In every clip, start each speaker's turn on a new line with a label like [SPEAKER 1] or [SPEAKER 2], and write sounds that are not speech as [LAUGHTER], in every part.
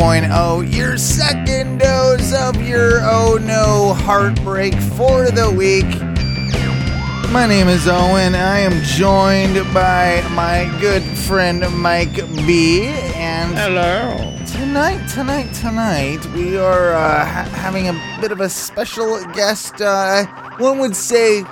[SPEAKER 1] 2.0, your second dose of your oh no heartbreak for the week. My name is Owen. I am joined by my good friend Mike B. And
[SPEAKER 2] Hello.
[SPEAKER 1] tonight, tonight, tonight, we are uh, ha- having a bit of a special guest. Uh, one would say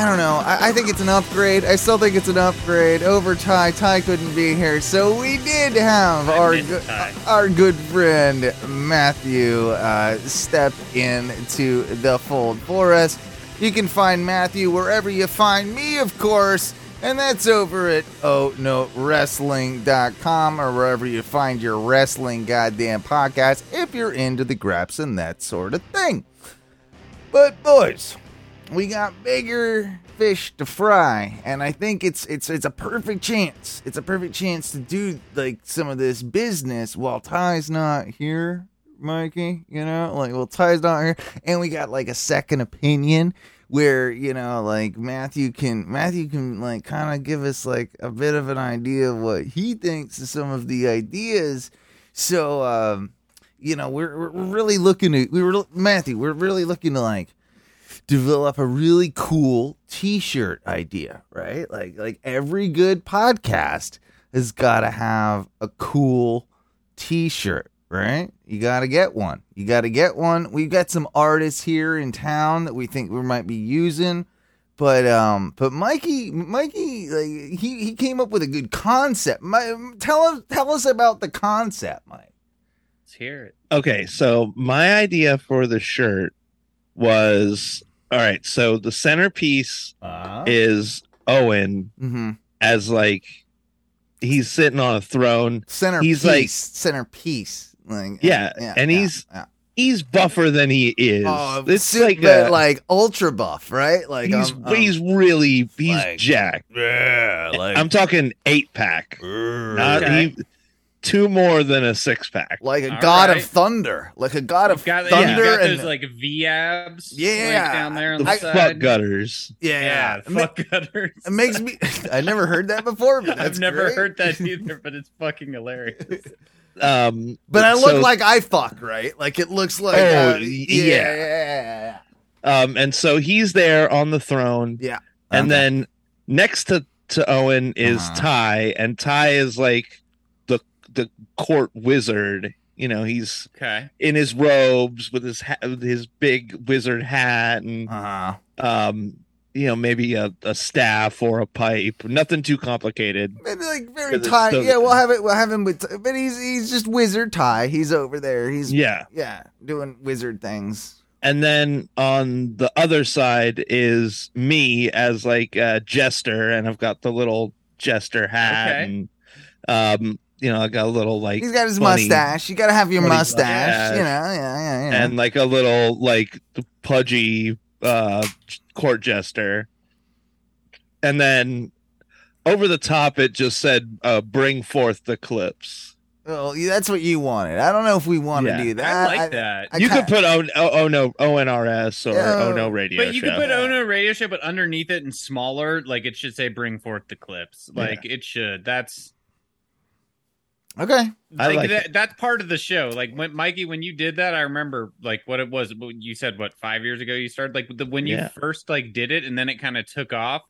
[SPEAKER 1] I don't know. I, I think it's an upgrade. I still think it's an upgrade over Ty. Ty couldn't be here, so we did have
[SPEAKER 2] I
[SPEAKER 1] our go- our good friend Matthew uh, step into the fold for us. You can find Matthew wherever you find me, of course, and that's over at oh no wrestling.com or wherever you find your wrestling goddamn podcast if you're into the graps and that sort of thing. But boys, we got bigger fish to fry and i think it's it's it's a perfect chance. It's a perfect chance to do like some of this business while ty's not here mikey you know? Like well ty's not here. And we got like a second opinion where you know like matthew can matthew can like kind of give us like a bit of an idea of what he thinks of some of the ideas. So um you know we're, we're really looking to we were matthew we're really looking to like develop a really cool t-shirt idea, right? Like like every good podcast has got to have a cool t-shirt, right? You got to get one. You got to get one. We've got some artists here in town that we think we might be using. But um, but Mikey, Mikey, like he, he came up with a good concept. My, tell us tell us about the concept, Mike.
[SPEAKER 2] Let's hear it.
[SPEAKER 3] Okay, so my idea for the shirt was all right. So the centerpiece
[SPEAKER 1] Uh,
[SPEAKER 3] is Owen
[SPEAKER 1] mm-hmm.
[SPEAKER 3] as like he's sitting on a throne.
[SPEAKER 1] Centerpiece,
[SPEAKER 3] He's like-
[SPEAKER 1] centerpiece. Like,
[SPEAKER 3] Yeah, and
[SPEAKER 1] yeah,
[SPEAKER 3] he's-
[SPEAKER 1] yeah.
[SPEAKER 3] He's buffer than he is.
[SPEAKER 1] Oh,
[SPEAKER 3] it's
[SPEAKER 1] suit,
[SPEAKER 3] like a,
[SPEAKER 1] like ultra buff, right? Like
[SPEAKER 3] he's
[SPEAKER 1] um, um,
[SPEAKER 3] he's really he's
[SPEAKER 1] like-
[SPEAKER 3] jacked.
[SPEAKER 1] yeah, like
[SPEAKER 3] I'm talking eight pack, not
[SPEAKER 2] Okay.
[SPEAKER 3] he, two more than a six pack.
[SPEAKER 1] like a
[SPEAKER 2] All
[SPEAKER 1] god
[SPEAKER 2] right.
[SPEAKER 1] of thunder, like a god of
[SPEAKER 2] You've got,
[SPEAKER 1] thunder,
[SPEAKER 2] you got
[SPEAKER 1] and
[SPEAKER 2] those like V abs,
[SPEAKER 1] Yeah.
[SPEAKER 2] like, down there on
[SPEAKER 3] The
[SPEAKER 2] the,
[SPEAKER 3] fuck gutters.
[SPEAKER 1] yeah,
[SPEAKER 2] Yeah,
[SPEAKER 1] It
[SPEAKER 2] fuck gutters.
[SPEAKER 1] It makes me. [LAUGHS] I never heard that before, but [LAUGHS] that's
[SPEAKER 2] I've never
[SPEAKER 1] great.
[SPEAKER 2] heard that [LAUGHS] either, but it's fucking hilarious.
[SPEAKER 3] Um,
[SPEAKER 1] But I look
[SPEAKER 3] so-
[SPEAKER 1] like I fuck, right? Like it looks like.
[SPEAKER 3] Oh,
[SPEAKER 1] uh,
[SPEAKER 3] yeah.
[SPEAKER 1] yeah, yeah,
[SPEAKER 3] Um, and so he's there on the throne,
[SPEAKER 1] yeah.
[SPEAKER 3] and
[SPEAKER 1] Okay.
[SPEAKER 3] then next to to Owen is
[SPEAKER 1] Uh-huh.
[SPEAKER 3] Ty, and Ty is like the court wizard. You know, he's
[SPEAKER 2] Okay.
[SPEAKER 3] in his robes with his ha- his big wizard hat, and
[SPEAKER 1] Uh-huh.
[SPEAKER 3] um, you know, maybe a, a staff or a pipe. Nothing too complicated.
[SPEAKER 1] Maybe like very Ty.
[SPEAKER 3] so-
[SPEAKER 1] Yeah, we'll have it. We'll have him with. But he's he's just wizard tie. He's over there. He's
[SPEAKER 3] Yeah,
[SPEAKER 1] yeah, doing wizard things.
[SPEAKER 3] and then on the other side is me as like a jester, and I've got the little jester hat,
[SPEAKER 2] Okay.
[SPEAKER 3] and um, you know, I got a little like
[SPEAKER 1] He's got his
[SPEAKER 3] funny-
[SPEAKER 1] mustache. You got to have your mustache.
[SPEAKER 3] mustache.
[SPEAKER 1] You know, yeah, yeah, yeah.
[SPEAKER 3] and like a little like pudgy uh court jester and then over the top it just said uh bring forth the clips
[SPEAKER 1] well, that's what you wanted. I don't know if we want to do that.
[SPEAKER 2] I like that.
[SPEAKER 1] I
[SPEAKER 3] you
[SPEAKER 1] kinda-
[SPEAKER 3] could put oh, oh, oh no onrs or
[SPEAKER 1] Yeah.
[SPEAKER 3] oh no radio
[SPEAKER 2] but you
[SPEAKER 3] show.
[SPEAKER 2] could put Ono Radio Show, but underneath it and smaller, like it should say "Bring forth the clips." Like it should. That's
[SPEAKER 1] Okay.
[SPEAKER 3] I
[SPEAKER 2] like,
[SPEAKER 3] like
[SPEAKER 2] that. That's part of the show. Like when Mikey, when you did that, I remember like what it was. what You said what five years ago you started. Like the, when you
[SPEAKER 3] Yeah.
[SPEAKER 2] first like did it, and then it kind of took off.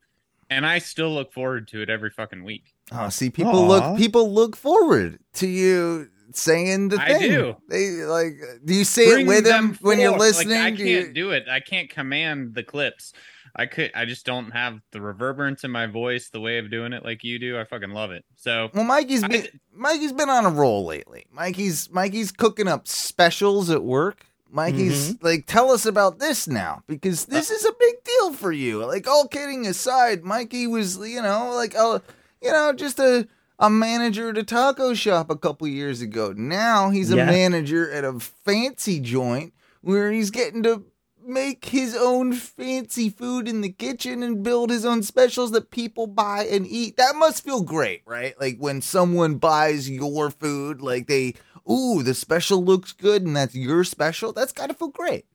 [SPEAKER 2] And I still look forward to it every fucking week.
[SPEAKER 1] Oh, see, people
[SPEAKER 3] Aw.
[SPEAKER 1] look people look forward to you saying the thing.
[SPEAKER 2] I
[SPEAKER 1] thing.
[SPEAKER 2] do.
[SPEAKER 1] They like. Do you say
[SPEAKER 2] Bring
[SPEAKER 1] it with
[SPEAKER 2] them
[SPEAKER 1] them when you're listening?
[SPEAKER 2] Like, I can't
[SPEAKER 1] you-
[SPEAKER 2] do it. I can't command the clips. I could. I just don't have the reverberance in my voice, the way of doing it like you do. I fucking love it. So
[SPEAKER 1] Well, Mikey's
[SPEAKER 2] I-
[SPEAKER 1] been Mikey's been on a roll lately. Mikey's Mikey's cooking up specials at work. Mikey's
[SPEAKER 2] Mm-hmm.
[SPEAKER 1] like, tell us about this now because this is a big deal for you. Like, all kidding aside, Mikey was, you know, like, uh, you know, just a a manager at a taco shop a couple years ago. Now he's a manager at a fancy joint where he's getting to make his own fancy food in the kitchen and build his own specials that people buy and eat. That must feel great, right? Like when someone buys your food, like they, ooh, the special looks good and that's your special. That's got to feel great.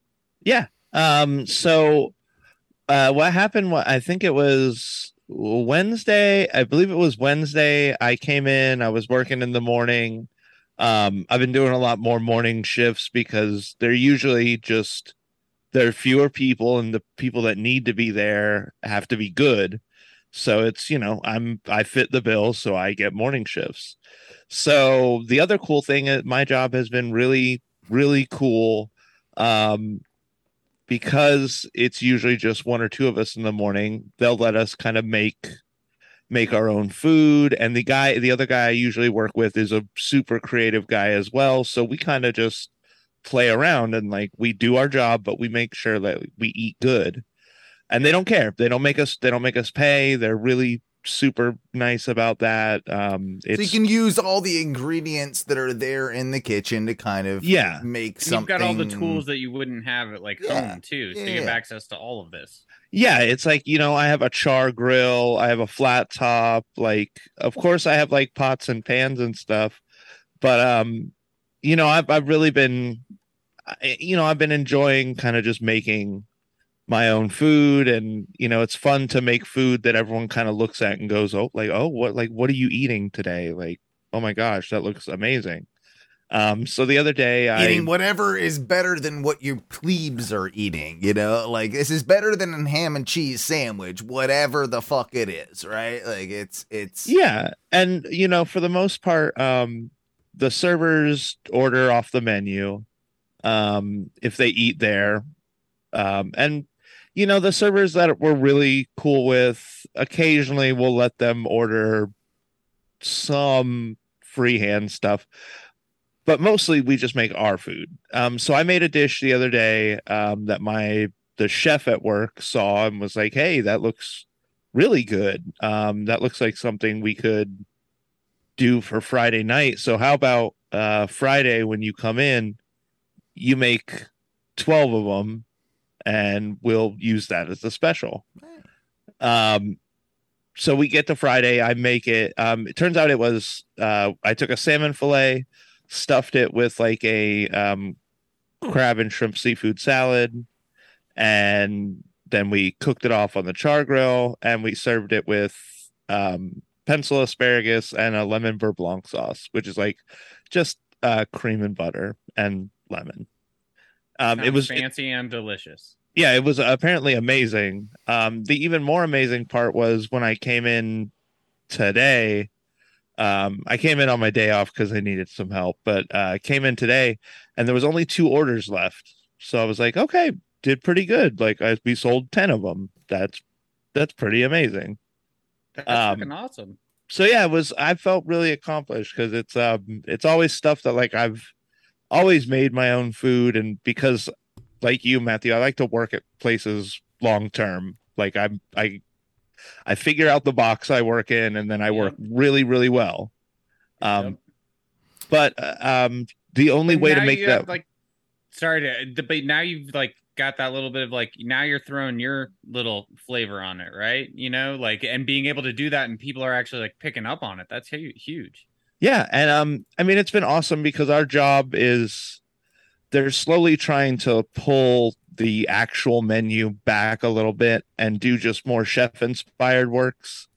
[SPEAKER 3] Yeah. Um. So, uh, what happened? What I think it was Wednesday. I believe it was Wednesday. I came in. I was working in the morning. Um, I've been doing a lot more morning shifts because they're usually just there are fewer people and the people that need to be there have to be good. So it's, you know, I'm I fit the bill, so I get morning shifts. So the other cool thing at my job has been really, really cool. Um, because it's usually just one or two of us in the morning, they'll let us kind of make make our own food and the guy the other guy I usually work with is a super creative guy as well so we kind of just play around and like we do our job but we make sure that we eat good. And they don't care. They don't make us they don't make us pay. They're really super nice about that. Um it's
[SPEAKER 1] so you can use all the ingredients that are there in the kitchen to kind of
[SPEAKER 3] Yeah.
[SPEAKER 1] make
[SPEAKER 2] And
[SPEAKER 1] something
[SPEAKER 2] You've got all the tools that you wouldn't have at like
[SPEAKER 1] Yeah,
[SPEAKER 2] home too, so
[SPEAKER 1] yeah,
[SPEAKER 2] you have access to all of this.
[SPEAKER 3] yeah it's like you know i have a char grill i have a flat top like of course i have like pots and pans and stuff but um you know i've, I've really been you know i've been enjoying kind of just making my own food and you know it's fun to make food that everyone kind of looks at and goes oh like oh what like what are you eating today? Like oh my gosh that looks amazing. Um so the other day i
[SPEAKER 1] eating whatever is better than what your plebes are eating you know? Like this is better than a ham and cheese sandwich whatever the fuck it is right? Like it's it's
[SPEAKER 3] Yeah, and you know, for the most part, um, the servers order off the menu, um, if they eat there, um, and you know, the servers that we're really cool with, occasionally we'll let them order some freehand stuff, but mostly we just make our food. Um, so I made a dish the other day, um, that my the chef at work saw and was like, "Hey, that looks." really good. Um, that looks like something we could do for Friday night. So how about uh Friday when you come in, you make 12 of them and we'll use that as a special. Um so we get to Friday, I make it. Um it turns out it was uh I took a salmon fillet, stuffed it with like a um crab and shrimp seafood salad and then we cooked it off on the char grill and we served it with um, pencil asparagus and a lemon beurre blanc sauce, which is like just uh, cream and butter and lemon. Um, it was
[SPEAKER 2] fancy and delicious.
[SPEAKER 3] yeah, it was apparently amazing. Um, the even more amazing part was when I came in today. Um, I came in on my day off because I needed some help, but uh, I came in today and there was only two orders left. So I was like, okay, did pretty good. Like I we sold ten of them. That's that's pretty amazing.
[SPEAKER 2] That's
[SPEAKER 3] Um,
[SPEAKER 2] fucking awesome.
[SPEAKER 3] So yeah, it was. I felt really accomplished because it's um it's always stuff that like I've always made my own food and because like you Matthew, I like to work at places long term. Like I'm I I figure out the box I work in and then I work really really well. Um
[SPEAKER 2] Yep.
[SPEAKER 3] but uh, um the only
[SPEAKER 2] And
[SPEAKER 3] way to make that
[SPEAKER 2] have, like sorry to debate now you've like got that little bit of like now you're throwing your little flavor on it right you know like and being able to do that and people are actually like picking up on it that's huge
[SPEAKER 3] Yeah, and um I mean it's been awesome because our job is they're slowly trying to pull the actual menu back a little bit and do just more chef inspired works.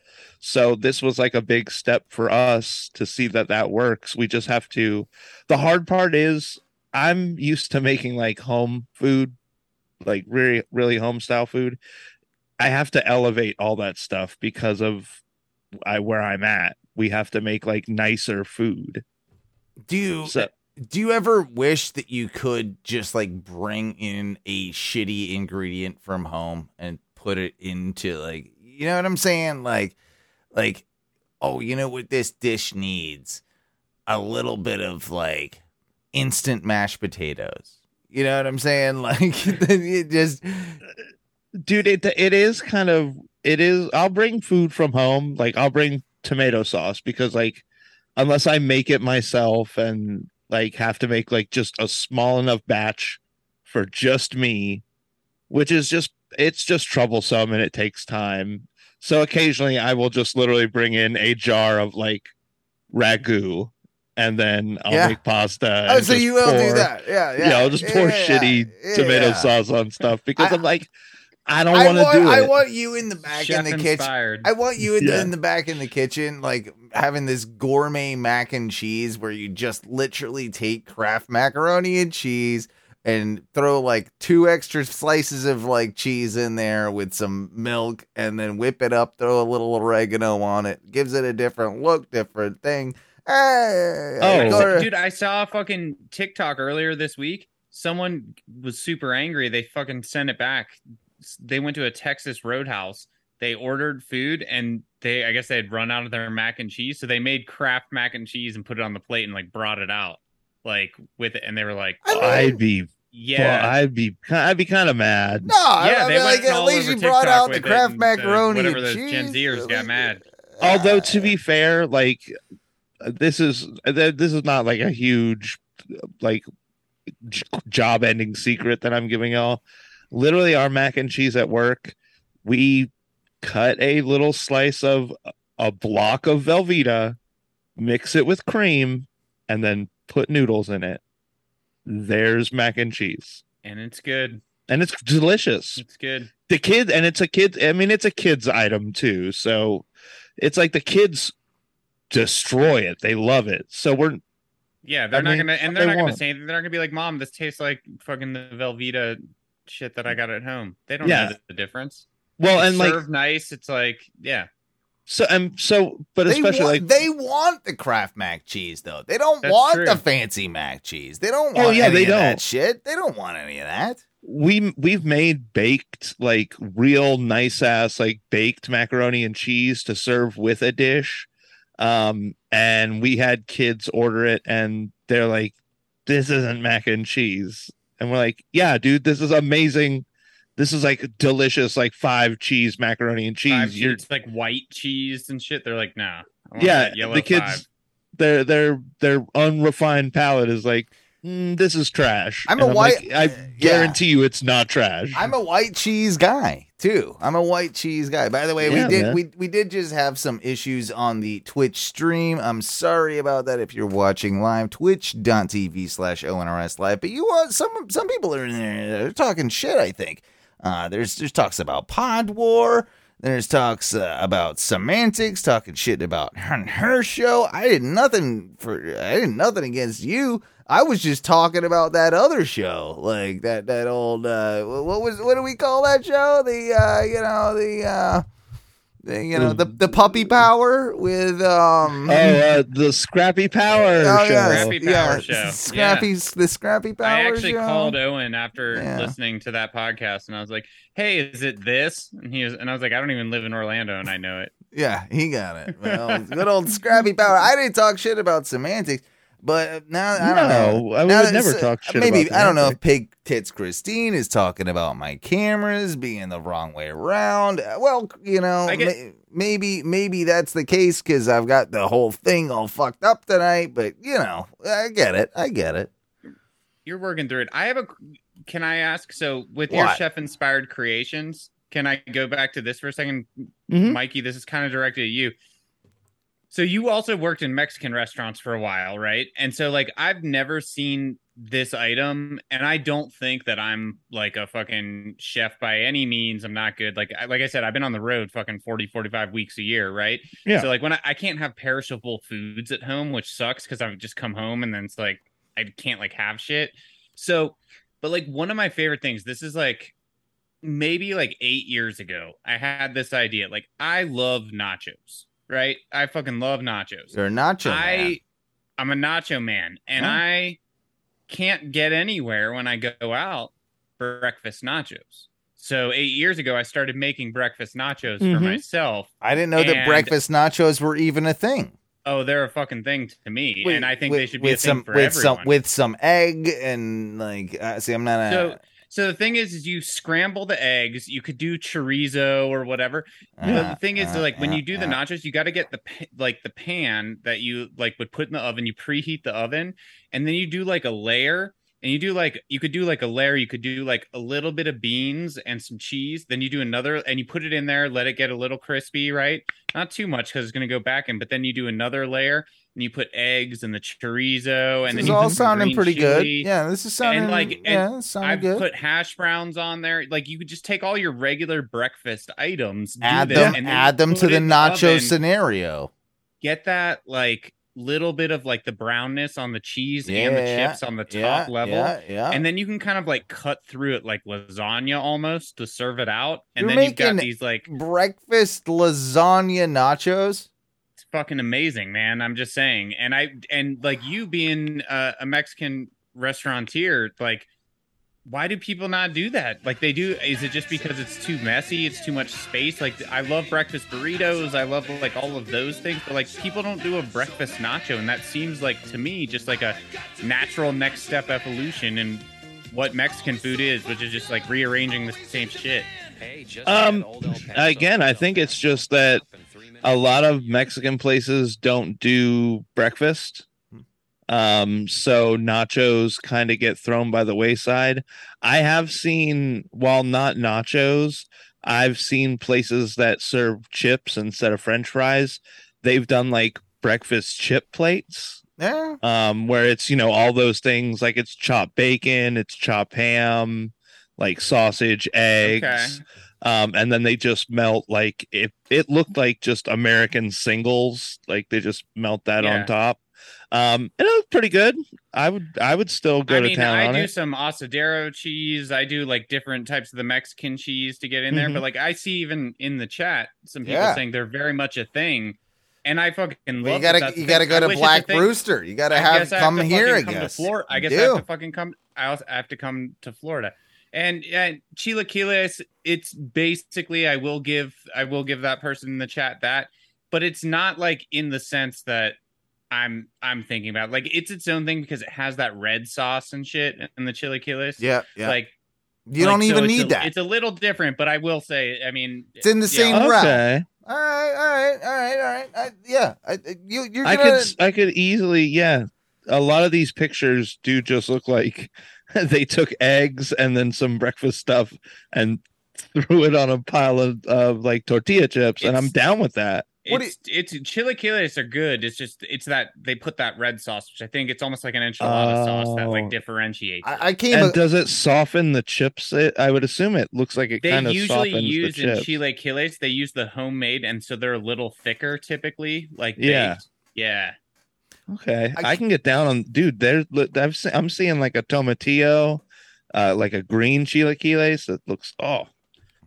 [SPEAKER 3] So this was like a big step for us to see that that works. We just have to the hard part is I'm used to making like home food, like really really home style food. I have to elevate all that stuff because of I where I'm at. We have to make like nicer food.
[SPEAKER 1] do you
[SPEAKER 3] So
[SPEAKER 1] do you ever wish that you could just like bring in a shitty ingredient from home and put it into like you know what I'm saying like like oh you know what this dish needs a little bit of like instant mashed potatoes you know what I'm saying [LAUGHS] like it just
[SPEAKER 3] dude, it it is kind of it is. I'll bring food from home. Like I'll bring tomato sauce because like unless I make it myself and like have to make like just a small enough batch for just me, which is just it's just troublesome and it takes time. So occasionally I will just literally bring in a jar of like ragu and then I'll
[SPEAKER 1] Yeah.
[SPEAKER 3] make pasta.
[SPEAKER 1] Oh,
[SPEAKER 3] and
[SPEAKER 1] so you will do that yeah yeah
[SPEAKER 3] yeah, I'll just pour
[SPEAKER 1] yeah,
[SPEAKER 3] shitty
[SPEAKER 1] yeah,
[SPEAKER 3] tomato
[SPEAKER 1] yeah.
[SPEAKER 3] sauce on stuff because
[SPEAKER 1] I-
[SPEAKER 3] I'm like, I don't
[SPEAKER 1] I
[SPEAKER 3] want to do
[SPEAKER 1] I
[SPEAKER 3] it.
[SPEAKER 1] I want you in the back
[SPEAKER 2] Chef
[SPEAKER 1] in the kitchen. I want you in, the, in the back in the kitchen, like having this gourmet mac and cheese where you just literally take Kraft macaroni and cheese and throw like two extra slices of like cheese in there with some milk and then whip it up, throw a little oregano on it. Gives it a different look, different thing. Hey,
[SPEAKER 3] Oh.
[SPEAKER 1] go
[SPEAKER 2] dude, I saw a fucking TikTok earlier this week. Someone was super angry. They fucking sent it back. They went to a Texas Roadhouse. They ordered food and they, I guess they had run out of their mac and cheese, so they made Kraft mac and cheese and put it on the plate and like brought it out, like with it. And they were like,
[SPEAKER 1] I mean,
[SPEAKER 3] I'd be,
[SPEAKER 2] "Yeah,
[SPEAKER 3] well, I'd be, I'd be kind of mad.
[SPEAKER 1] no, I
[SPEAKER 2] yeah."
[SPEAKER 1] mean,
[SPEAKER 2] They
[SPEAKER 1] like
[SPEAKER 2] went
[SPEAKER 1] at least you brought
[SPEAKER 2] TikTok
[SPEAKER 1] out the
[SPEAKER 2] with it,
[SPEAKER 1] Kraft
[SPEAKER 2] and,
[SPEAKER 1] macaroni
[SPEAKER 2] whatever
[SPEAKER 1] and
[SPEAKER 2] those
[SPEAKER 1] cheese.
[SPEAKER 2] Gen Zers got mad.
[SPEAKER 3] Although to be fair, like this is this is not like a huge like job ending secret that I'm giving y'all. Literally, our mac and cheese at work, we cut a little slice of a block of Velveeta, mix it with cream, and then put noodles in it. There's mac and cheese,
[SPEAKER 2] And it's good.
[SPEAKER 3] and it's delicious.
[SPEAKER 2] It's good.
[SPEAKER 3] the kid and it's a kid i mean it's a kid's item too so it's like the kids destroy it they love it so we're
[SPEAKER 2] Yeah, they're
[SPEAKER 3] I
[SPEAKER 2] not
[SPEAKER 3] mean,
[SPEAKER 2] gonna, and they're
[SPEAKER 3] they
[SPEAKER 2] not gonna say anything. They're not gonna be like, "Mom, this tastes like fucking the Velveeta shit that I got at home." They don't
[SPEAKER 3] Yeah.
[SPEAKER 2] know the, the difference.
[SPEAKER 3] well
[SPEAKER 2] It's
[SPEAKER 3] and like
[SPEAKER 2] nice. It's like, yeah,
[SPEAKER 3] so and so but
[SPEAKER 1] They
[SPEAKER 3] especially
[SPEAKER 1] want,
[SPEAKER 3] like
[SPEAKER 1] they want the Kraft mac cheese though. They don't want
[SPEAKER 2] true.
[SPEAKER 1] the fancy mac cheese. They don't
[SPEAKER 3] oh,
[SPEAKER 1] want Oh,
[SPEAKER 3] yeah,
[SPEAKER 1] any
[SPEAKER 3] they
[SPEAKER 1] of
[SPEAKER 3] don't.
[SPEAKER 1] shit. They don't want any of that.
[SPEAKER 3] we we've made baked like real nice ass like baked macaroni and cheese to serve with a dish um and we had kids order it and they're like this isn't mac and cheese and we're like yeah dude this is amazing this is like delicious like five cheese macaroni and cheese
[SPEAKER 2] five,
[SPEAKER 3] you're
[SPEAKER 2] it's like white cheese and shit. They're like, nah,
[SPEAKER 3] yeah the kids
[SPEAKER 2] five.
[SPEAKER 3] their their their unrefined palate is like "Mm, this is trash
[SPEAKER 1] I'm
[SPEAKER 3] And
[SPEAKER 1] a white-
[SPEAKER 3] like, i
[SPEAKER 1] uh, yeah.
[SPEAKER 3] guarantee you it's not trash
[SPEAKER 1] I'm a white cheese guy too. I'm a white cheese guy. By the way,
[SPEAKER 3] Yeah,
[SPEAKER 1] we did
[SPEAKER 3] man.
[SPEAKER 1] we we did just have some issues on the Twitch stream. I'm sorry about that if you're watching live twitch.tv slash ONRS live. But you want some some people are in there they're talking shit, I think. Uh there's there's talks about pod war. There's talks uh, about semantics, talking shit about her, her show. I did nothing for I did nothing against you. I was just talking about that other show, like that that old uh, what was what do we call that show? The uh, you know the uh, the you know the the puppy power with um
[SPEAKER 3] Oh, uh, the Scrappy Power
[SPEAKER 1] oh,
[SPEAKER 3] show.
[SPEAKER 1] yeah,
[SPEAKER 2] Scrappy
[SPEAKER 1] yeah,
[SPEAKER 2] Power show.
[SPEAKER 1] Scrappy the Scrappy Power
[SPEAKER 2] I actually
[SPEAKER 1] show.
[SPEAKER 2] called Owen after
[SPEAKER 1] Yeah.
[SPEAKER 2] listening to that podcast, and I was like, "Hey, is it this?" And he was, and I was like, "I don't even live in Orlando, and I know it."
[SPEAKER 1] Yeah, he got it. Well, good old Scrappy Power. I didn't talk shit about semantics, but now I don't know.
[SPEAKER 3] No, I would
[SPEAKER 1] Now
[SPEAKER 3] never
[SPEAKER 1] it's, uh,
[SPEAKER 3] talk shit
[SPEAKER 1] Maybe
[SPEAKER 3] about
[SPEAKER 1] I don't know if. Pig Tits Christine is talking about my cameras being the wrong way around. Uh, Well, you know,
[SPEAKER 2] get-
[SPEAKER 1] may- maybe maybe that's the case because I've got the whole thing all fucked up tonight. But you know, I get it. I get it.
[SPEAKER 2] You're working through it. I have a. Can I ask? So, with your chef-inspired creations, can I go back to this for a 2nd
[SPEAKER 3] Mhm.
[SPEAKER 2] Mikey? This is kind of directed at you. So you also worked in Mexican restaurants for a while, right? And so like I've never seen this item and I don't think that I'm like a fucking chef by any means. I'm not good. Like I, like I said I've been on the road fucking 40 45 weeks a year, right?
[SPEAKER 3] Yeah.
[SPEAKER 2] So like when I, I can't have perishable foods at home, which sucks cuz I've just come home and then it's like I can't like have shit. So but like one of my favorite things, this is like maybe like 8 years ago, I had this idea. Like I love nachos right? I fucking love nachos.
[SPEAKER 1] You're a nacho
[SPEAKER 2] I
[SPEAKER 1] man.
[SPEAKER 2] I'm a nacho man and
[SPEAKER 1] Huh.
[SPEAKER 2] I can't get anywhere when I go out for breakfast nachos. So 8 years ago I started making breakfast nachos for
[SPEAKER 3] Mhm.
[SPEAKER 2] myself.
[SPEAKER 1] I didn't know that
[SPEAKER 2] and-
[SPEAKER 1] breakfast nachos were even a thing.
[SPEAKER 2] Oh, they're a fucking thing to me and I think
[SPEAKER 1] with,
[SPEAKER 2] they should be a
[SPEAKER 1] with
[SPEAKER 2] thing
[SPEAKER 1] some
[SPEAKER 2] for
[SPEAKER 1] with
[SPEAKER 2] everyone.
[SPEAKER 1] some with some egg and like. Uh, see, I'm not a.
[SPEAKER 2] So- so the thing is, is you scramble the eggs. You could do chorizo or whatever.
[SPEAKER 1] Uh,
[SPEAKER 2] the thing is,
[SPEAKER 1] uh,
[SPEAKER 2] like when
[SPEAKER 1] uh,
[SPEAKER 2] you do the
[SPEAKER 1] uh,
[SPEAKER 2] nachos, you got to get the like the pan that you like would put in the oven. You preheat the oven, and then you do like a layer, and you do like you could do like a layer you could do like a little bit of beans and some cheese then you do another and you put it in there let it get a little crispy right not too much because it's going to go back in but then you do another layer and you put eggs and the chorizo and
[SPEAKER 1] this
[SPEAKER 2] then
[SPEAKER 1] is all sounding pretty good. Yeah, this is sounding
[SPEAKER 2] like, and
[SPEAKER 1] yeah, sounding
[SPEAKER 2] I've
[SPEAKER 1] good.
[SPEAKER 2] put hash browns on there. Like you could just take all your regular breakfast items,
[SPEAKER 1] add
[SPEAKER 2] them,
[SPEAKER 1] them,
[SPEAKER 2] and
[SPEAKER 1] add them to the nacho scenario.
[SPEAKER 2] Get that like little bit of like the brownness on the cheese
[SPEAKER 1] Yeah,
[SPEAKER 2] and the
[SPEAKER 1] yeah,
[SPEAKER 2] chips on the top
[SPEAKER 1] yeah,
[SPEAKER 2] level.
[SPEAKER 1] Yeah.
[SPEAKER 2] And then you can kind of like cut through it like lasagna almost to serve it out. And
[SPEAKER 1] You're
[SPEAKER 2] then you've got these like
[SPEAKER 1] breakfast lasagna nachos.
[SPEAKER 2] it's fucking amazing, man. I'm just saying. And I and like you being uh, a Mexican restaurateur, like why do people not do that? Like they do is it just because it's too messy, it's too much space? Like I love breakfast burritos, I love like all of those things, but like people don't do a breakfast nacho and that seems like to me just like a natural next step evolution in what Mexican food is, which is just like rearranging the same shit.
[SPEAKER 3] Um, again, I think it's just that a lot of Mexican places don't do breakfast. Um, so nachos kind of get thrown by the wayside. I have seen, while not nachos, I've seen places that serve chips instead of French fries. They've done like breakfast chip plates,
[SPEAKER 1] Yeah.
[SPEAKER 3] um, where it's you know all those things like it's chopped bacon, it's chopped ham, like sausage, eggs.
[SPEAKER 2] Okay.
[SPEAKER 3] Um, and then they just melt like it. It looked like just American singles, like they just melt that
[SPEAKER 2] Yeah.
[SPEAKER 3] on top. Um, it looked pretty good. I would, I would still go
[SPEAKER 2] I
[SPEAKER 3] to town
[SPEAKER 2] I
[SPEAKER 3] on
[SPEAKER 2] do
[SPEAKER 3] it.
[SPEAKER 2] some asadero cheese. I do like different types of the Mexican cheese to get in there.
[SPEAKER 3] Mhm.
[SPEAKER 2] But like, I see even in the chat some people
[SPEAKER 1] Yeah.
[SPEAKER 2] saying they're very much a thing, and I fucking love.
[SPEAKER 1] Well, you gotta
[SPEAKER 2] that's
[SPEAKER 1] you gotta go to
[SPEAKER 2] wish it's a
[SPEAKER 1] Black
[SPEAKER 2] thing.
[SPEAKER 1] Rooster. You gotta
[SPEAKER 2] I
[SPEAKER 1] have
[SPEAKER 2] guess I
[SPEAKER 1] come
[SPEAKER 2] to
[SPEAKER 1] here. I
[SPEAKER 2] fucking come to
[SPEAKER 1] guess.
[SPEAKER 2] Flor- I guess I have to fucking come. I also have to come to Florida. And and chilaquiles, it's basically I will give I will give that person in the chat that, but it's not like in the sense that I'm I'm thinking about. Like it's its own thing because it has that red sauce and shit in the chilaquiles.
[SPEAKER 1] Yeah, yeah.
[SPEAKER 2] Like
[SPEAKER 1] you
[SPEAKER 2] like,
[SPEAKER 1] don't even
[SPEAKER 2] it's
[SPEAKER 1] need
[SPEAKER 2] a-
[SPEAKER 1] that.
[SPEAKER 2] It's a little different, but I will say, I mean,
[SPEAKER 1] It's in the
[SPEAKER 2] yeah,
[SPEAKER 1] same realm.
[SPEAKER 3] Okay,
[SPEAKER 1] all right, all right, all right, all right. I, yeah, I, I- you you're
[SPEAKER 3] I
[SPEAKER 1] gonna.
[SPEAKER 3] could, I could easily, yeah. A lot of these pictures do just look like [LAUGHS] they took eggs and then some breakfast stuff and [LAUGHS] threw it on a pile of, of like tortilla chips, and I'm down with that.
[SPEAKER 1] What do
[SPEAKER 2] It's it's chilaquiles are good. It's just it's that they put that red sauce, which I think it's almost like an enchilada sauce that
[SPEAKER 3] Oh.
[SPEAKER 2] like differentiates. it.
[SPEAKER 1] I, I came.
[SPEAKER 3] And
[SPEAKER 1] a-
[SPEAKER 3] does it soften the chips? It, I would assume it looks like it
[SPEAKER 2] they
[SPEAKER 3] kind of
[SPEAKER 2] usually
[SPEAKER 3] softens
[SPEAKER 2] use
[SPEAKER 3] the
[SPEAKER 2] in
[SPEAKER 3] chips.
[SPEAKER 2] chilaquiles, they use the homemade, and so they're a little thicker typically. Like
[SPEAKER 3] Yeah.
[SPEAKER 2] baked. yeah.
[SPEAKER 3] Okay,
[SPEAKER 1] I
[SPEAKER 3] I, can get down on, dude. There's, I've se- I'm seeing like a tomatillo, uh, like a green chilaquiles that looks. Oh,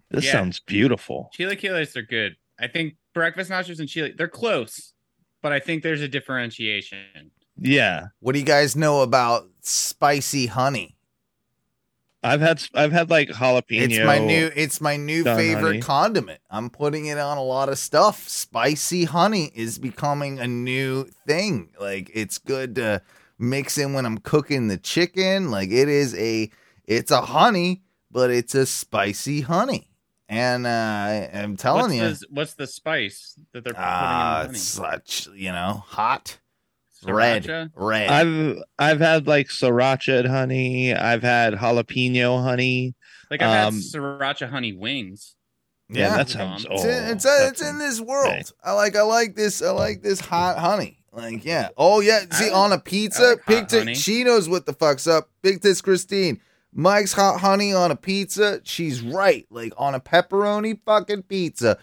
[SPEAKER 3] this
[SPEAKER 2] Yeah.
[SPEAKER 3] sounds beautiful.
[SPEAKER 2] Chilaquiles are good. I think breakfast nachos and chili they're close, but I think there's a differentiation.
[SPEAKER 3] Yeah,
[SPEAKER 1] what do you guys know about spicy honey?
[SPEAKER 3] I've had I've had like jalapeno.
[SPEAKER 1] It's my new. It's my new favorite
[SPEAKER 3] honey.
[SPEAKER 1] condiment. I'm putting it on a lot of stuff. Spicy honey is becoming a new thing. Like it's good to mix in when I'm cooking the chicken. Like it is a. It's a honey, but it's a spicy honey. And uh, I- I'm telling
[SPEAKER 2] What's
[SPEAKER 1] you,
[SPEAKER 2] the, what's the spice that they're putting
[SPEAKER 1] uh,
[SPEAKER 2] in the honey?
[SPEAKER 1] such you know hot red,
[SPEAKER 2] Sriracha?
[SPEAKER 1] red.
[SPEAKER 3] I've I've had like sriracha honey. I've had jalapeno honey.
[SPEAKER 2] Like I've
[SPEAKER 3] Um,
[SPEAKER 2] had sriracha honey wings.
[SPEAKER 3] Yeah,
[SPEAKER 1] Yeah.
[SPEAKER 3] that sounds.
[SPEAKER 2] It's
[SPEAKER 3] Oh,
[SPEAKER 1] It's in, it's,
[SPEAKER 3] that
[SPEAKER 1] it's in this world.
[SPEAKER 3] okay.
[SPEAKER 1] I like I like this I like this hot honey. Like yeah. Oh yeah. See
[SPEAKER 2] I-
[SPEAKER 1] on a pizza,
[SPEAKER 2] like hot
[SPEAKER 1] Big she knows what the fuck's up. Big Tits Christine. Mike's hot honey on a pizza. She's right. Like on a pepperoni fucking pizza.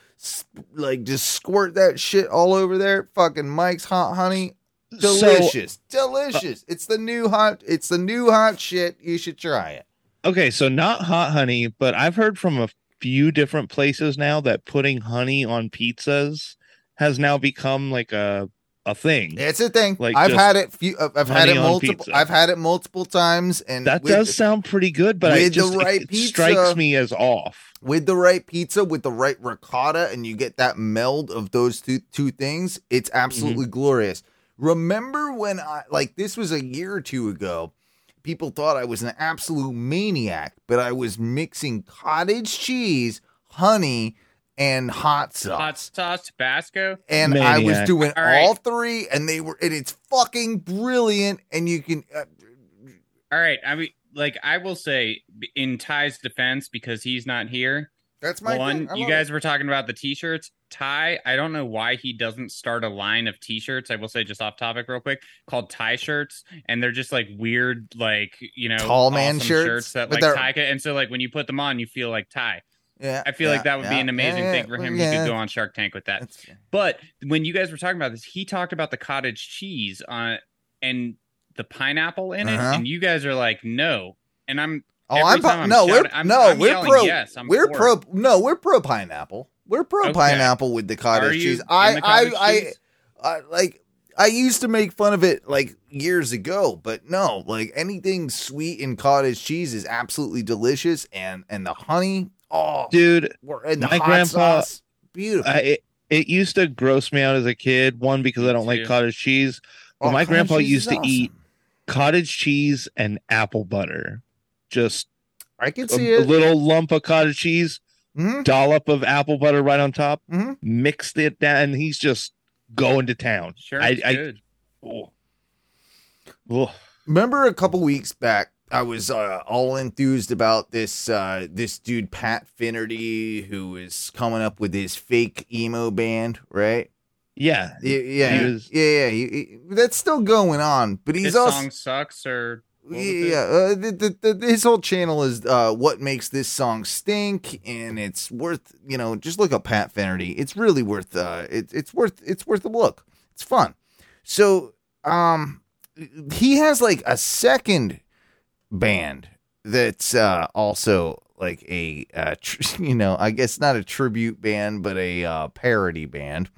[SPEAKER 1] Like just squirt that shit all over there. Fucking Mike's hot honey.
[SPEAKER 3] So
[SPEAKER 1] Delicious. Uh, Delicious. it's the new hot it's the new hot shit. You should try it.
[SPEAKER 3] okay, so not hot honey, but I've heard from a few different places now that putting honey on pizzas has now become like a a thing.
[SPEAKER 1] It's a thing.
[SPEAKER 3] Like
[SPEAKER 1] I've had it few I've had it multiple
[SPEAKER 3] pizza.
[SPEAKER 1] I've had it multiple times and
[SPEAKER 3] that
[SPEAKER 1] with-
[SPEAKER 3] does sound pretty good, but I
[SPEAKER 1] with the
[SPEAKER 3] just it-
[SPEAKER 1] right
[SPEAKER 3] it,
[SPEAKER 1] pizza-
[SPEAKER 3] strikes me as off.
[SPEAKER 1] with the right pizza, with the right ricotta, and you get that meld of those two two things, it's absolutely
[SPEAKER 3] Mm-hmm.
[SPEAKER 1] glorious. Remember when I like this was a year or two ago? People thought I was an absolute maniac, but I was mixing cottage cheese, honey, and hot sauce.
[SPEAKER 2] Hot sauce, Tabasco.
[SPEAKER 1] and I was doing
[SPEAKER 2] All right.
[SPEAKER 1] all three, and they were, and it's fucking brilliant. And you can, uh,
[SPEAKER 2] All right. I mean, like I will say, in Ty's defense, because he's not here.
[SPEAKER 1] That's my
[SPEAKER 2] one. You guys
[SPEAKER 1] it.
[SPEAKER 2] were talking about the t-shirts. Ty, I don't know why he doesn't start a line of t-shirts. I will say just off topic real quick, called tie shirts, and they're just like weird, like you know,
[SPEAKER 1] Tall man
[SPEAKER 2] awesome
[SPEAKER 1] shirts,
[SPEAKER 2] that
[SPEAKER 1] but
[SPEAKER 2] like
[SPEAKER 1] they're-
[SPEAKER 2] And so like when you put them on, you feel like Ty.
[SPEAKER 1] Yeah,
[SPEAKER 2] I feel
[SPEAKER 1] yeah,
[SPEAKER 2] like that would be an amazing
[SPEAKER 1] yeah,
[SPEAKER 2] thing for him.
[SPEAKER 1] yeah,
[SPEAKER 2] He could go on Shark Tank with that.
[SPEAKER 1] that's-
[SPEAKER 2] But when you guys were talking about this, he talked about the cottage cheese on and the pineapple in it,
[SPEAKER 1] Uh-huh.
[SPEAKER 2] and you guys are like, no. And I'm
[SPEAKER 1] Oh, I'm,
[SPEAKER 2] I'm
[SPEAKER 1] no, we're
[SPEAKER 2] I'm-
[SPEAKER 1] no,
[SPEAKER 2] I'm
[SPEAKER 1] we're pro.
[SPEAKER 2] yes, I'm
[SPEAKER 1] we're pro. No, we're pro pineapple. We're pro
[SPEAKER 2] Okay.
[SPEAKER 1] pineapple with the cottage cheese. I, I,
[SPEAKER 2] cottage
[SPEAKER 1] I,
[SPEAKER 2] cheese?
[SPEAKER 1] I, like. I used to make fun of it like years ago, but no, like anything sweet in cottage cheese is absolutely delicious, and and the honey, oh,
[SPEAKER 3] dude.
[SPEAKER 1] we're- and the
[SPEAKER 3] my
[SPEAKER 1] hot
[SPEAKER 3] grandpa-
[SPEAKER 1] sauce, beautiful.
[SPEAKER 3] I, it, it used to gross me out as a kid. One because I don't like
[SPEAKER 2] too.
[SPEAKER 3] cottage cheese.
[SPEAKER 1] Oh,
[SPEAKER 3] my
[SPEAKER 1] cottage
[SPEAKER 3] grandpa
[SPEAKER 1] cheese
[SPEAKER 3] used
[SPEAKER 1] is
[SPEAKER 3] to eat. Cottage cheese and apple butter. Just
[SPEAKER 1] I can
[SPEAKER 3] a,
[SPEAKER 1] see
[SPEAKER 3] a
[SPEAKER 1] it.
[SPEAKER 3] little lump of cottage cheese,
[SPEAKER 1] Mhm.
[SPEAKER 3] dollop of apple butter right on top,
[SPEAKER 1] Mhm.
[SPEAKER 3] mixed it down, and he's just going to town.
[SPEAKER 2] Sure,
[SPEAKER 3] I,
[SPEAKER 2] it's
[SPEAKER 3] I,
[SPEAKER 2] good.
[SPEAKER 3] oh. Oh.
[SPEAKER 1] Remember a couple weeks back, I was uh, all enthused about this uh, this dude Pat Finnerty who is coming up with his fake emo band, right?
[SPEAKER 3] yeah,
[SPEAKER 1] Yeah, yeah,
[SPEAKER 3] He
[SPEAKER 1] he-
[SPEAKER 3] was-
[SPEAKER 1] yeah, yeah. he- he- that's still going on, but he's
[SPEAKER 2] His
[SPEAKER 1] also
[SPEAKER 2] song sucks, or what
[SPEAKER 1] yeah. Uh, the, the, the, his whole channel is uh, what makes this song stink, and it's worth you know just look up Pat Finnerty. It's really worth uh, it, it's worth it's worth a look. It's fun. So um, he has like a second band that's uh also like a uh, [LAUGHS] tr- you know I guess not a tribute band but a uh, parody band,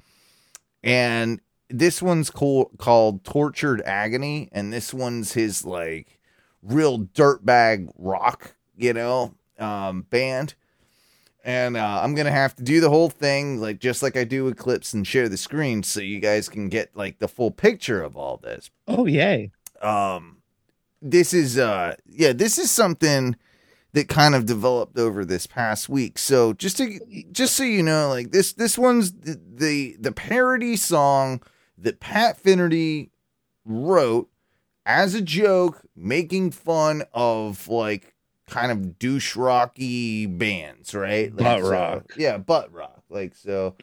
[SPEAKER 1] and this one's cool, called Tortured Agony, and this one's his like real dirtbag rock, you know, um, band. And uh, I'm gonna have to do the whole thing, like just like I do with clips, and share the screen so you guys can get like the full picture of all this.
[SPEAKER 3] oh yay.
[SPEAKER 1] Um, this is uh, yeah, this is something that kind of developed over this past week. So just to just so you know, like this this one's the the, the parody song that Pat Finnerty wrote as a joke, making fun of like kind of douche rocky bands, right? Like,
[SPEAKER 3] Butt
[SPEAKER 1] so-
[SPEAKER 3] rock.
[SPEAKER 1] yeah, butt rock. Like so.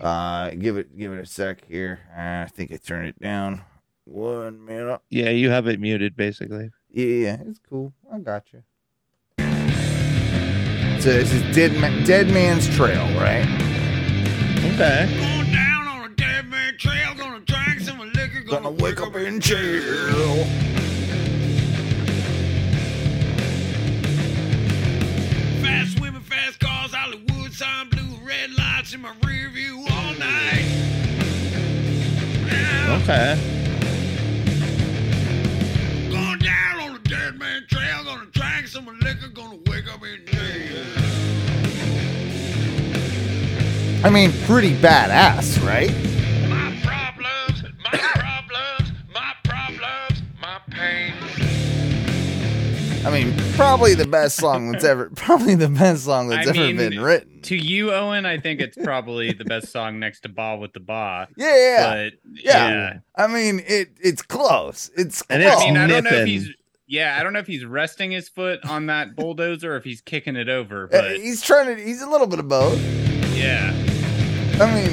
[SPEAKER 1] Uh, give it give it a sec here. I think I turned it down. One minute.
[SPEAKER 3] Yeah, you have it muted basically.
[SPEAKER 1] Yeah, yeah, it's cool. I got you. So this is Dead, Ma- Dead Man's Trail, right?
[SPEAKER 3] Okay.
[SPEAKER 4] Going down on a dead man trail, gonna drink some liquor,
[SPEAKER 1] Gonna wake up in jail.
[SPEAKER 4] Fast women, fast cars, Hollywood sign, blue, red lights in my rear view all night. Yeah,
[SPEAKER 3] Okay.
[SPEAKER 4] Gonna drink some liquor, gonna wake up in jail.
[SPEAKER 1] I mean, pretty badass, right?
[SPEAKER 4] My problems, my problems, my problems, my pain.
[SPEAKER 1] I mean, probably the best song that's ever, [LAUGHS] probably the best song that's
[SPEAKER 2] I
[SPEAKER 1] ever
[SPEAKER 2] mean,
[SPEAKER 1] been written.
[SPEAKER 2] To you, Owen, I think it's probably the best song next to "Ba with the Ba." [LAUGHS]
[SPEAKER 1] Yeah, yeah,
[SPEAKER 2] But
[SPEAKER 1] yeah.
[SPEAKER 2] yeah,
[SPEAKER 1] I mean, it it's close. It's close.
[SPEAKER 3] And
[SPEAKER 2] I mean, I don't know if he's yeah, I don't know if he's resting his foot on that bulldozer or if he's kicking it over.
[SPEAKER 1] Uh,
[SPEAKER 2] But
[SPEAKER 1] he's trying to. He's a little bit of both.
[SPEAKER 2] yeah,
[SPEAKER 1] I mean,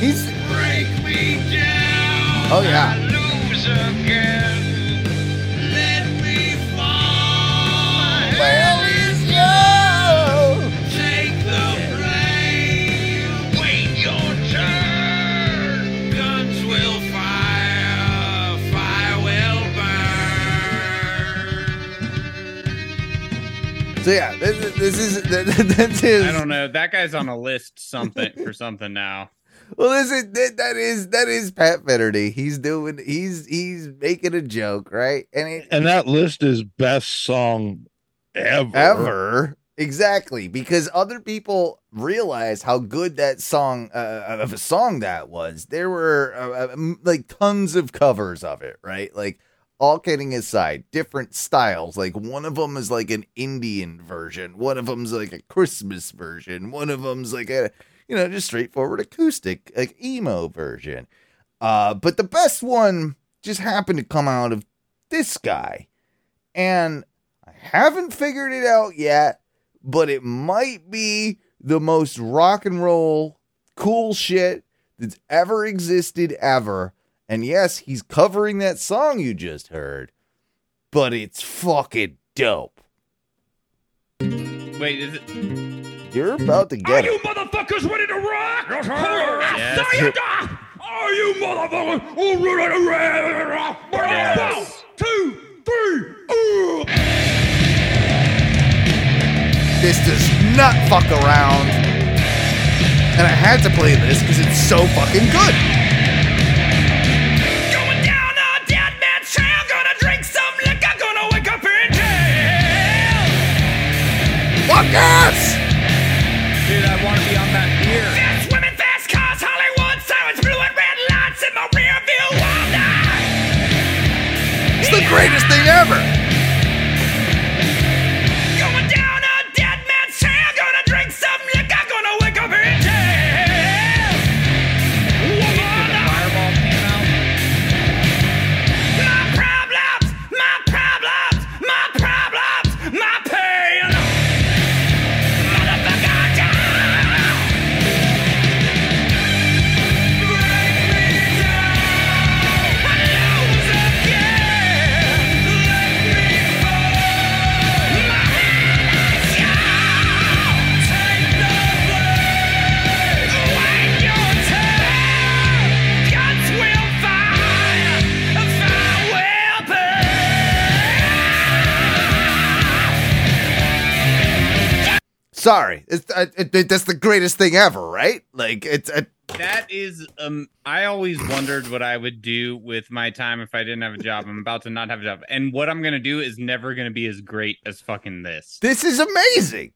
[SPEAKER 1] he's.
[SPEAKER 4] Break me down.
[SPEAKER 1] Oh, yeah.
[SPEAKER 4] I lose again. Let me fall.
[SPEAKER 1] Well, So yeah, this, is- this is [LAUGHS] this is.
[SPEAKER 2] I don't know. That guy's on a list something for something now. [LAUGHS]
[SPEAKER 1] Well, this is that, that is that is Pat Finnerty. He's doing. He's he's making a joke, right? And it,
[SPEAKER 3] And that list is best song ever.
[SPEAKER 1] ever exactly because other people realize how good that song uh, of a song that was. There were uh, uh, like tons of covers of it, right? Like all kidding aside, different styles. Like one of them is like an Indian version, one of them's like a Christmas version, one of them's like a you know just straightforward acoustic like emo version. Uh, but the best one just happened to come out of this guy And I haven't figured it out yet, but it might be the most rock and roll cool shit that's ever existed ever. And yes, he's covering that song you just heard, but it's fucking dope.
[SPEAKER 2] Wait, is it?
[SPEAKER 1] You're about to get
[SPEAKER 4] Are
[SPEAKER 1] get
[SPEAKER 4] you motherfuckers ready to rock?
[SPEAKER 2] Yes.
[SPEAKER 4] Are you motherfuckers ready to rock?
[SPEAKER 2] Yes.
[SPEAKER 4] One, two, three. Ooh.
[SPEAKER 1] This does not fuck around. And I had to play this because it's so fucking good. Fuck!
[SPEAKER 2] Dude, I want to be on that pier.
[SPEAKER 4] Fast women, fast cars, Hollywood sirens, blue and red lights in my rear view all night.
[SPEAKER 1] It's the greatest thing ever. Sorry, it's, uh, it, it- that's the greatest thing ever, right? Like it's uh,
[SPEAKER 2] That is, um, I always wondered what I would do with my time if I didn't have a job. I'm about to not have a job, and what I'm gonna do is never gonna be as great as fucking this.
[SPEAKER 1] this is amazing.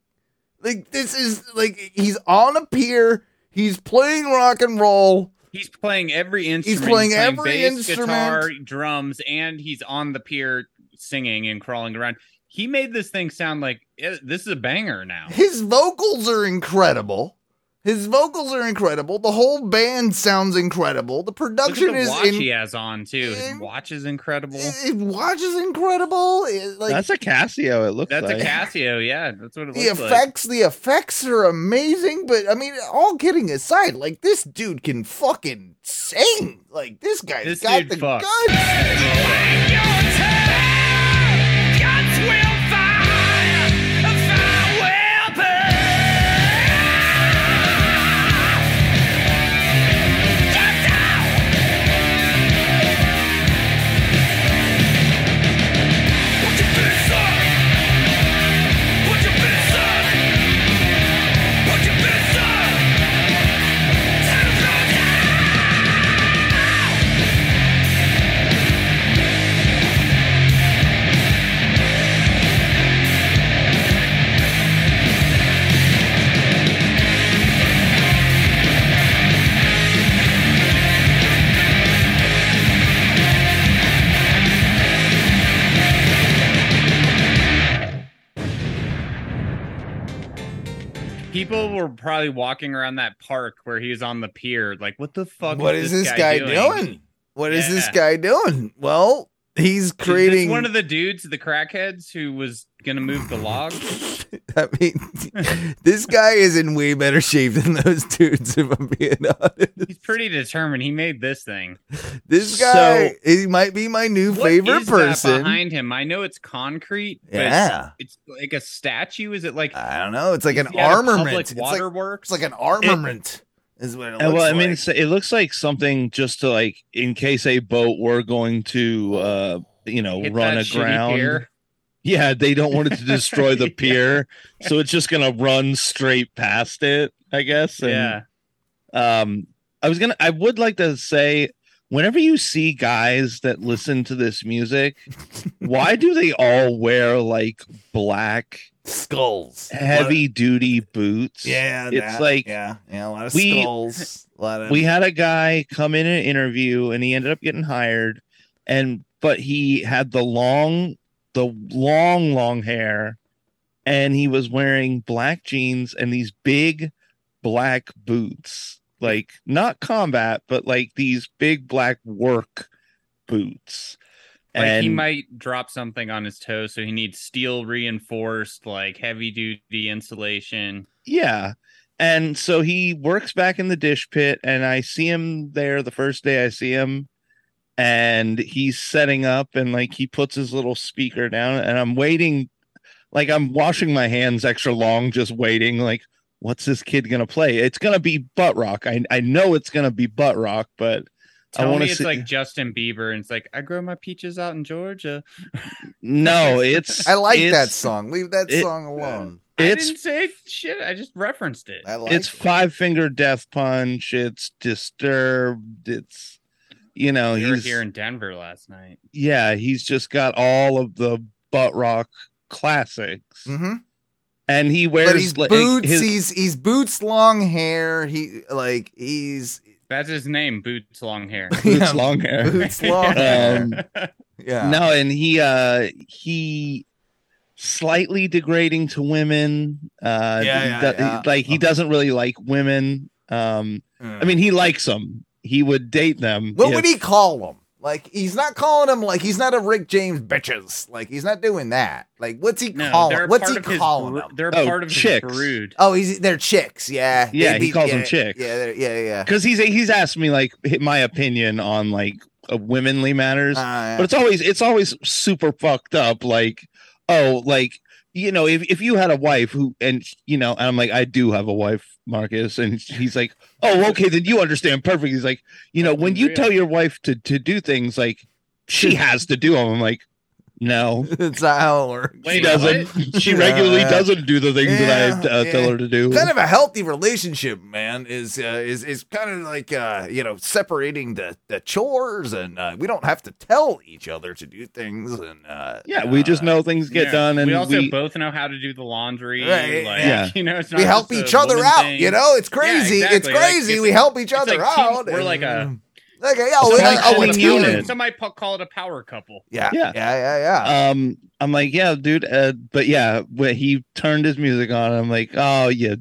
[SPEAKER 1] Like this is like he's on a pier. He's playing rock and roll.
[SPEAKER 2] He's playing every instrument.
[SPEAKER 1] He's playing every
[SPEAKER 2] bass,
[SPEAKER 1] instrument.
[SPEAKER 2] guitar, drums, and he's on the pier singing and crawling around. He made this thing sound like eh, this is a banger now.
[SPEAKER 1] His vocals are incredible. His vocals are incredible. The whole band sounds incredible. The
[SPEAKER 2] Look at
[SPEAKER 1] production
[SPEAKER 2] the
[SPEAKER 1] is
[SPEAKER 2] watch
[SPEAKER 1] in.
[SPEAKER 2] he has on too. His
[SPEAKER 1] in-
[SPEAKER 2] watch is incredible.
[SPEAKER 1] It, it watch is incredible. It, like
[SPEAKER 3] That's a Casio. It looks
[SPEAKER 2] That's
[SPEAKER 3] like.
[SPEAKER 2] a Casio, yeah. That's what it
[SPEAKER 1] the
[SPEAKER 2] looks like.
[SPEAKER 1] The effects, the effects are amazing. But I mean, all kidding aside, like this dude can fucking sing. Like this guy's
[SPEAKER 2] This
[SPEAKER 1] got the
[SPEAKER 2] fucks.
[SPEAKER 1] goods.
[SPEAKER 2] Probably walking around that park where he was on the pier, like, what the fuck?
[SPEAKER 1] What is this guy doing? What is this
[SPEAKER 2] Yeah.
[SPEAKER 1] guy doing? Well, he's
[SPEAKER 2] this
[SPEAKER 1] creating.
[SPEAKER 2] one of the dudes, the crackheads, who was gonna move the log. [LAUGHS]
[SPEAKER 1] I mean, this guy is in way better shape than those dudes. If I'm being [LAUGHS] honest,
[SPEAKER 2] He's pretty determined. He made this thing.
[SPEAKER 1] this guy
[SPEAKER 3] So-
[SPEAKER 1] he might be my new
[SPEAKER 2] What
[SPEAKER 1] favorite
[SPEAKER 2] is that
[SPEAKER 1] person.
[SPEAKER 2] behind him. I know it's concrete. But
[SPEAKER 1] Yeah.
[SPEAKER 2] it's like a statue. Is it like
[SPEAKER 1] I don't know. It's like an
[SPEAKER 2] is he at a
[SPEAKER 1] armament.
[SPEAKER 2] Public
[SPEAKER 1] It's like,
[SPEAKER 2] waterworks.
[SPEAKER 1] it's like an armament. is what it looks
[SPEAKER 3] Uh, well, I mean, it's, it looks like something just to like in case a boat were going to, uh, you know,
[SPEAKER 2] Hit
[SPEAKER 3] run
[SPEAKER 2] that shitty
[SPEAKER 3] aground.
[SPEAKER 2] Pier.
[SPEAKER 3] Yeah, they don't want it to destroy the [LAUGHS] pier, so it's just gonna run straight past it, I guess. And,
[SPEAKER 2] yeah.
[SPEAKER 3] Um, I was gonna, I would like to say, whenever you see guys that listen to this music, why do they all wear like black,
[SPEAKER 1] skulls,
[SPEAKER 3] heavy duty boots?
[SPEAKER 1] Yeah,
[SPEAKER 3] it's
[SPEAKER 1] that,
[SPEAKER 3] like
[SPEAKER 1] yeah, yeah, a lot of
[SPEAKER 3] we-
[SPEAKER 1] skulls. A lot of
[SPEAKER 3] we had a guy come in an interview and he ended up getting hired and but he had the long the long long hair and he was wearing black jeans and these big black boots like not combat but like these big black work boots
[SPEAKER 2] Like he might drop something on his toe, so he needs steel reinforced, like heavy duty insulation.
[SPEAKER 3] Yeah. And so he works back in the dish pit, and I see him there the first day I see him, and he's setting up, and like he puts his little speaker down, and I'm waiting, like I'm washing my hands extra long, just waiting, like, what's this kid gonna play? It's gonna be butt rock. I I know it's gonna be butt rock, but I
[SPEAKER 2] Tell
[SPEAKER 3] want
[SPEAKER 2] me
[SPEAKER 3] to
[SPEAKER 2] it's
[SPEAKER 3] see.
[SPEAKER 2] like Justin Bieber, and it's like I grow my peaches out in Georgia. [LAUGHS]
[SPEAKER 3] no, it's
[SPEAKER 1] I like that song. Leave that
[SPEAKER 3] it-
[SPEAKER 1] song alone.
[SPEAKER 2] I
[SPEAKER 3] It's
[SPEAKER 2] didn't say shit. I just referenced it.
[SPEAKER 1] I like
[SPEAKER 3] it's
[SPEAKER 1] it.
[SPEAKER 3] five finger death punch. It's disturbed. It's you know
[SPEAKER 2] you were
[SPEAKER 3] he's
[SPEAKER 2] here in Denver last night.
[SPEAKER 3] yeah he's just got all of the butt rock classics,
[SPEAKER 1] hmm
[SPEAKER 3] and he wears
[SPEAKER 1] But he's
[SPEAKER 3] like,
[SPEAKER 1] boots.
[SPEAKER 3] his-
[SPEAKER 1] he's he's boots, long hair. He like he's
[SPEAKER 2] That's his name, Boots Long Hair. [LAUGHS]
[SPEAKER 3] boots long hair.
[SPEAKER 1] Boots long [LAUGHS] hair.
[SPEAKER 3] Um,
[SPEAKER 1] yeah.
[SPEAKER 3] No, and he uh he slightly degrading to women. Uh,
[SPEAKER 1] Yeah, yeah,
[SPEAKER 3] do-
[SPEAKER 1] yeah.
[SPEAKER 3] like he doesn't really like women. Um, I mean, he likes them. He would date them.
[SPEAKER 1] what
[SPEAKER 3] if-
[SPEAKER 1] would he call them? Like he's not calling them like he's not a Rick James bitches. Like he's not doing that. Like what's he
[SPEAKER 2] No,
[SPEAKER 1] calling?
[SPEAKER 2] they're
[SPEAKER 1] What's he
[SPEAKER 2] of his
[SPEAKER 1] calling them?
[SPEAKER 2] They're
[SPEAKER 3] Oh,
[SPEAKER 2] part of
[SPEAKER 3] chicks.
[SPEAKER 2] his brood.
[SPEAKER 1] Oh, he's they're chicks. Yeah.
[SPEAKER 3] Yeah,
[SPEAKER 1] They
[SPEAKER 3] he calls them chicks.
[SPEAKER 1] Yeah, yeah, yeah.
[SPEAKER 3] because he's he's asked me like my opinion on like uh, womenly matters,
[SPEAKER 1] Uh, yeah.
[SPEAKER 3] but it's always it's always super fucked up. Like, oh, like you know, if if you had a wife who and you know, and I'm like, I do have a wife, Marcus, and he's like, oh, okay, then you understand perfect. He's like, you know, when you tell your wife to to do things, like she has to do them. I'm like, no. [LAUGHS]
[SPEAKER 1] That's not how it works.
[SPEAKER 3] She doesn't. She regularly
[SPEAKER 1] Yeah.
[SPEAKER 3] doesn't do the things that I uh,
[SPEAKER 1] yeah.
[SPEAKER 3] tell her to do.
[SPEAKER 1] kind of a healthy relationship, man, is uh, is is kind of like uh, you know separating the the chores, and uh, we don't have to tell each other to do things, and uh,
[SPEAKER 3] yeah, we just know things get
[SPEAKER 2] Yeah.
[SPEAKER 3] done, and
[SPEAKER 2] we also
[SPEAKER 3] we,
[SPEAKER 2] both know how to do the laundry.
[SPEAKER 1] Right,
[SPEAKER 2] like,
[SPEAKER 3] yeah. [LAUGHS]
[SPEAKER 2] you know, it's not
[SPEAKER 1] we help each other out.
[SPEAKER 2] thing.
[SPEAKER 1] You know, it's crazy.
[SPEAKER 2] exactly.
[SPEAKER 1] It's
[SPEAKER 2] Like,
[SPEAKER 1] crazy.
[SPEAKER 2] it's-
[SPEAKER 1] we help each other
[SPEAKER 2] like team-
[SPEAKER 1] out.
[SPEAKER 2] we're like a-
[SPEAKER 1] and- like a, yeah,
[SPEAKER 3] It's
[SPEAKER 1] we,
[SPEAKER 3] like team
[SPEAKER 1] it's
[SPEAKER 3] unit.
[SPEAKER 1] unit.
[SPEAKER 2] Somebody po- call it a power couple.
[SPEAKER 1] Yeah,
[SPEAKER 3] Yeah.
[SPEAKER 1] yeah, yeah, yeah, yeah.
[SPEAKER 3] um i'm like yeah dude uh, but yeah when he turned his music on i'm like oh yeah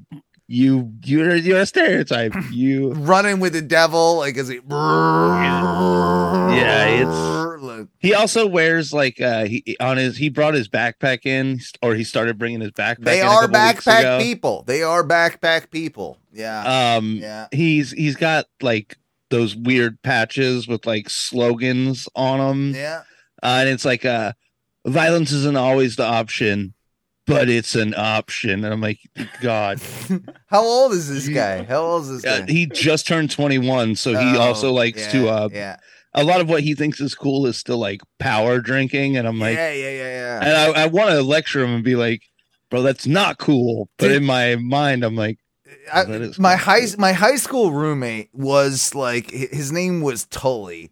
[SPEAKER 3] you you're you're a stereotype [LAUGHS] you
[SPEAKER 1] Running with the devil, like is it?
[SPEAKER 3] Yeah,
[SPEAKER 1] it's like,
[SPEAKER 3] he also wears like uh he on his he brought his backpack in or he started bringing his backpack
[SPEAKER 1] they
[SPEAKER 3] in
[SPEAKER 1] are backpack people. They are backpack people. Yeah,
[SPEAKER 3] um
[SPEAKER 1] yeah.
[SPEAKER 3] he's he's got like those weird patches with like slogans on them
[SPEAKER 1] Yeah.
[SPEAKER 3] uh, and it's like uh violence isn't always the option but it's an option and i'm like god [LAUGHS] [LAUGHS]
[SPEAKER 1] How old is this guy? How old is this
[SPEAKER 3] Uh, he just turned 21 so he
[SPEAKER 1] Oh,
[SPEAKER 3] also likes
[SPEAKER 1] yeah,
[SPEAKER 3] to uh
[SPEAKER 1] yeah,
[SPEAKER 3] a lot of what he thinks is cool is still like power drinking and i'm like
[SPEAKER 1] yeah, yeah, yeah, yeah.
[SPEAKER 3] and i, I want to lecture him and be like bro that's not cool but
[SPEAKER 1] Dude.
[SPEAKER 3] in my mind i'm like
[SPEAKER 1] I-
[SPEAKER 3] that is
[SPEAKER 1] my high my high school roommate was like his name was Tully,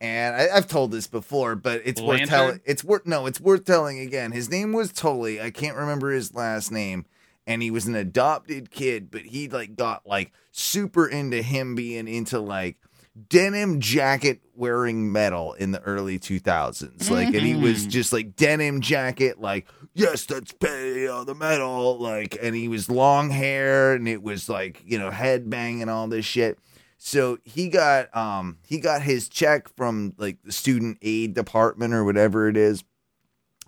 [SPEAKER 1] and I, I've told this before, but it's worth telling. It's worth no, it's worth telling again. His name was Tully. I can't remember his last name, and he was an adopted kid, but he like got like super into him being into like denim jacket wearing metal in the early 2000s like and he was just like denim jacket like yes that's pay on the metal like and he was long hair and it was like you know head bang and all this shit. So he got um he got his check from like the student aid department or whatever it is.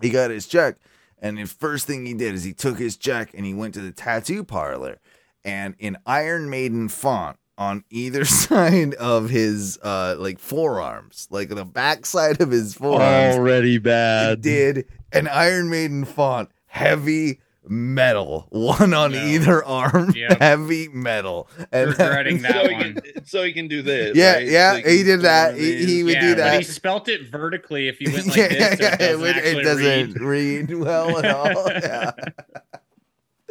[SPEAKER 1] He got his check and the first thing he did is he took his check and he went to the tattoo parlor. And in iron maiden font on either [LAUGHS] side of his uh like forearms like the back side of his forearms
[SPEAKER 3] already
[SPEAKER 1] it
[SPEAKER 3] bad
[SPEAKER 1] did an Iron Maiden font, heavy metal, one on
[SPEAKER 2] No.
[SPEAKER 1] either arm,
[SPEAKER 2] Yep. [LAUGHS]
[SPEAKER 1] heavy metal. And
[SPEAKER 2] Regretting that
[SPEAKER 3] so he, can, so he can do this
[SPEAKER 1] Yeah,
[SPEAKER 3] right?
[SPEAKER 1] yeah,
[SPEAKER 3] So
[SPEAKER 1] he
[SPEAKER 3] can
[SPEAKER 1] did that. He- he would
[SPEAKER 2] yeah,
[SPEAKER 1] do
[SPEAKER 2] but
[SPEAKER 1] that.
[SPEAKER 2] he spelt it vertically. If you [LAUGHS] went like
[SPEAKER 1] yeah,
[SPEAKER 2] this,
[SPEAKER 1] yeah,
[SPEAKER 2] so it
[SPEAKER 1] it,
[SPEAKER 2] doesn't,
[SPEAKER 1] would- it doesn't
[SPEAKER 2] read.
[SPEAKER 1] read well at all.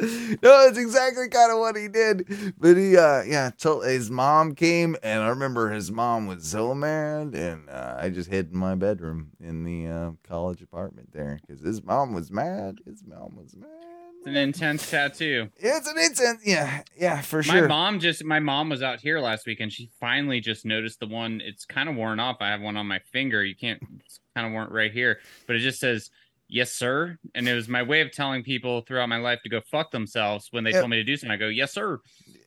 [SPEAKER 1] No, it's exactly kind of what he did. But he, uh, yeah, told his mom came, and I remember his mom was so mad, and uh, I just hid in my bedroom in the uh, college apartment there because his mom was mad. His mom was mad.
[SPEAKER 2] It's an intense tattoo.
[SPEAKER 1] It's an intense. Yeah, yeah, for sure.
[SPEAKER 2] My mom just my mom was out here last week and she finally just noticed the one. It's kind of worn off. I have one on my finger. You can't. It's kind of worn right here, but it just says "Yes, sir," and it was my way of telling people throughout my life to go fuck themselves when they
[SPEAKER 1] Yep.
[SPEAKER 2] told me to do something. I go, "Yes, sir."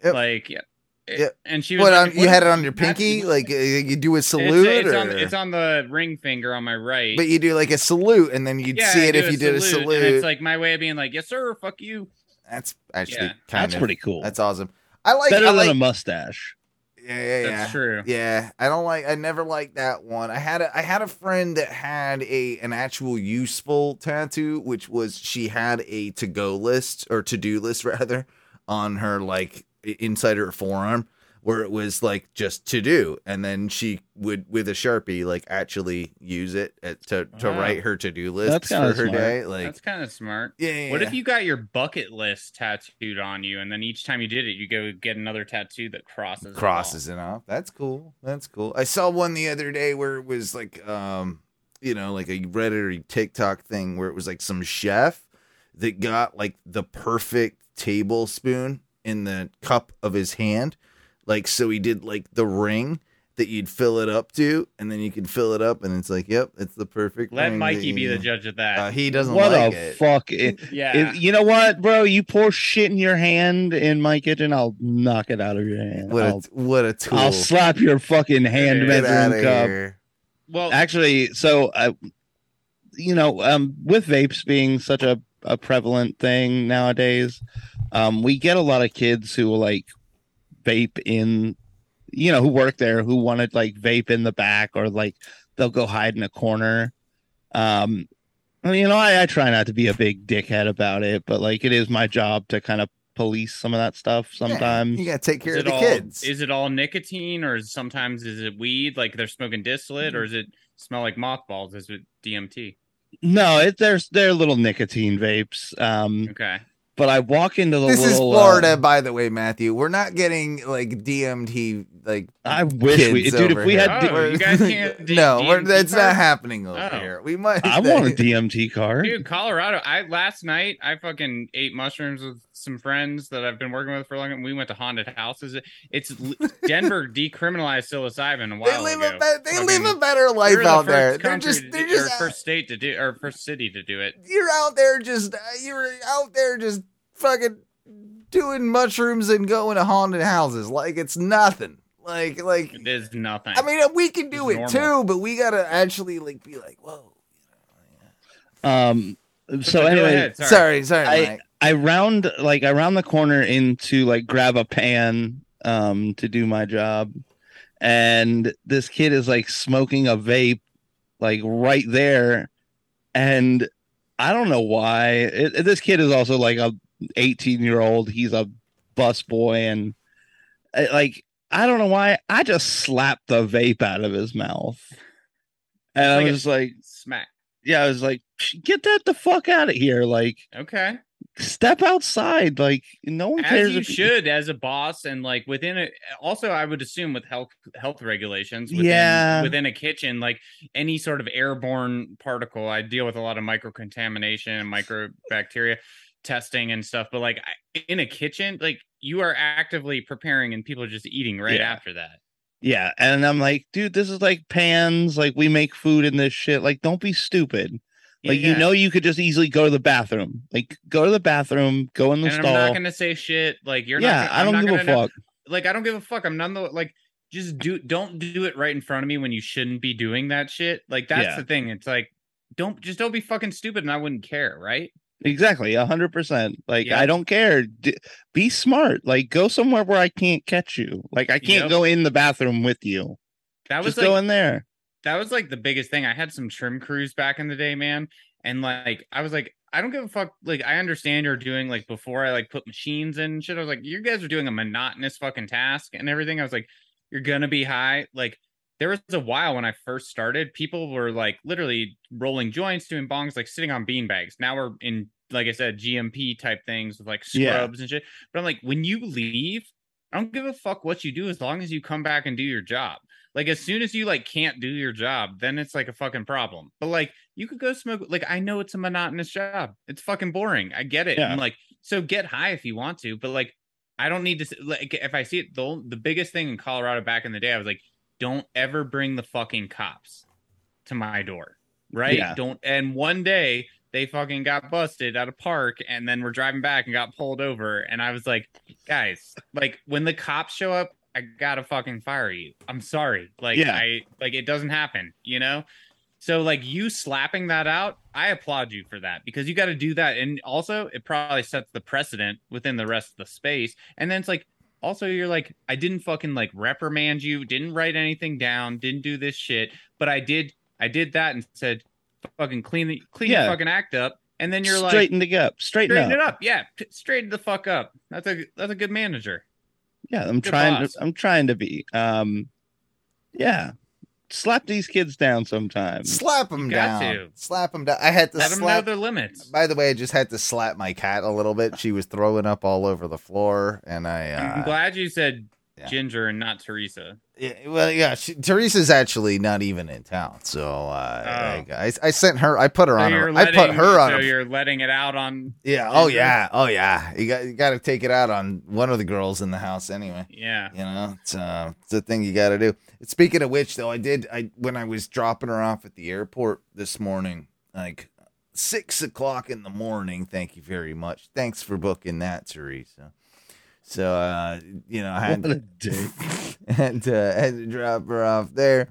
[SPEAKER 1] Yep.
[SPEAKER 2] Like, yeah,
[SPEAKER 1] Yeah.
[SPEAKER 2] And she was
[SPEAKER 1] What
[SPEAKER 2] like,
[SPEAKER 1] on, you had it on your pinky? Like uh, you do a salute,
[SPEAKER 2] it's
[SPEAKER 1] or
[SPEAKER 2] on it's on the ring finger on my right.
[SPEAKER 1] but you do like a salute, and then you'd
[SPEAKER 2] Yeah,
[SPEAKER 1] see
[SPEAKER 2] I
[SPEAKER 1] it if you did a
[SPEAKER 2] and
[SPEAKER 1] salute.
[SPEAKER 2] it's like my way of being like, yes, sir, fuck you.
[SPEAKER 1] that's actually
[SPEAKER 2] Yeah.
[SPEAKER 1] kind
[SPEAKER 3] That's
[SPEAKER 1] of
[SPEAKER 3] pretty cool.
[SPEAKER 1] That's awesome. I like.
[SPEAKER 3] Better
[SPEAKER 1] I
[SPEAKER 3] than
[SPEAKER 1] like,
[SPEAKER 3] a mustache.
[SPEAKER 1] Yeah, yeah, yeah.
[SPEAKER 2] That's true.
[SPEAKER 1] Yeah, I don't like. I never liked that one. I had a I had a friend that had a an actual useful tattoo, which was she had a to go list or to do list [LAUGHS] rather on her like inside her forearm, where it was like just to do, and then she would with a sharpie like actually use it at, to to
[SPEAKER 2] Wow.
[SPEAKER 1] write her to do list for her
[SPEAKER 3] smart.
[SPEAKER 1] day. Like,
[SPEAKER 2] That's kind of smart.
[SPEAKER 1] yeah, yeah,
[SPEAKER 2] What
[SPEAKER 1] yeah.
[SPEAKER 2] if you got your bucket list tattooed on you, and then each time you did it, you go get another tattoo that crosses it off?
[SPEAKER 1] crosses it off. That's cool. That's cool. I saw one the other day where it was like, um, you know, like a Reddit or TikTok thing where it was like some chef that got like the perfect tablespoon in the cup of his hand. Like, so he did like the ring that you'd fill it up to, and then you can fill it up, and it's like, yep, it's the perfect.
[SPEAKER 2] Let
[SPEAKER 1] ring
[SPEAKER 2] Mikey be
[SPEAKER 1] you-
[SPEAKER 2] the judge of that.
[SPEAKER 1] Uh, he doesn't
[SPEAKER 3] What
[SPEAKER 1] like
[SPEAKER 3] a
[SPEAKER 1] it.
[SPEAKER 3] fuck! [LAUGHS] If,
[SPEAKER 2] yeah.
[SPEAKER 3] if- you know what, bro? You pour shit in your hand in my kitchen, I'll knock it out of your hand.
[SPEAKER 1] what a
[SPEAKER 3] I'll,
[SPEAKER 1] what a tool.
[SPEAKER 3] I'll slap your fucking hand
[SPEAKER 2] Get
[SPEAKER 1] Get
[SPEAKER 3] measuring cup.
[SPEAKER 1] here.
[SPEAKER 2] well,
[SPEAKER 3] Actually, so uh, you know, um, with vapes being such a, a prevalent thing nowadays, um, we get a lot of kids who like vape in, you know, who work there who want to like vape in the back or like they'll go hide in a corner. Um, I mean, you know, I, I try not to be a big dickhead about it, but like it is my job to kind of police some of that stuff
[SPEAKER 1] Yeah,
[SPEAKER 3] sometimes.
[SPEAKER 1] you gotta take care
[SPEAKER 2] is
[SPEAKER 1] of the
[SPEAKER 2] all
[SPEAKER 1] kids.
[SPEAKER 2] is it all nicotine, or is sometimes is it weed? Like they're smoking distillate, or is it smell like mothballs? Is it DMT?
[SPEAKER 3] No, it, there's they're little nicotine vapes. Um,
[SPEAKER 2] Okay.
[SPEAKER 3] But I walk into the
[SPEAKER 1] This is Florida,
[SPEAKER 3] uh,
[SPEAKER 1] by the way, Matthew. We're not getting like DMT like
[SPEAKER 3] I wish we,
[SPEAKER 1] kids
[SPEAKER 3] dude.
[SPEAKER 1] over
[SPEAKER 3] If we
[SPEAKER 1] here.
[SPEAKER 3] had,
[SPEAKER 2] Oh,
[SPEAKER 3] D-
[SPEAKER 2] you guys can't D- [LAUGHS]
[SPEAKER 1] no, we're,
[SPEAKER 2] DMT
[SPEAKER 1] that's not happening over
[SPEAKER 2] Oh.
[SPEAKER 1] here. We might.
[SPEAKER 3] I want a [LAUGHS] DMT card.
[SPEAKER 2] Dude, Colorado. I last night I fucking ate mushrooms with some friends that I've been working with for a long time. We went to haunted houses. It's [LAUGHS] Denver decriminalized psilocybin a while
[SPEAKER 1] They live
[SPEAKER 2] ago.
[SPEAKER 1] a they
[SPEAKER 2] Fucking-
[SPEAKER 1] live a better
[SPEAKER 2] we
[SPEAKER 1] life
[SPEAKER 2] the
[SPEAKER 1] out
[SPEAKER 2] first
[SPEAKER 1] there. They're
[SPEAKER 2] country
[SPEAKER 1] just
[SPEAKER 2] to
[SPEAKER 1] they're
[SPEAKER 2] do-
[SPEAKER 1] just
[SPEAKER 2] or first state to do or first city to do it.
[SPEAKER 1] you're out there just uh, you're out there just fucking doing mushrooms and going to haunted houses like it's nothing. Like like
[SPEAKER 2] It is nothing.
[SPEAKER 1] I mean we can do it
[SPEAKER 2] It's
[SPEAKER 1] too, but we gotta actually like be like whoa.
[SPEAKER 3] Um. So
[SPEAKER 2] Go
[SPEAKER 3] anyway,
[SPEAKER 2] ahead,
[SPEAKER 1] Sorry, sorry,
[SPEAKER 3] I- I round like I round the corner into like grab a pan um to do my job, and this kid is like smoking a vape like right there, and I don't know why. It, this kid is also like a 18 year old. He's a bus boy, and uh, like I don't know why. I just slapped the vape out of his mouth, and I was like,
[SPEAKER 2] Smack.
[SPEAKER 3] yeah, I was like, get that the fuck out of here, like
[SPEAKER 2] Okay.
[SPEAKER 3] Step outside. Like no one
[SPEAKER 2] As
[SPEAKER 3] cares.
[SPEAKER 2] you
[SPEAKER 3] if
[SPEAKER 2] should as a boss and like within it also I would assume with health health regulations within,
[SPEAKER 3] Yeah.
[SPEAKER 2] within a kitchen like any sort of airborne particle I deal with a lot of micro contamination and microbacteria testing and stuff but like in a kitchen like you are actively preparing and people are just eating right
[SPEAKER 3] Yeah.
[SPEAKER 2] after that
[SPEAKER 3] Yeah, and I'm like, dude, this is like pans. Like we make food in this shit. Like, don't be stupid. Like you know, you could just easily go to the bathroom. Like go to the bathroom, go in the
[SPEAKER 2] and I'm not gonna say shit like you're
[SPEAKER 3] yeah,
[SPEAKER 2] not gonna,
[SPEAKER 3] I don't
[SPEAKER 2] not
[SPEAKER 3] give a
[SPEAKER 2] gonna know-
[SPEAKER 3] fuck.
[SPEAKER 2] like I don't give a fuck. I'm none the like just do don't do it right in front of me when you shouldn't be doing that shit. Like that's
[SPEAKER 3] Yeah.
[SPEAKER 2] the thing. It's like don't just don't be fucking stupid and I wouldn't care, right?
[SPEAKER 3] Exactly, a hundred percent. Like
[SPEAKER 2] Yeah.
[SPEAKER 3] I don't care. D- be smart. Like go somewhere where I can't catch you. Like I can't
[SPEAKER 2] Yep.
[SPEAKER 3] go in the bathroom with you.
[SPEAKER 2] That was
[SPEAKER 3] Just
[SPEAKER 2] like
[SPEAKER 3] go in there.
[SPEAKER 2] That was like the biggest thing. I had some trim crews back in the day, man. And like I was like, I don't give a fuck. Like I understand you're doing like before I like put machines in and shit. I was like, you guys are doing a monotonous fucking task and everything. I was like, you're gonna be high. Like there was a while when I first started, people were like literally rolling joints, doing bongs, like sitting on beanbags. Now we're in, like I said, GMP type things with like
[SPEAKER 3] Yeah.
[SPEAKER 2] scrubs and shit. But I'm like, when you leave, I don't give a fuck what you do as long as you come back and do your job. Like as soon as you like can't do your job, then it's like a fucking problem. But like you could go smoke. Like I know it's a monotonous job. It's fucking boring. I get it.
[SPEAKER 3] Yeah.
[SPEAKER 2] And like so get high if you want to, but like I don't need to. Like if I see it, the the biggest thing in Colorado back in the day, I was like, don't ever bring the fucking cops to my door. Right?
[SPEAKER 3] Yeah.
[SPEAKER 2] Don't. And one day they fucking got busted at a park and then we're driving back and got pulled over. And I was like, guys, like when the cops show up, I gotta fucking fire you. I'm sorry. Like
[SPEAKER 3] Yeah.
[SPEAKER 2] I like it doesn't happen, you know? So like you slapping that out, I applaud you for that because you got to do that, and also it probably sets the precedent within the rest of the space. And then it's like, also you're like, I didn't fucking like reprimand you, didn't write anything down, didn't do this shit, but I did, I did that and said, fucking clean the clean
[SPEAKER 3] Yeah.
[SPEAKER 2] your fucking act up, and then you're like,
[SPEAKER 3] straighten it up, straighten,
[SPEAKER 2] straighten
[SPEAKER 3] up.
[SPEAKER 2] it up, yeah, straighten the fuck up. That's a that's a good manager.
[SPEAKER 3] Yeah, I'm
[SPEAKER 2] Good
[SPEAKER 3] trying
[SPEAKER 2] boss.
[SPEAKER 3] to. I'm trying to be. Um, yeah, slap these kids down sometimes.
[SPEAKER 1] Slap them
[SPEAKER 2] got
[SPEAKER 1] down.
[SPEAKER 2] to.
[SPEAKER 1] Slap them down. I had to
[SPEAKER 2] Let them know
[SPEAKER 1] slap.
[SPEAKER 2] their limits.
[SPEAKER 1] By the way, I just had to slap my cat a little bit. She was throwing up all over the floor, and I. Uh,
[SPEAKER 2] I'm glad you said
[SPEAKER 1] yeah.
[SPEAKER 2] Ginger and not Teresa.
[SPEAKER 1] Yeah, well, yeah. She, Teresa's actually not even in town, so uh,
[SPEAKER 2] Oh.
[SPEAKER 1] like, I, I sent her. I put her
[SPEAKER 2] So
[SPEAKER 1] on. Her, I put her on.
[SPEAKER 2] So
[SPEAKER 1] a-
[SPEAKER 2] you're letting it out on.
[SPEAKER 1] yeah. Oh yeah. Oh yeah. You got you got to take it out on one of the girls in the house anyway.
[SPEAKER 2] Yeah.
[SPEAKER 1] You know, it's uh, it's a thing you got to do. Speaking of which, though, I did. I when I was dropping her off at the airport this morning, like six o'clock in the morning. Thank you very much. Thanks for booking that, Teresa. So, uh, you know, I had
[SPEAKER 3] What a dick. [LAUGHS]
[SPEAKER 1] and uh, had to drop her off there.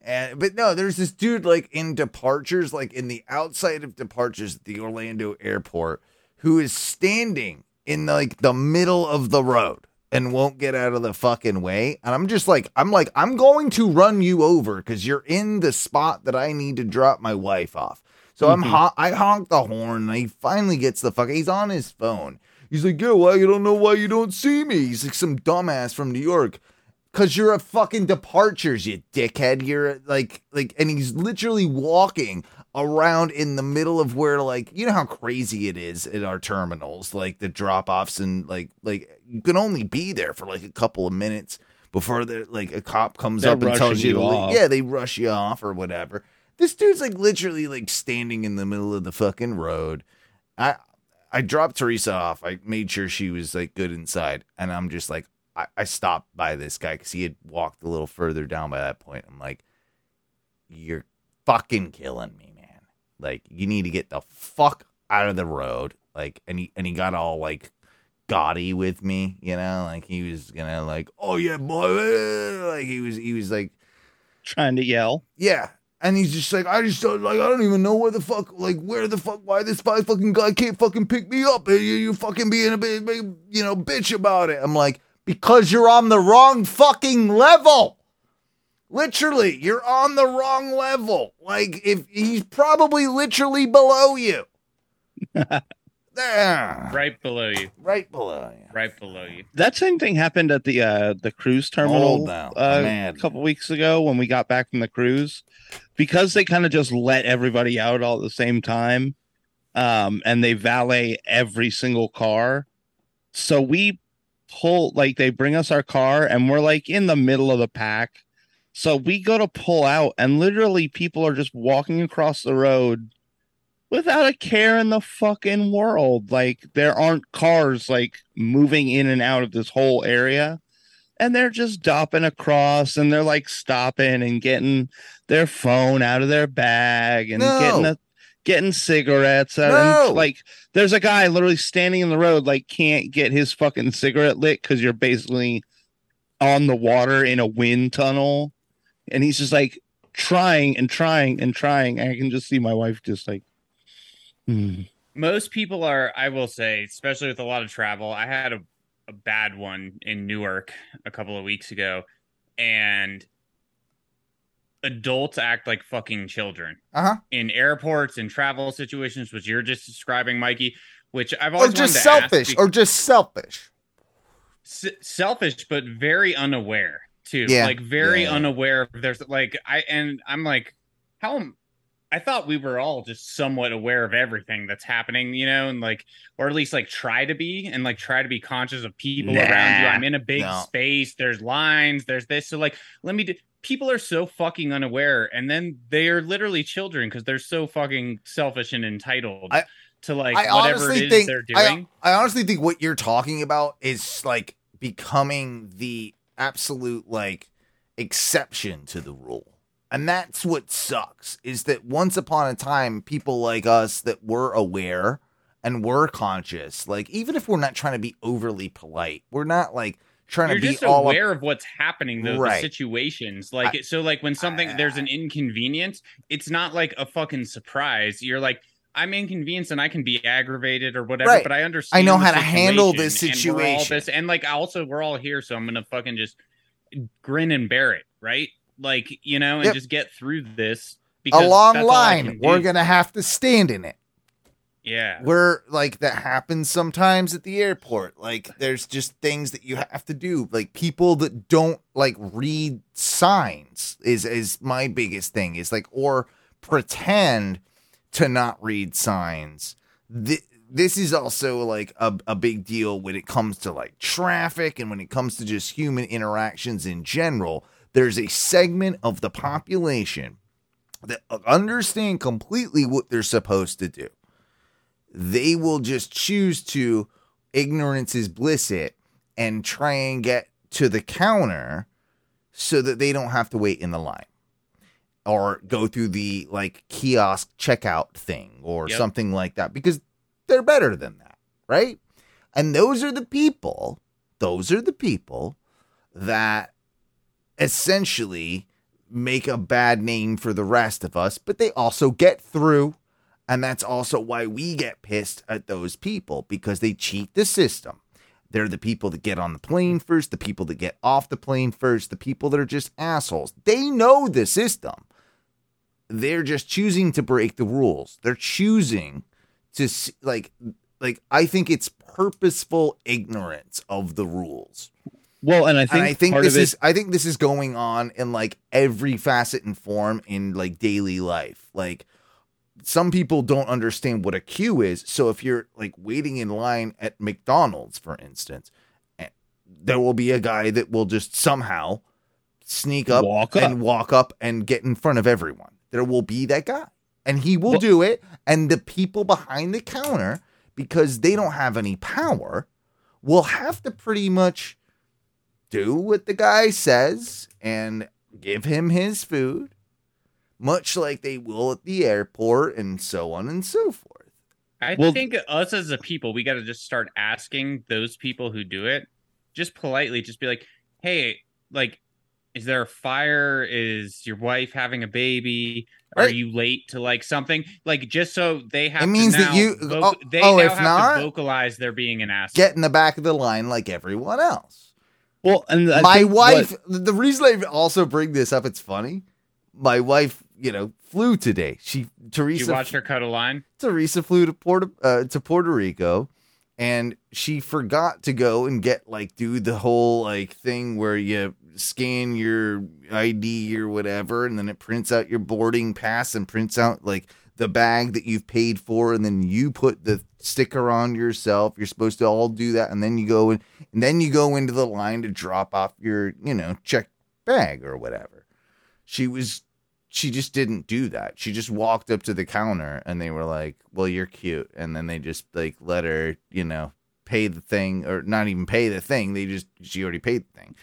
[SPEAKER 1] And but no, there's this dude like in departures, like in the outside of departures at the Orlando airport, who is standing in like the middle of the road and won't get out of the fucking way. And I'm just like, I'm like, I'm going to run you over because you're in the spot that I need to drop my wife off. So I'm
[SPEAKER 3] Mhm.
[SPEAKER 1] hon- I honk the horn and he finally gets the fuck. He's on his phone. He's like, yeah, why you don't know why you don't see me? He's like some dumbass from New York. Cause you're a fucking departures, you dickhead. You're like like and he's literally walking around in the middle of where like you know how crazy it is at our terminals, like the drop offs and like like you can only be there for like a couple of minutes before the like a cop comes
[SPEAKER 3] They're
[SPEAKER 1] up and tells you to
[SPEAKER 3] you
[SPEAKER 1] leave. Yeah, they rush you off or whatever. This dude's like literally like standing in the middle of the fucking road. I I dropped Teresa off. I made sure she was like good inside, and I'm just like, I, I stopped by this guy because he had walked a little further down by that point. I'm like, you're fucking killing me, man. Like, you need to get the fuck out of the road. Like, and he and he got all like gaudy with me, you know, like he was gonna like, oh yeah, boy, like he was he was like
[SPEAKER 3] Trying to yell.
[SPEAKER 1] yeah. And he's just like, I just don't like, I don't even know where the fuck, like, where the fuck, why this fi- fucking guy can't fucking pick me up. And you, you fucking being a big, big, you know, bitch about it. I'm like, because you're on the wrong fucking level. Literally, you're on the wrong level. Like, if he's probably literally below you. [LAUGHS] there.
[SPEAKER 2] Right below you.
[SPEAKER 1] Right below you.
[SPEAKER 2] Right below you.
[SPEAKER 3] That same thing happened at the uh the cruise terminal
[SPEAKER 1] Hold
[SPEAKER 3] uh, a couple weeks ago when we got back from the cruise because they kind of just let everybody out all at the same time um and they valet every single car. So we pull like they bring us our car and we're like in the middle of the pack. So we go to pull out and literally people are just walking across the road without a care in the fucking world. Like there aren't cars like moving in and out of this whole area and they're just dopping across and they're like stopping and getting their phone out of their bag and
[SPEAKER 1] No.
[SPEAKER 3] getting a getting cigarettes out
[SPEAKER 1] No.
[SPEAKER 3] and like there's a guy literally standing in the road like can't get his fucking cigarette lit because you're basically on the water in a wind tunnel and he's just like trying and trying and trying and i can just see my wife just like hmm.
[SPEAKER 2] Most people are, I will say, especially with a lot of travel. I had a, a bad one in Newark a couple of weeks ago, and adults act like fucking children
[SPEAKER 1] Uh huh.
[SPEAKER 2] in airports and travel situations, which you're just describing, Mikey. Which I've
[SPEAKER 1] Or
[SPEAKER 2] always
[SPEAKER 1] just
[SPEAKER 2] to
[SPEAKER 1] selfish.
[SPEAKER 2] be-
[SPEAKER 1] Or just selfish.
[SPEAKER 2] s- selfish but very unaware too
[SPEAKER 1] Yeah.
[SPEAKER 2] like very
[SPEAKER 1] Yeah.
[SPEAKER 2] unaware there's like i and i'm like how am i thought we were all just somewhat aware of everything that's happening you know and like or at least like try to be and like try to be conscious of people around you. I'm in a big
[SPEAKER 1] No.
[SPEAKER 2] space. There's lines. There's this. So like let me do people are so fucking unaware and then they are literally children because they're so fucking selfish and entitled
[SPEAKER 1] I-
[SPEAKER 2] to like
[SPEAKER 1] I
[SPEAKER 2] whatever it is
[SPEAKER 1] think
[SPEAKER 2] they're
[SPEAKER 1] I-
[SPEAKER 2] doing.
[SPEAKER 1] I, honestly think what you're talking about is like becoming the absolute like exception to the rule. And that's what sucks is that once upon a time, people like us that were aware and were conscious, like even if we're not trying to be overly polite, we're not like trying
[SPEAKER 2] You're
[SPEAKER 1] to be
[SPEAKER 2] just
[SPEAKER 1] all up-
[SPEAKER 2] aware of what's happening though,
[SPEAKER 1] Right.
[SPEAKER 2] the situations. Like it- so like when something there's an ah. inconvenience, it's not like a fucking surprise. You're like, I'm inconvenienced and I can be aggravated or whatever,
[SPEAKER 1] Right.
[SPEAKER 2] but I understand.
[SPEAKER 1] I
[SPEAKER 2] know
[SPEAKER 1] how to handle this
[SPEAKER 2] situation, and this- and like also we're all here, so I'm gonna fucking just grin and bear it, right? Like, you know, and
[SPEAKER 1] Yep.
[SPEAKER 2] just get through this.
[SPEAKER 1] a long
[SPEAKER 2] that's all I
[SPEAKER 1] line. We're gonna have to stand in it.
[SPEAKER 2] Yeah.
[SPEAKER 1] We're like that happens sometimes at the airport. Like there's just things that you have to do. Like people that don't like read signs is is my biggest thing. Is like or pretend to not read signs. Th- this is also like a, a big deal when it comes to like traffic and when it comes to just human interactions in general. There's a segment of the population that understand completely what they're supposed to do they will just choose to ignorance is bliss it and try and get to the counter so that they don't have to wait in the line or go through the like kiosk checkout thing or
[SPEAKER 2] Yep.
[SPEAKER 1] something like that because they're better than that, right? And those are the people, those are the people that essentially make a bad name for the rest of us, but they also get through. And that's also why we get pissed at those people because they cheat the system. They're the people that get on the plane first, the people that get off the plane first, the people that are just assholes. They know the system. They're just choosing to break the rules. They're choosing to like like I think it's purposeful ignorance of the rules
[SPEAKER 3] Well, and I think,
[SPEAKER 1] and I think this
[SPEAKER 3] of it,
[SPEAKER 1] is I think this is going on in like every facet and form in like daily life. Like some people don't understand what a queue is. So if you're like waiting in line at McDonald's, for instance, eh, there will be a guy that will just somehow sneak up,
[SPEAKER 3] Walk up.
[SPEAKER 1] and walk up and get in front of everyone. There will be that guy. And he will do it. And the people behind the counter, because they don't have any power, will have to pretty much do what the guy says and give him his food, much like they will at the airport and so on and so forth.
[SPEAKER 2] I
[SPEAKER 3] Well-
[SPEAKER 2] think us as a people, we got to just start asking those people who do it, just politely, just be like, "Hey, like, is there a fire? Is your wife having a baby? Are
[SPEAKER 1] Right.
[SPEAKER 2] you late to like something? Like, just so they have.
[SPEAKER 1] It
[SPEAKER 2] to
[SPEAKER 1] means that you-
[SPEAKER 2] voc-
[SPEAKER 1] oh,
[SPEAKER 2] they
[SPEAKER 1] oh,
[SPEAKER 2] now
[SPEAKER 1] if
[SPEAKER 2] have
[SPEAKER 1] not,
[SPEAKER 2] to vocalize they're being an asshole.
[SPEAKER 1] Get in the back of the line like everyone else.
[SPEAKER 3] Well, and I
[SPEAKER 1] my
[SPEAKER 3] think
[SPEAKER 1] wife,
[SPEAKER 3] what-
[SPEAKER 1] the reason I also bring this up, it's funny. My wife, you know, flew today. She,
[SPEAKER 2] you
[SPEAKER 1] Teresa,
[SPEAKER 2] watched her cut a line.
[SPEAKER 1] Teresa flew to Puerto uh, to Puerto Rico, and she forgot to go and get like do the whole like thing where you scan your ID or whatever, and then it prints out your boarding pass and prints out like the bag that you've paid for, and then you put the sticker on yourself. You're supposed to all do that, and then you go in, and then you go into the line to drop off your you know check bag or whatever. She was she just didn't do that. She just walked up to the counter and they were like, "Well, you're cute," and then they just like let her, you know, pay the thing or not even pay the thing. They just she already paid the thing,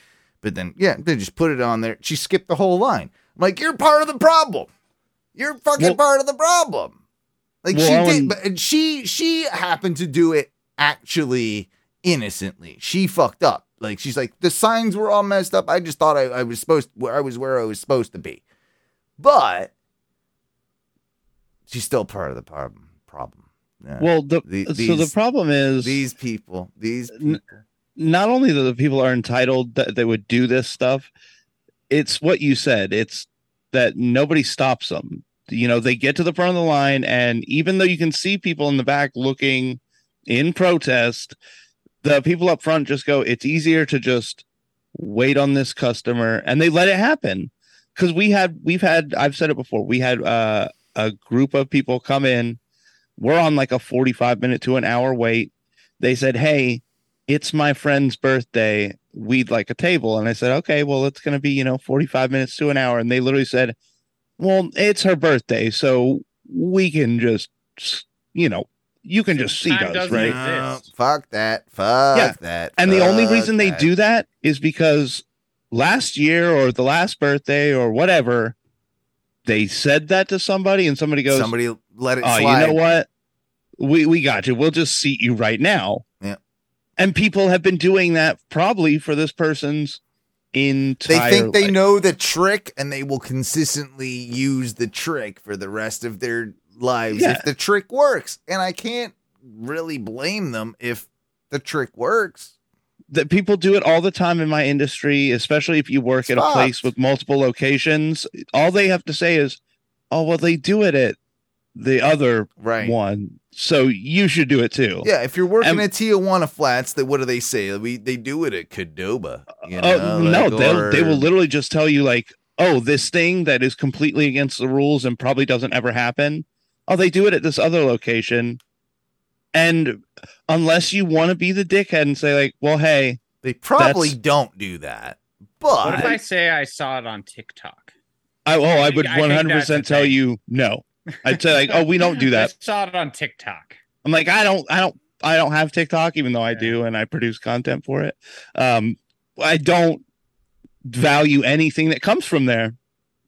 [SPEAKER 1] but then yeah, they just put it on there. She skipped the whole line. I'm like, "You're part of the problem. You're fucking
[SPEAKER 3] Well-
[SPEAKER 1] part of the problem." Like
[SPEAKER 3] Well,
[SPEAKER 1] she
[SPEAKER 3] Owen-
[SPEAKER 1] did, but and she she happened to do it actually innocently. She fucked up. Like she's like the signs were all messed up. I just thought I, I was supposed where I was where I was supposed to be, but she's still part of the problem. Problem. Yeah.
[SPEAKER 3] well, the,
[SPEAKER 1] The-
[SPEAKER 3] so the problem is
[SPEAKER 1] these people, these
[SPEAKER 3] N-
[SPEAKER 1] people.
[SPEAKER 3] not only that the people are entitled that they would do this stuff, it's what you said. It's that nobody stops them. You know, they get to the front of the line, and even though you can see people in the back looking in protest, the people up front just go, it's easier to just wait on this customer, and they let it happen. Because we had, we've had, I've said it before, we had uh, a group of people come in. We're on like a 45 minute to an hour wait. They said, Hey, it's my friend's birthday. We'd like a table. And I said, okay, well, it's going to be, you know, 45 minutes to an hour. And they literally said, well, it's her birthday. So we can just, you know, you can just seat
[SPEAKER 2] Time
[SPEAKER 3] us,
[SPEAKER 2] doesn't
[SPEAKER 3] right?
[SPEAKER 2] exist.
[SPEAKER 1] No, fuck that. Fuck
[SPEAKER 3] Yeah.
[SPEAKER 1] that.
[SPEAKER 3] And the only
[SPEAKER 1] fuck
[SPEAKER 3] reason they
[SPEAKER 1] that.
[SPEAKER 3] do that is because last year or the last birthday or whatever, they said that to somebody and somebody goes,
[SPEAKER 1] Somebody let it
[SPEAKER 3] oh,
[SPEAKER 1] slide.
[SPEAKER 3] you know what? We we got you. We'll just seat you right now.
[SPEAKER 1] Yeah.
[SPEAKER 3] And people have been doing that probably for this person's
[SPEAKER 1] They think they know the trick and they will consistently use the trick for the rest of their lives
[SPEAKER 3] Yeah.
[SPEAKER 1] if the trick works. And I can't really blame them if the trick works.
[SPEAKER 3] that people do it all the time in my industry, especially if you work at a place with multiple locations. All they have to say is, "Oh, well, they do it at the other
[SPEAKER 1] Right.
[SPEAKER 3] one, so you should do it too."
[SPEAKER 1] Yeah, if you're working
[SPEAKER 3] And-
[SPEAKER 1] at Tijuana Flats, then what do they say? We they do it at Qdoba. You
[SPEAKER 3] Oh
[SPEAKER 1] know,
[SPEAKER 3] no,
[SPEAKER 1] like,
[SPEAKER 3] they'll they will literally just tell you like, "Oh, this thing that is completely against the rules and probably doesn't ever happen." Oh, they do it at this other location, and unless you want to be the dickhead and say like, "Well, hey."
[SPEAKER 1] They probably don't do that.
[SPEAKER 2] But what if I say I saw it on TikTok?
[SPEAKER 3] I, oh, I would one hundred
[SPEAKER 2] that's the
[SPEAKER 3] percent tell
[SPEAKER 2] thing.
[SPEAKER 3] you no. I'd say like, oh, we don't do that.
[SPEAKER 2] I
[SPEAKER 3] that.
[SPEAKER 2] saw it on TikTok.
[SPEAKER 3] I'm like, I don't, I don't, I don't have TikTok, even though I
[SPEAKER 2] Yeah.
[SPEAKER 3] do, and I produce content for it. Um, I don't value anything that comes from there.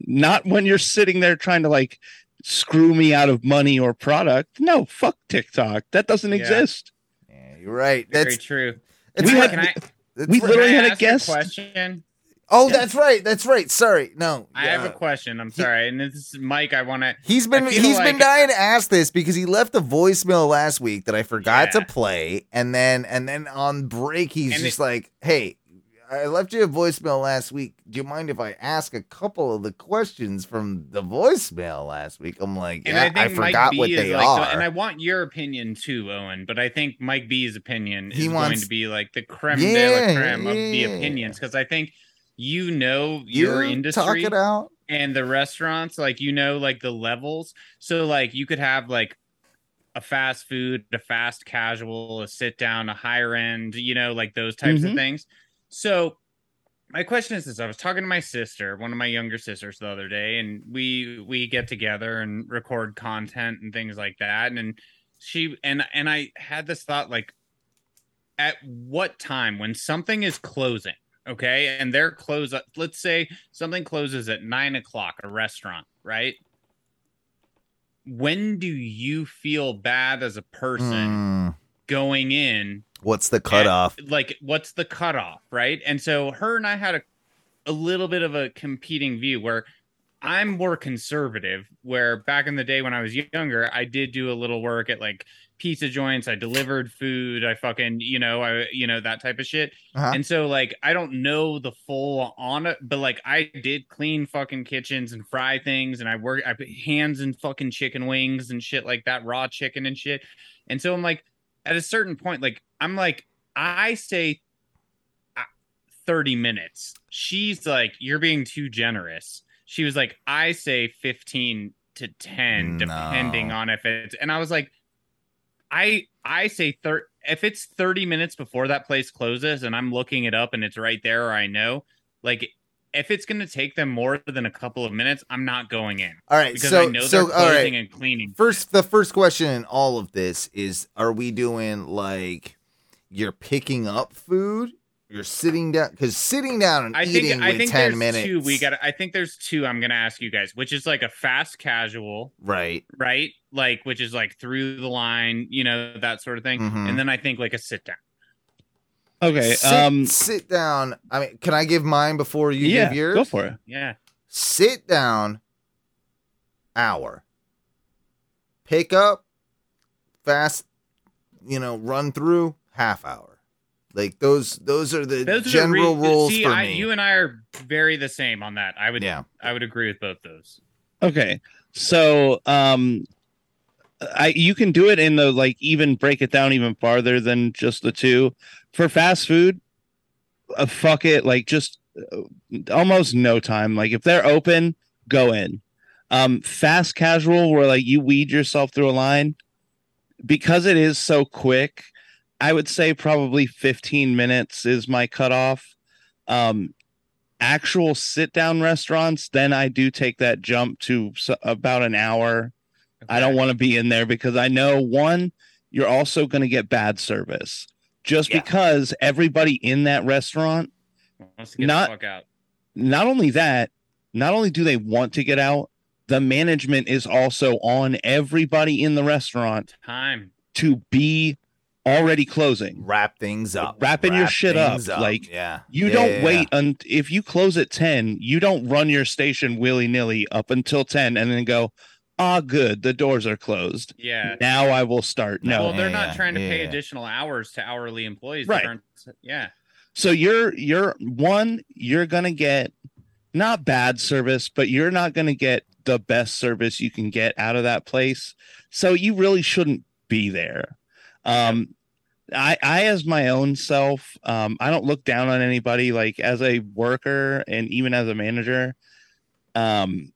[SPEAKER 3] Not when you're sitting there trying to like screw me out of money or product. No, fuck TikTok. That doesn't
[SPEAKER 2] Yeah.
[SPEAKER 3] exist.
[SPEAKER 1] yeah, you're right.
[SPEAKER 2] Very
[SPEAKER 1] That's
[SPEAKER 2] true.
[SPEAKER 3] We
[SPEAKER 1] right.
[SPEAKER 3] had-
[SPEAKER 2] Can I,
[SPEAKER 3] we literally
[SPEAKER 2] can I
[SPEAKER 3] had a
[SPEAKER 2] ask you
[SPEAKER 3] guest-
[SPEAKER 2] question.
[SPEAKER 1] Oh,
[SPEAKER 3] Yeah.
[SPEAKER 1] that's right. That's right. Sorry. No.
[SPEAKER 2] I have a question. I'm sorry, and this is Mike. I want to.
[SPEAKER 1] He's been he's been dying to ask this because he left a voicemail last week that I forgot
[SPEAKER 2] Yeah.
[SPEAKER 1] to play, and then and then on break he's
[SPEAKER 2] And
[SPEAKER 1] just like, "Hey, I left you a voicemail last week. Do you mind if I ask a couple of the questions from the voicemail last week?" I'm like,
[SPEAKER 2] And
[SPEAKER 1] "Yeah,
[SPEAKER 2] I
[SPEAKER 1] I, forgot what they
[SPEAKER 2] like,
[SPEAKER 1] are."
[SPEAKER 2] the- and I want your opinion too, Owen. But I think Mike B's opinion
[SPEAKER 1] He
[SPEAKER 2] is going
[SPEAKER 1] wants-
[SPEAKER 2] to be like the creme
[SPEAKER 1] Yeah,
[SPEAKER 2] de la creme of the opinions because I think you know
[SPEAKER 1] you
[SPEAKER 2] your
[SPEAKER 1] talk
[SPEAKER 2] industry
[SPEAKER 1] it out.
[SPEAKER 2] and the restaurants, like you know, like the levels. So like you could have like a fast food, a fast casual, a sit down, a higher end, you know, like those types of
[SPEAKER 3] Mhm.
[SPEAKER 2] things. So my question is this: I was talking to my sister, one of my younger sisters, the other day, and we we get together and record content and things like that. And she and and I had this thought like, at what time when something is closing, okay, and they're close. Up. Let's say something closes at nine o'clock, a restaurant, right? When do you feel bad as a person
[SPEAKER 1] Mm,
[SPEAKER 2] going in
[SPEAKER 1] what's the cutoff?
[SPEAKER 2] like what's the cutoff right and so her and i had a, a little bit of a competing view where i'm more conservative where back in the day when i was younger i did do a little work at like pizza joints i delivered food i fucking you know i you know that type of shit
[SPEAKER 1] Uh-huh.
[SPEAKER 2] and so like i don't know the full on it but like i did clean fucking kitchens and fry things and i work i put hands in fucking chicken wings and shit like that raw chicken and shit and so i'm like at a certain point like i'm like i say uh, 30 minutes she's like you're being too generous she was like i say 15 to 10
[SPEAKER 1] No.
[SPEAKER 2] depending on if it's and i was like i i say 30 if it's 30 minutes before that place closes and i'm looking it up and it's right there or i know like if it's going to take them more than a couple of minutes i'm not going in
[SPEAKER 1] All right,
[SPEAKER 2] because
[SPEAKER 1] so
[SPEAKER 2] i know
[SPEAKER 1] so
[SPEAKER 2] they're closing
[SPEAKER 1] right.
[SPEAKER 2] and cleaning
[SPEAKER 1] First, the first question in all of this is: Are we doing like you're picking up food? You're sitting down because sitting down and
[SPEAKER 2] I
[SPEAKER 1] eating
[SPEAKER 2] think I
[SPEAKER 1] with
[SPEAKER 2] think
[SPEAKER 1] ten
[SPEAKER 2] there's
[SPEAKER 1] minutes.
[SPEAKER 2] two. We got. I think there's two. I'm gonna ask you guys, which is like a fast casual,
[SPEAKER 1] right.
[SPEAKER 2] right? Like which is like through the line, you know, that sort of thing.
[SPEAKER 1] Mhm.
[SPEAKER 2] And then I think like a sit down.
[SPEAKER 3] Okay.
[SPEAKER 1] Sit,
[SPEAKER 3] um.
[SPEAKER 1] sit down. I mean, can I give mine before you
[SPEAKER 3] yeah.
[SPEAKER 1] give yours?
[SPEAKER 3] Go for it.
[SPEAKER 2] Yeah.
[SPEAKER 1] Sit down. Hour. Pick up. Fast. You know, run through half hour. Like those. Those are the
[SPEAKER 2] Those are
[SPEAKER 1] general
[SPEAKER 2] the re-
[SPEAKER 1] rules
[SPEAKER 2] See,
[SPEAKER 1] for
[SPEAKER 2] I,
[SPEAKER 1] me.
[SPEAKER 2] you and I are very the same on that. I would.
[SPEAKER 1] yeah.
[SPEAKER 2] I would agree with both those.
[SPEAKER 3] Okay. So um I you can do it in the like even break it down even farther than just the two. For fast food, uh, fuck it, like just uh, almost no time. Like if they're open, go in. Um fast casual where like you weed yourself through a line because it is so quick, I would say probably 15 minutes is my cutoff. Um actual sit down restaurants, then I do take that jump to about an hour. I don't want to be in there because I know one, you're also going to get bad service just
[SPEAKER 1] Yeah.
[SPEAKER 3] because everybody in that restaurant, not-
[SPEAKER 2] the fuck out.
[SPEAKER 3] not only that, not only do they want to get out, the management is also on everybody in the restaurant
[SPEAKER 2] Time.
[SPEAKER 3] to be already closing.
[SPEAKER 1] Wrap things up.
[SPEAKER 3] Wrapping your shit up,
[SPEAKER 1] things
[SPEAKER 3] like,
[SPEAKER 1] yeah.
[SPEAKER 3] You
[SPEAKER 1] Yeah,
[SPEAKER 3] don't
[SPEAKER 1] yeah,
[SPEAKER 3] wait un- if you close at 10, you don't run your station willy-nilly up until 10 and then go, "Ah, good, the doors are closed.
[SPEAKER 2] Yeah.
[SPEAKER 3] Now I will start." No.
[SPEAKER 2] well, they're
[SPEAKER 1] Yeah,
[SPEAKER 2] not trying to pay
[SPEAKER 1] yeah.
[SPEAKER 2] additional hours to hourly employees.
[SPEAKER 3] Right.
[SPEAKER 2] Yeah.
[SPEAKER 3] So you're you're one, you're gonna get not bad service, but you're not gonna get the best service you can get out of that place. So you really shouldn't be there. Um I I as my own self, um, I don't look down on anybody like as a worker and even as a manager. Um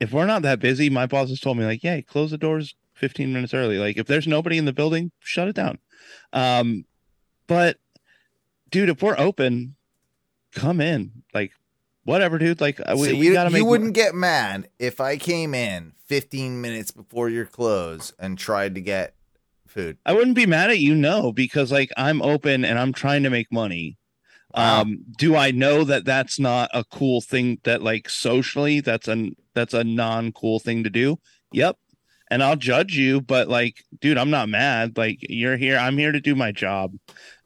[SPEAKER 3] if we're not that busy, my boss has told me like, yeah, close the doors 15 minutes early. Like if there's nobody in the building, shut it down. Um but dude, if we're open, come in. Like, whatever, dude. Like, uh, we,
[SPEAKER 1] So
[SPEAKER 3] we
[SPEAKER 1] you,
[SPEAKER 3] gotta
[SPEAKER 1] you wouldn't get mad if I came in 15 minutes before your close and tried to get food.
[SPEAKER 3] I wouldn't be mad at you, no, because like I'm open and I'm trying to make money.
[SPEAKER 1] Wow.
[SPEAKER 3] Um, do I know that that's not a cool thing? That like socially, that's an that's a non cool thing to do. Yep. And I'll judge you, but like, dude, I'm not mad. Like, you're here. I'm here to do my job,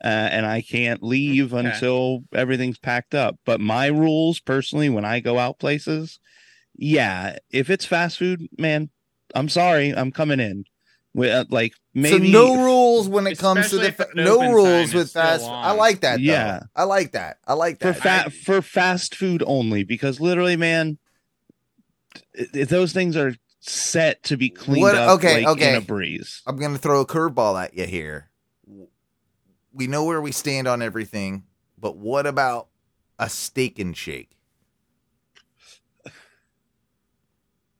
[SPEAKER 3] uh, and I can't leave
[SPEAKER 2] Okay.
[SPEAKER 3] until everything's packed up. But my rules, personally, when I go out places, yeah, if it's fast food, man, I'm sorry, I'm coming in. With uh, like maybe
[SPEAKER 1] so no rules when it comes to the fa- no rules with
[SPEAKER 2] still
[SPEAKER 1] fast.
[SPEAKER 2] on.
[SPEAKER 1] I like that. Though.
[SPEAKER 3] Yeah.
[SPEAKER 1] I like that. I like that
[SPEAKER 3] for
[SPEAKER 1] that.
[SPEAKER 3] fat for fast food only because literally, man, th- th- those things are set to be cleaned
[SPEAKER 1] What-
[SPEAKER 3] up
[SPEAKER 1] okay,
[SPEAKER 3] like, in
[SPEAKER 1] okay.
[SPEAKER 3] a breeze.
[SPEAKER 1] I'm gonna throw a curveball at you here. We know where we stand on everything, but what about a Steak 'n Shake?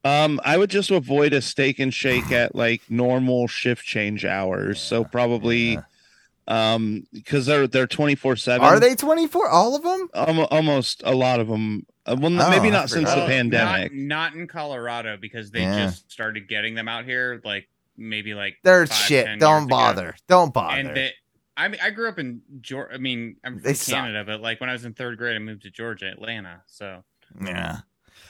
[SPEAKER 3] Um, I would just avoid a Steak 'n Shake at like normal shift change hours. so probably,
[SPEAKER 1] yeah.
[SPEAKER 3] um, because they're they're twenty four seven.
[SPEAKER 1] Are they 24? All of them?
[SPEAKER 3] almost a lot of them? Uh, well,
[SPEAKER 1] Oh,
[SPEAKER 3] maybe not since the pandemic.
[SPEAKER 2] Not, not in Colorado because they
[SPEAKER 1] Yeah.
[SPEAKER 2] just started getting them out here like maybe like
[SPEAKER 1] They're
[SPEAKER 2] five,
[SPEAKER 1] shit.
[SPEAKER 2] 10
[SPEAKER 1] Don't
[SPEAKER 2] years ago.
[SPEAKER 1] bother. Don't bother.
[SPEAKER 2] And they, I mean, I grew up in Georgia. I mean, I'm from
[SPEAKER 1] They suck.
[SPEAKER 2] Canada, but like when I was in third grade, I moved to Georgia, Atlanta. So
[SPEAKER 1] yeah.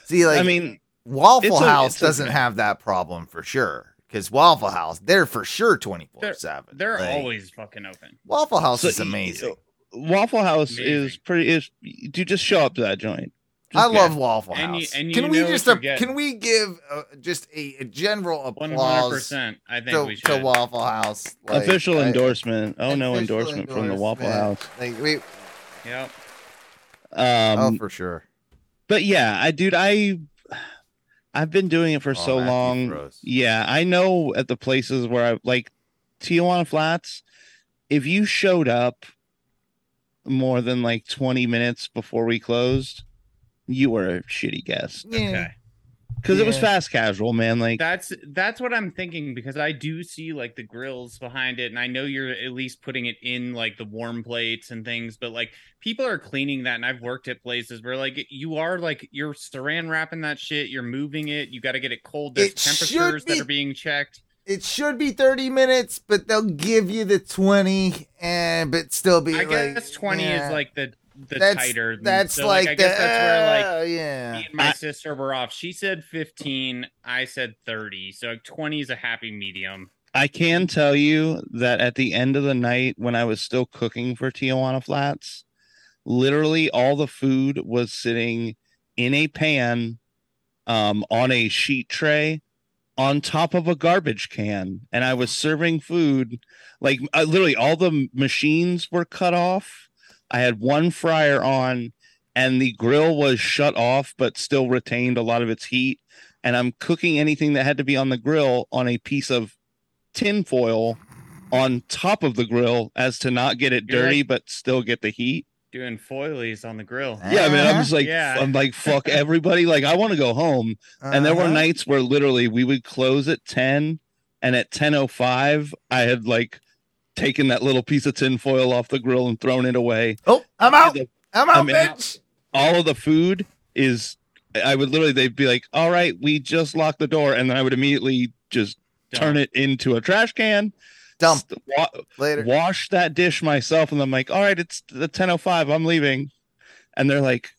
[SPEAKER 1] See, like
[SPEAKER 3] I mean,
[SPEAKER 1] Waffle
[SPEAKER 3] a-
[SPEAKER 1] House doesn't have that problem for sure. Because Waffle House, they're for sure 24 7.
[SPEAKER 2] they're always fucking open.
[SPEAKER 1] Waffle House
[SPEAKER 3] So,
[SPEAKER 1] is amazing.
[SPEAKER 3] Waffle House
[SPEAKER 2] Amazing.
[SPEAKER 3] is pretty. Is do just show up to that joint.
[SPEAKER 1] I
[SPEAKER 3] Just-
[SPEAKER 1] love Waffle
[SPEAKER 2] And you-
[SPEAKER 1] House.
[SPEAKER 2] and you
[SPEAKER 1] can we just a, can we give uh, just a, a general
[SPEAKER 2] One hundred
[SPEAKER 1] applause
[SPEAKER 2] percent. I think
[SPEAKER 1] to,
[SPEAKER 2] we
[SPEAKER 1] to. Waffle House? Like,
[SPEAKER 3] official
[SPEAKER 1] I-
[SPEAKER 3] endorsement. Oh no,
[SPEAKER 1] official
[SPEAKER 3] endorsement from the Waffle House.
[SPEAKER 1] Like, we,
[SPEAKER 2] Yep.
[SPEAKER 3] Um,
[SPEAKER 1] oh, for sure.
[SPEAKER 3] but yeah, I dude, I I've been doing it for
[SPEAKER 1] Oh,
[SPEAKER 3] so
[SPEAKER 1] Matthew
[SPEAKER 3] long.
[SPEAKER 1] froze.
[SPEAKER 3] Yeah, I know at the places where I like Tijuana Flats. If you showed up more than like twenty minutes before we closed, you were a shitty guest
[SPEAKER 1] Yeah.
[SPEAKER 2] Okay.
[SPEAKER 3] Because it was fast casual, man. Like
[SPEAKER 2] That's that's what I'm thinking because I do see like the grills behind it, and I know you're at least putting it in like the warm plates and things, but like people are cleaning that, and I've worked at places where like you are like you're saran wrapping that shit, you're moving it, you got to get it cold. There's
[SPEAKER 1] It should
[SPEAKER 2] temperatures that are being checked.
[SPEAKER 1] It should be 30 minutes, but they'll give you the 20 and but still be
[SPEAKER 2] I
[SPEAKER 1] like
[SPEAKER 2] guess 20
[SPEAKER 1] yeah.
[SPEAKER 2] is like the the
[SPEAKER 1] that's,
[SPEAKER 2] tighter.
[SPEAKER 1] That's
[SPEAKER 2] So,
[SPEAKER 1] like,
[SPEAKER 2] I
[SPEAKER 1] the,
[SPEAKER 2] guess that's where like
[SPEAKER 1] uh, yeah.
[SPEAKER 2] me and my
[SPEAKER 3] I-
[SPEAKER 2] sister were off. She said 15, I said 30, so 20 is a happy medium.
[SPEAKER 3] I can tell you that at the end of the night, when I was still cooking for Tijuana Flats, literally all the food was sitting in a pan um, on a sheet tray on top of a garbage can. And I was serving food like uh, literally all the machines were cut off. I had one fryer on, and the grill was shut off, but still retained a lot of its heat. And I'm cooking anything that had to be on the grill on a piece of tin foil on top of the grill as to not get it
[SPEAKER 2] You're
[SPEAKER 3] dirty
[SPEAKER 2] like-
[SPEAKER 3] but still get the heat.
[SPEAKER 2] Doing foilies on the grill.
[SPEAKER 3] Yeah, I mean, I'm
[SPEAKER 1] Uh-huh.
[SPEAKER 3] just like,
[SPEAKER 2] Yeah.
[SPEAKER 3] I'm like, fuck [LAUGHS] everybody. Like, I want to go home. And there were
[SPEAKER 1] Uh-huh.
[SPEAKER 3] nights where literally we would close at 10, and at 10:05, I had like taken that little piece of tin foil off the grill and thrown it away.
[SPEAKER 1] Oh, I'm out.
[SPEAKER 3] The-
[SPEAKER 1] I'm out,
[SPEAKER 3] I'm out.
[SPEAKER 1] bitch.
[SPEAKER 3] all of the food is I would literally they'd be like, "All right, we just locked the door," and then I would immediately just turn it into a trash can,
[SPEAKER 1] Dump
[SPEAKER 3] st- wa-
[SPEAKER 1] later.
[SPEAKER 3] wash that dish myself, and I'm like, "All right, it's the 10:05. I'm leaving," and they're like,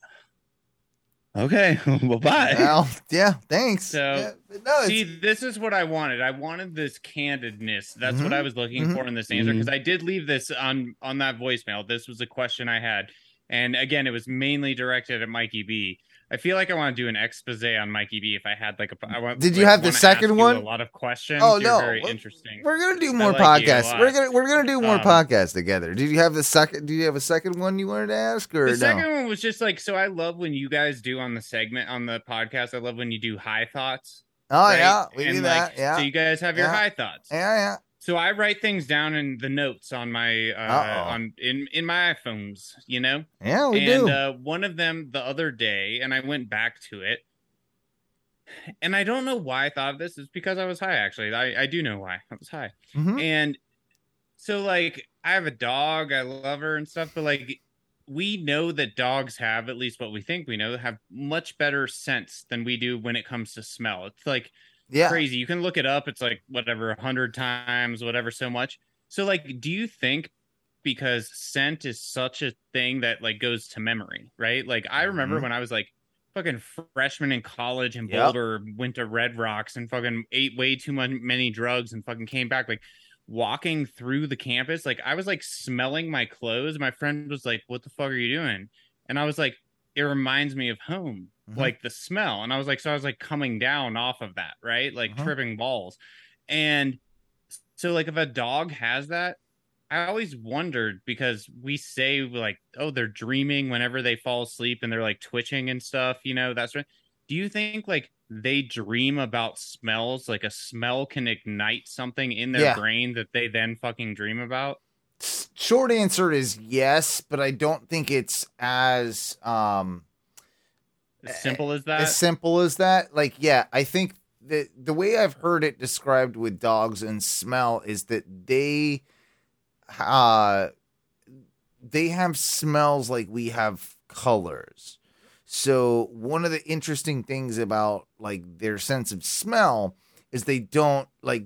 [SPEAKER 3] Okay. [LAUGHS] well, bye.
[SPEAKER 1] Well, yeah, thanks.
[SPEAKER 2] So,
[SPEAKER 1] Yeah, no,
[SPEAKER 2] See, this is what I wanted. I wanted this candidness. That's
[SPEAKER 1] Mhm.
[SPEAKER 2] what I was looking
[SPEAKER 1] Mhm.
[SPEAKER 2] for in this answer because I did leave this on on that voicemail. This was a question I had, and again, it was mainly directed at Mikey B. I feel like I want to do an expose on Mikey B. If I had like a, I want.
[SPEAKER 1] Did you
[SPEAKER 2] like,
[SPEAKER 1] have the second one?
[SPEAKER 2] A lot of questions.
[SPEAKER 1] Oh,
[SPEAKER 2] You're
[SPEAKER 1] no.
[SPEAKER 2] very
[SPEAKER 1] We're-
[SPEAKER 2] interesting.
[SPEAKER 1] we're gonna do more
[SPEAKER 2] like
[SPEAKER 1] podcasts. We're gonna we're gonna do more
[SPEAKER 2] Um,
[SPEAKER 1] podcasts together. Did you have the second? Do you have a second one you wanted to ask or
[SPEAKER 2] The
[SPEAKER 1] no?
[SPEAKER 2] second one was just like so. I love when you guys do on the segment on the podcast. I love when you do high thoughts.
[SPEAKER 1] oh
[SPEAKER 2] right?
[SPEAKER 1] yeah, we
[SPEAKER 2] And,
[SPEAKER 1] do
[SPEAKER 2] like,
[SPEAKER 1] that. Yeah,
[SPEAKER 2] So you guys have your
[SPEAKER 1] Yeah.
[SPEAKER 2] high thoughts.
[SPEAKER 1] yeah, yeah.
[SPEAKER 2] So I write things down in the notes on my uh on in in my iPhones, you know.
[SPEAKER 1] Yeah, we
[SPEAKER 2] and
[SPEAKER 1] do.
[SPEAKER 2] uh one of them the other day and I went back to it. And I don't know why I thought of this. It's because I was high actually. I I do know why. I was high.
[SPEAKER 1] Mhm.
[SPEAKER 2] And so like I have a dog, I love her and stuff, but like we know that dogs have at least what we think we know have much better sense than we do when it comes to smell. It's like
[SPEAKER 1] Yeah,
[SPEAKER 2] crazy. You can look it up. It's like whatever, a hundred times, whatever, so much. So, like, do you think because scent is such a thing that like goes to memory, right? Like, I remember
[SPEAKER 1] Mhm.
[SPEAKER 2] when I was like fucking freshman in college in
[SPEAKER 1] Yep.
[SPEAKER 2] Boulder, went to Red Rocks and fucking ate way too much, many drugs and fucking came back like walking through the campus. Like, I was like smelling my clothes. My friend was like, "What the fuck are you doing?" And I was like, "It reminds me of home."
[SPEAKER 1] Mhm.
[SPEAKER 2] like the smell and i was like so i was like coming down off of that right like
[SPEAKER 1] Mhm.
[SPEAKER 2] tripping balls and so like if a dog has that i always wondered because we say like oh they're dreaming whenever they fall asleep and they're like twitching and stuff you know that's right do you think like they dream about smells like a smell can ignite something in their
[SPEAKER 1] Yeah.
[SPEAKER 2] brain that they then fucking dream about
[SPEAKER 1] Short answer is yes, but I don't think it's as um
[SPEAKER 2] as simple as that
[SPEAKER 1] as simple as that. Like, yeah, I think that the way I've heard it described with dogs and smell is that they uh they have smells like we have colors. So one of the interesting things about like their sense of smell is they don't like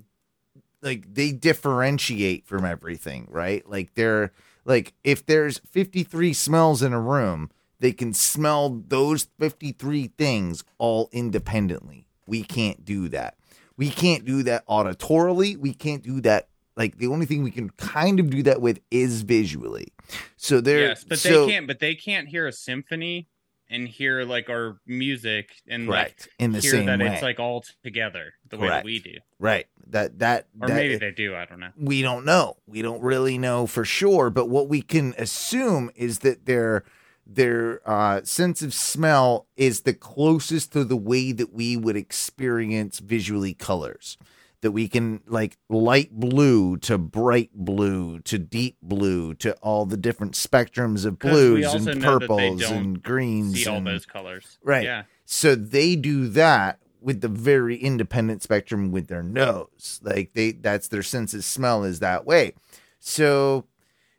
[SPEAKER 1] like they differentiate from everything, right? Like they're like if there's 53 smells in a room, they can smell those 53 things all independently. We can't do that. We can't do that auditorily. We can't do that. Like the only thing we can kind of do that with is visually. So there,
[SPEAKER 2] yes but
[SPEAKER 1] so,
[SPEAKER 2] they can't but they can't hear a symphony and hear like our music and like
[SPEAKER 1] in the
[SPEAKER 2] hear
[SPEAKER 1] same
[SPEAKER 2] that
[SPEAKER 1] way.
[SPEAKER 2] it's like all together the way that we do
[SPEAKER 1] right. That that
[SPEAKER 2] or
[SPEAKER 1] that,
[SPEAKER 2] maybe they do i don't know
[SPEAKER 1] we don't know. We don't really know for sure, but what we can assume is that their their uh, sense of smell is the closest to the way that we would experience visually colors. That we can like light blue to bright blue to deep blue to all the different spectrums of blues and
[SPEAKER 2] know that they
[SPEAKER 1] purples and greens.
[SPEAKER 2] see all
[SPEAKER 1] and-
[SPEAKER 2] those colors
[SPEAKER 1] Right.
[SPEAKER 2] yeah
[SPEAKER 1] so they do that with the very independent spectrum with their nose. Like they that's their sense of smell is that way. So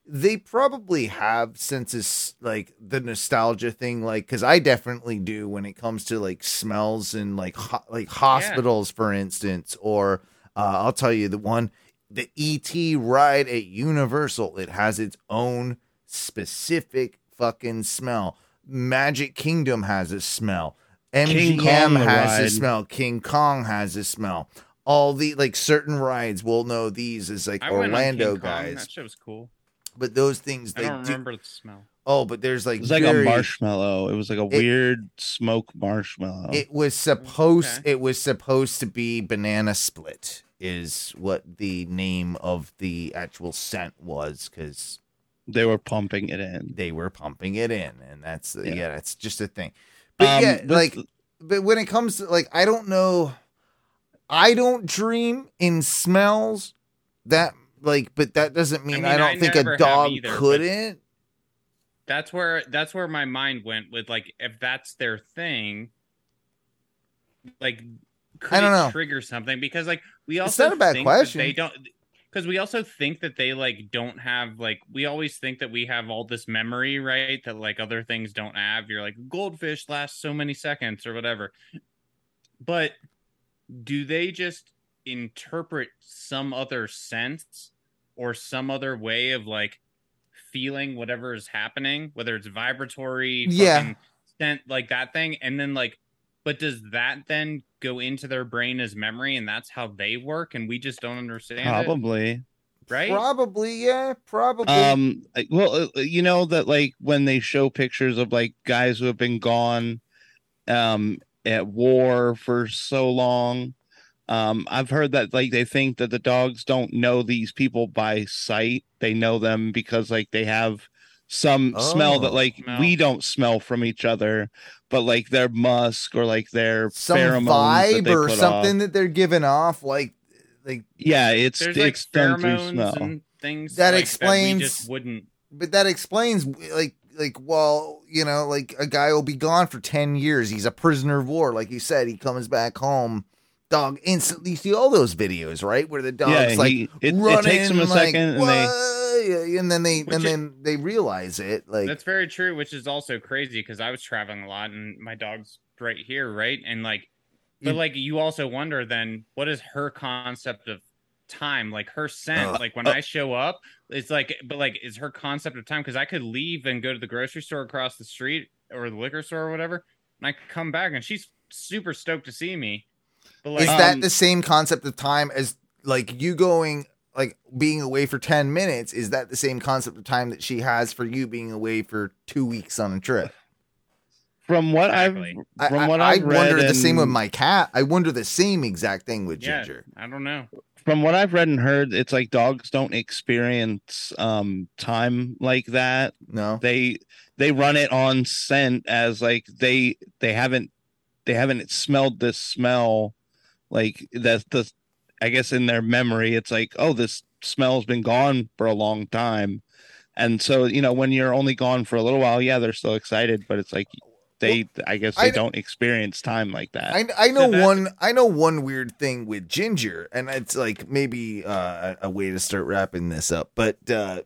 [SPEAKER 1] they probably have senses like the nostalgia thing like cuz I definitely do when it comes to like smells and like ho- like hospitals for instance or uh, I'll tell you the one the ET ride at Universal it has its own specific fucking smell. Magic Kingdom has a smell. MGM has a smell. King Kong has a smell. All the like certain rides will know these as like
[SPEAKER 2] i
[SPEAKER 1] Orlando guys,
[SPEAKER 2] that shit was cool
[SPEAKER 1] but those things
[SPEAKER 2] i
[SPEAKER 1] they
[SPEAKER 2] don't
[SPEAKER 1] do.
[SPEAKER 2] remember the smell
[SPEAKER 1] Oh, but there's like
[SPEAKER 3] It was like
[SPEAKER 1] very,
[SPEAKER 3] a marshmallow. It was like a weird smoke marshmallow.
[SPEAKER 1] It was supposed.
[SPEAKER 2] Okay.
[SPEAKER 1] It was supposed to be banana split. Is what the name of the actual scent was because
[SPEAKER 3] they were pumping it in.
[SPEAKER 1] they were pumping it in, and that's yeah,
[SPEAKER 3] Yeah.
[SPEAKER 1] that's just a thing. But
[SPEAKER 3] Um,
[SPEAKER 1] yeah,
[SPEAKER 3] with-
[SPEAKER 1] like, but when it comes to like, I don't know. I don't dream in smells that like, but that doesn't mean I,
[SPEAKER 2] mean,
[SPEAKER 1] don't
[SPEAKER 2] I
[SPEAKER 1] think a dog
[SPEAKER 2] either,
[SPEAKER 1] couldn't.
[SPEAKER 2] that's where that's where my mind went with like if that's their thing like could
[SPEAKER 1] I don't
[SPEAKER 2] it
[SPEAKER 1] know.
[SPEAKER 2] trigger something because like we
[SPEAKER 1] It's
[SPEAKER 2] also
[SPEAKER 1] not a bad
[SPEAKER 2] think
[SPEAKER 1] question.
[SPEAKER 2] they don't because we also think that they like don't have like we always think that we have all this memory right that like other things don't have you're like goldfish lasts so many seconds or whatever but do they just interpret some other sense or some other way of like feeling whatever is happening whether it's vibratory
[SPEAKER 1] Yeah.
[SPEAKER 2] fucking scent like that thing, and then like, but does that then go into their brain as memory, and that's how they work, and we just don't understand it,
[SPEAKER 3] Probably.
[SPEAKER 2] right?
[SPEAKER 1] Probably, yeah, probably.
[SPEAKER 3] Um. Well, uh, you know that like when they show pictures of like guys who have been gone, um, at war for so long. Um, I've heard that like they think that the dogs don't know these people by sight. They know them because like they have some smell that
[SPEAKER 1] Oh.
[SPEAKER 3] like
[SPEAKER 2] Smell.
[SPEAKER 3] we don't smell from each other, but like their musk or like their
[SPEAKER 1] Some
[SPEAKER 3] pheromones that
[SPEAKER 1] vibe
[SPEAKER 3] they
[SPEAKER 1] or
[SPEAKER 3] put
[SPEAKER 1] something
[SPEAKER 3] off.
[SPEAKER 1] that they're giving off, like, like.
[SPEAKER 3] Yeah, it's
[SPEAKER 2] There's like
[SPEAKER 3] done through
[SPEAKER 2] pheromones
[SPEAKER 3] smell.
[SPEAKER 2] and things
[SPEAKER 1] That
[SPEAKER 2] like,
[SPEAKER 1] explains-
[SPEAKER 2] we just wouldn't.
[SPEAKER 1] But that explains, like, like, well, you know, like a guy will be gone for ten years. He's a prisoner of war, like you said. He comes back home, dog instantly. You see all those videos, right, where the dog's
[SPEAKER 3] yeah,
[SPEAKER 1] like
[SPEAKER 3] he, it, it
[SPEAKER 1] running,
[SPEAKER 3] takes them a
[SPEAKER 1] like,
[SPEAKER 3] second and they
[SPEAKER 1] and then they and
[SPEAKER 2] it-
[SPEAKER 1] then they realize it. Like,
[SPEAKER 2] That's very true, which is also crazy because I was traveling a lot and my dog's right here, right? And like, but
[SPEAKER 1] You-
[SPEAKER 2] like, you also wonder then what is her concept of time? Like her scent,
[SPEAKER 1] Uh,
[SPEAKER 2] like when
[SPEAKER 3] uh,
[SPEAKER 2] I show up, it's like, but like, is her concept of time? Because I could leave and go to the grocery store across the street or the liquor store or whatever, and I come back and she's super stoked to see me. But like,
[SPEAKER 1] is that
[SPEAKER 3] um,
[SPEAKER 1] the same concept of time as like you going like being away for 10 minutes is that the same concept of time that she has for you being away for two weeks on a trip
[SPEAKER 3] from what
[SPEAKER 2] Exactly.
[SPEAKER 3] I've from
[SPEAKER 1] I,
[SPEAKER 3] what
[SPEAKER 1] I
[SPEAKER 3] I've read
[SPEAKER 1] wonder the same with my cat i wonder the same exact thing with
[SPEAKER 2] yeah,
[SPEAKER 1] ginger
[SPEAKER 2] I don't know.
[SPEAKER 3] from what I've read and heard, it's like dogs don't experience um time like that.
[SPEAKER 1] no
[SPEAKER 3] They they run it on scent as like they they haven't they haven't smelled this smell like that's the I guess in their memory it's like oh this smell's been gone for a long time. And so, you know, when you're only gone for a little while, yeah, they're still excited, but it's like they I guess they
[SPEAKER 1] I-
[SPEAKER 3] don't experience time like that.
[SPEAKER 1] I, I know
[SPEAKER 2] that's-
[SPEAKER 1] one I know one weird thing with ginger and it's like maybe uh, a, a way to start wrapping this up but uh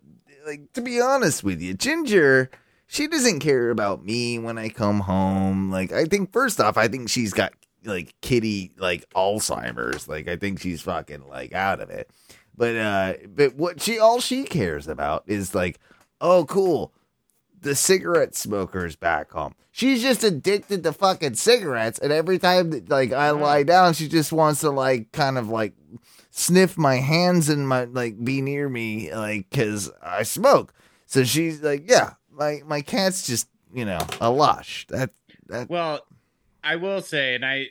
[SPEAKER 1] like to be honest with you ginger she doesn't care about me when I come home like I think first off I think she's got like kitty like Alzheimer's like I think she's fucking like out of it but uh but what she all she cares about is like oh cool the cigarette smoker's back home. She's just addicted to fucking cigarettes, and every time that like I lie down, she just wants to like kind of like sniff my hands and my like be near me, like because I smoke. So she's like, yeah, my my cat's just you know a lush. That that
[SPEAKER 2] Well, I will say, and I,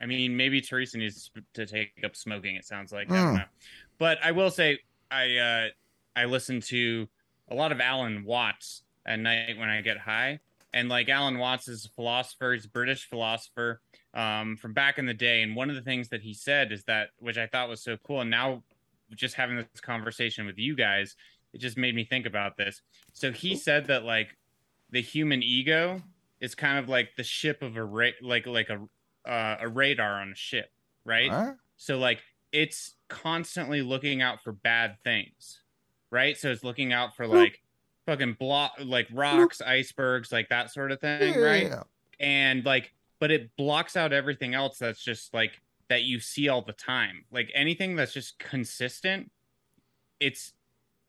[SPEAKER 2] I mean, maybe Teresa needs to take up smoking. It sounds like I don't
[SPEAKER 1] Hmm.
[SPEAKER 2] know, but I will say, I uh, I listen to a lot of Alan Watts at night when I get high, and like Alan Watts is a philosopher. He's a British philosopher um, from back in the day, and one of the things that he said is that, which I thought was so cool, and now just having this conversation with you guys, it just made me think about this. So he said that like the human ego is kind of like the ship of a ra- like like a uh, a radar on a ship, right?
[SPEAKER 1] Huh?
[SPEAKER 2] So like it's constantly looking out for bad things, right? So it's looking out for like fucking block like rocks, icebergs, like that sort of thing,
[SPEAKER 1] Yeah,
[SPEAKER 2] right? And like but it blocks out everything else that's just like that you see all the time. Like anything that's just consistent, it's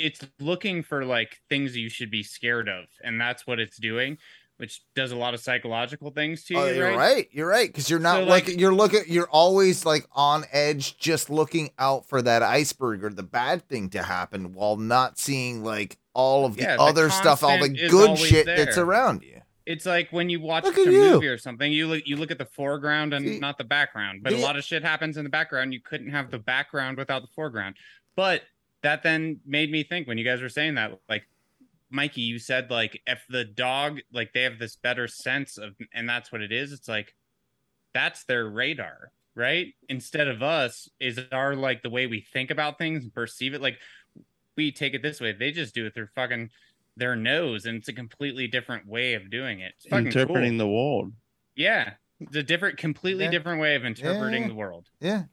[SPEAKER 2] it's looking for like things you should be scared of, and that's what it's doing, which does a lot of psychological things to oh, you,
[SPEAKER 1] Oh, you're
[SPEAKER 2] right?
[SPEAKER 1] right. You're right because you're not
[SPEAKER 2] So,
[SPEAKER 1] like, you're looking. You're always like on edge, just looking out for that iceberg or the bad thing to happen, while not seeing like all of the
[SPEAKER 2] Yeah, the
[SPEAKER 1] other stuff, all the good shit that's around you.
[SPEAKER 2] It's like when you watch
[SPEAKER 1] Look
[SPEAKER 2] a movie or something, you look you look at the foreground and
[SPEAKER 1] See,
[SPEAKER 2] not the background. But a lot of shit happens in the background. You couldn't have the background without the foreground. But that then made me think when you guys were saying that, like Mikey, you said like if the dog like they have this better sense of and that's what it is, it's like that's their radar, right? Instead of us, is our like the way we think about things and perceive it. Like we take it this way. They just do it through fucking their nose, and it's a completely different way of doing it. It's
[SPEAKER 3] Interpreting
[SPEAKER 2] cool.
[SPEAKER 3] the world.
[SPEAKER 2] Yeah, it's a different, completely
[SPEAKER 1] Yeah.
[SPEAKER 2] different way of interpreting
[SPEAKER 1] Yeah.
[SPEAKER 2] the world.
[SPEAKER 1] Yeah,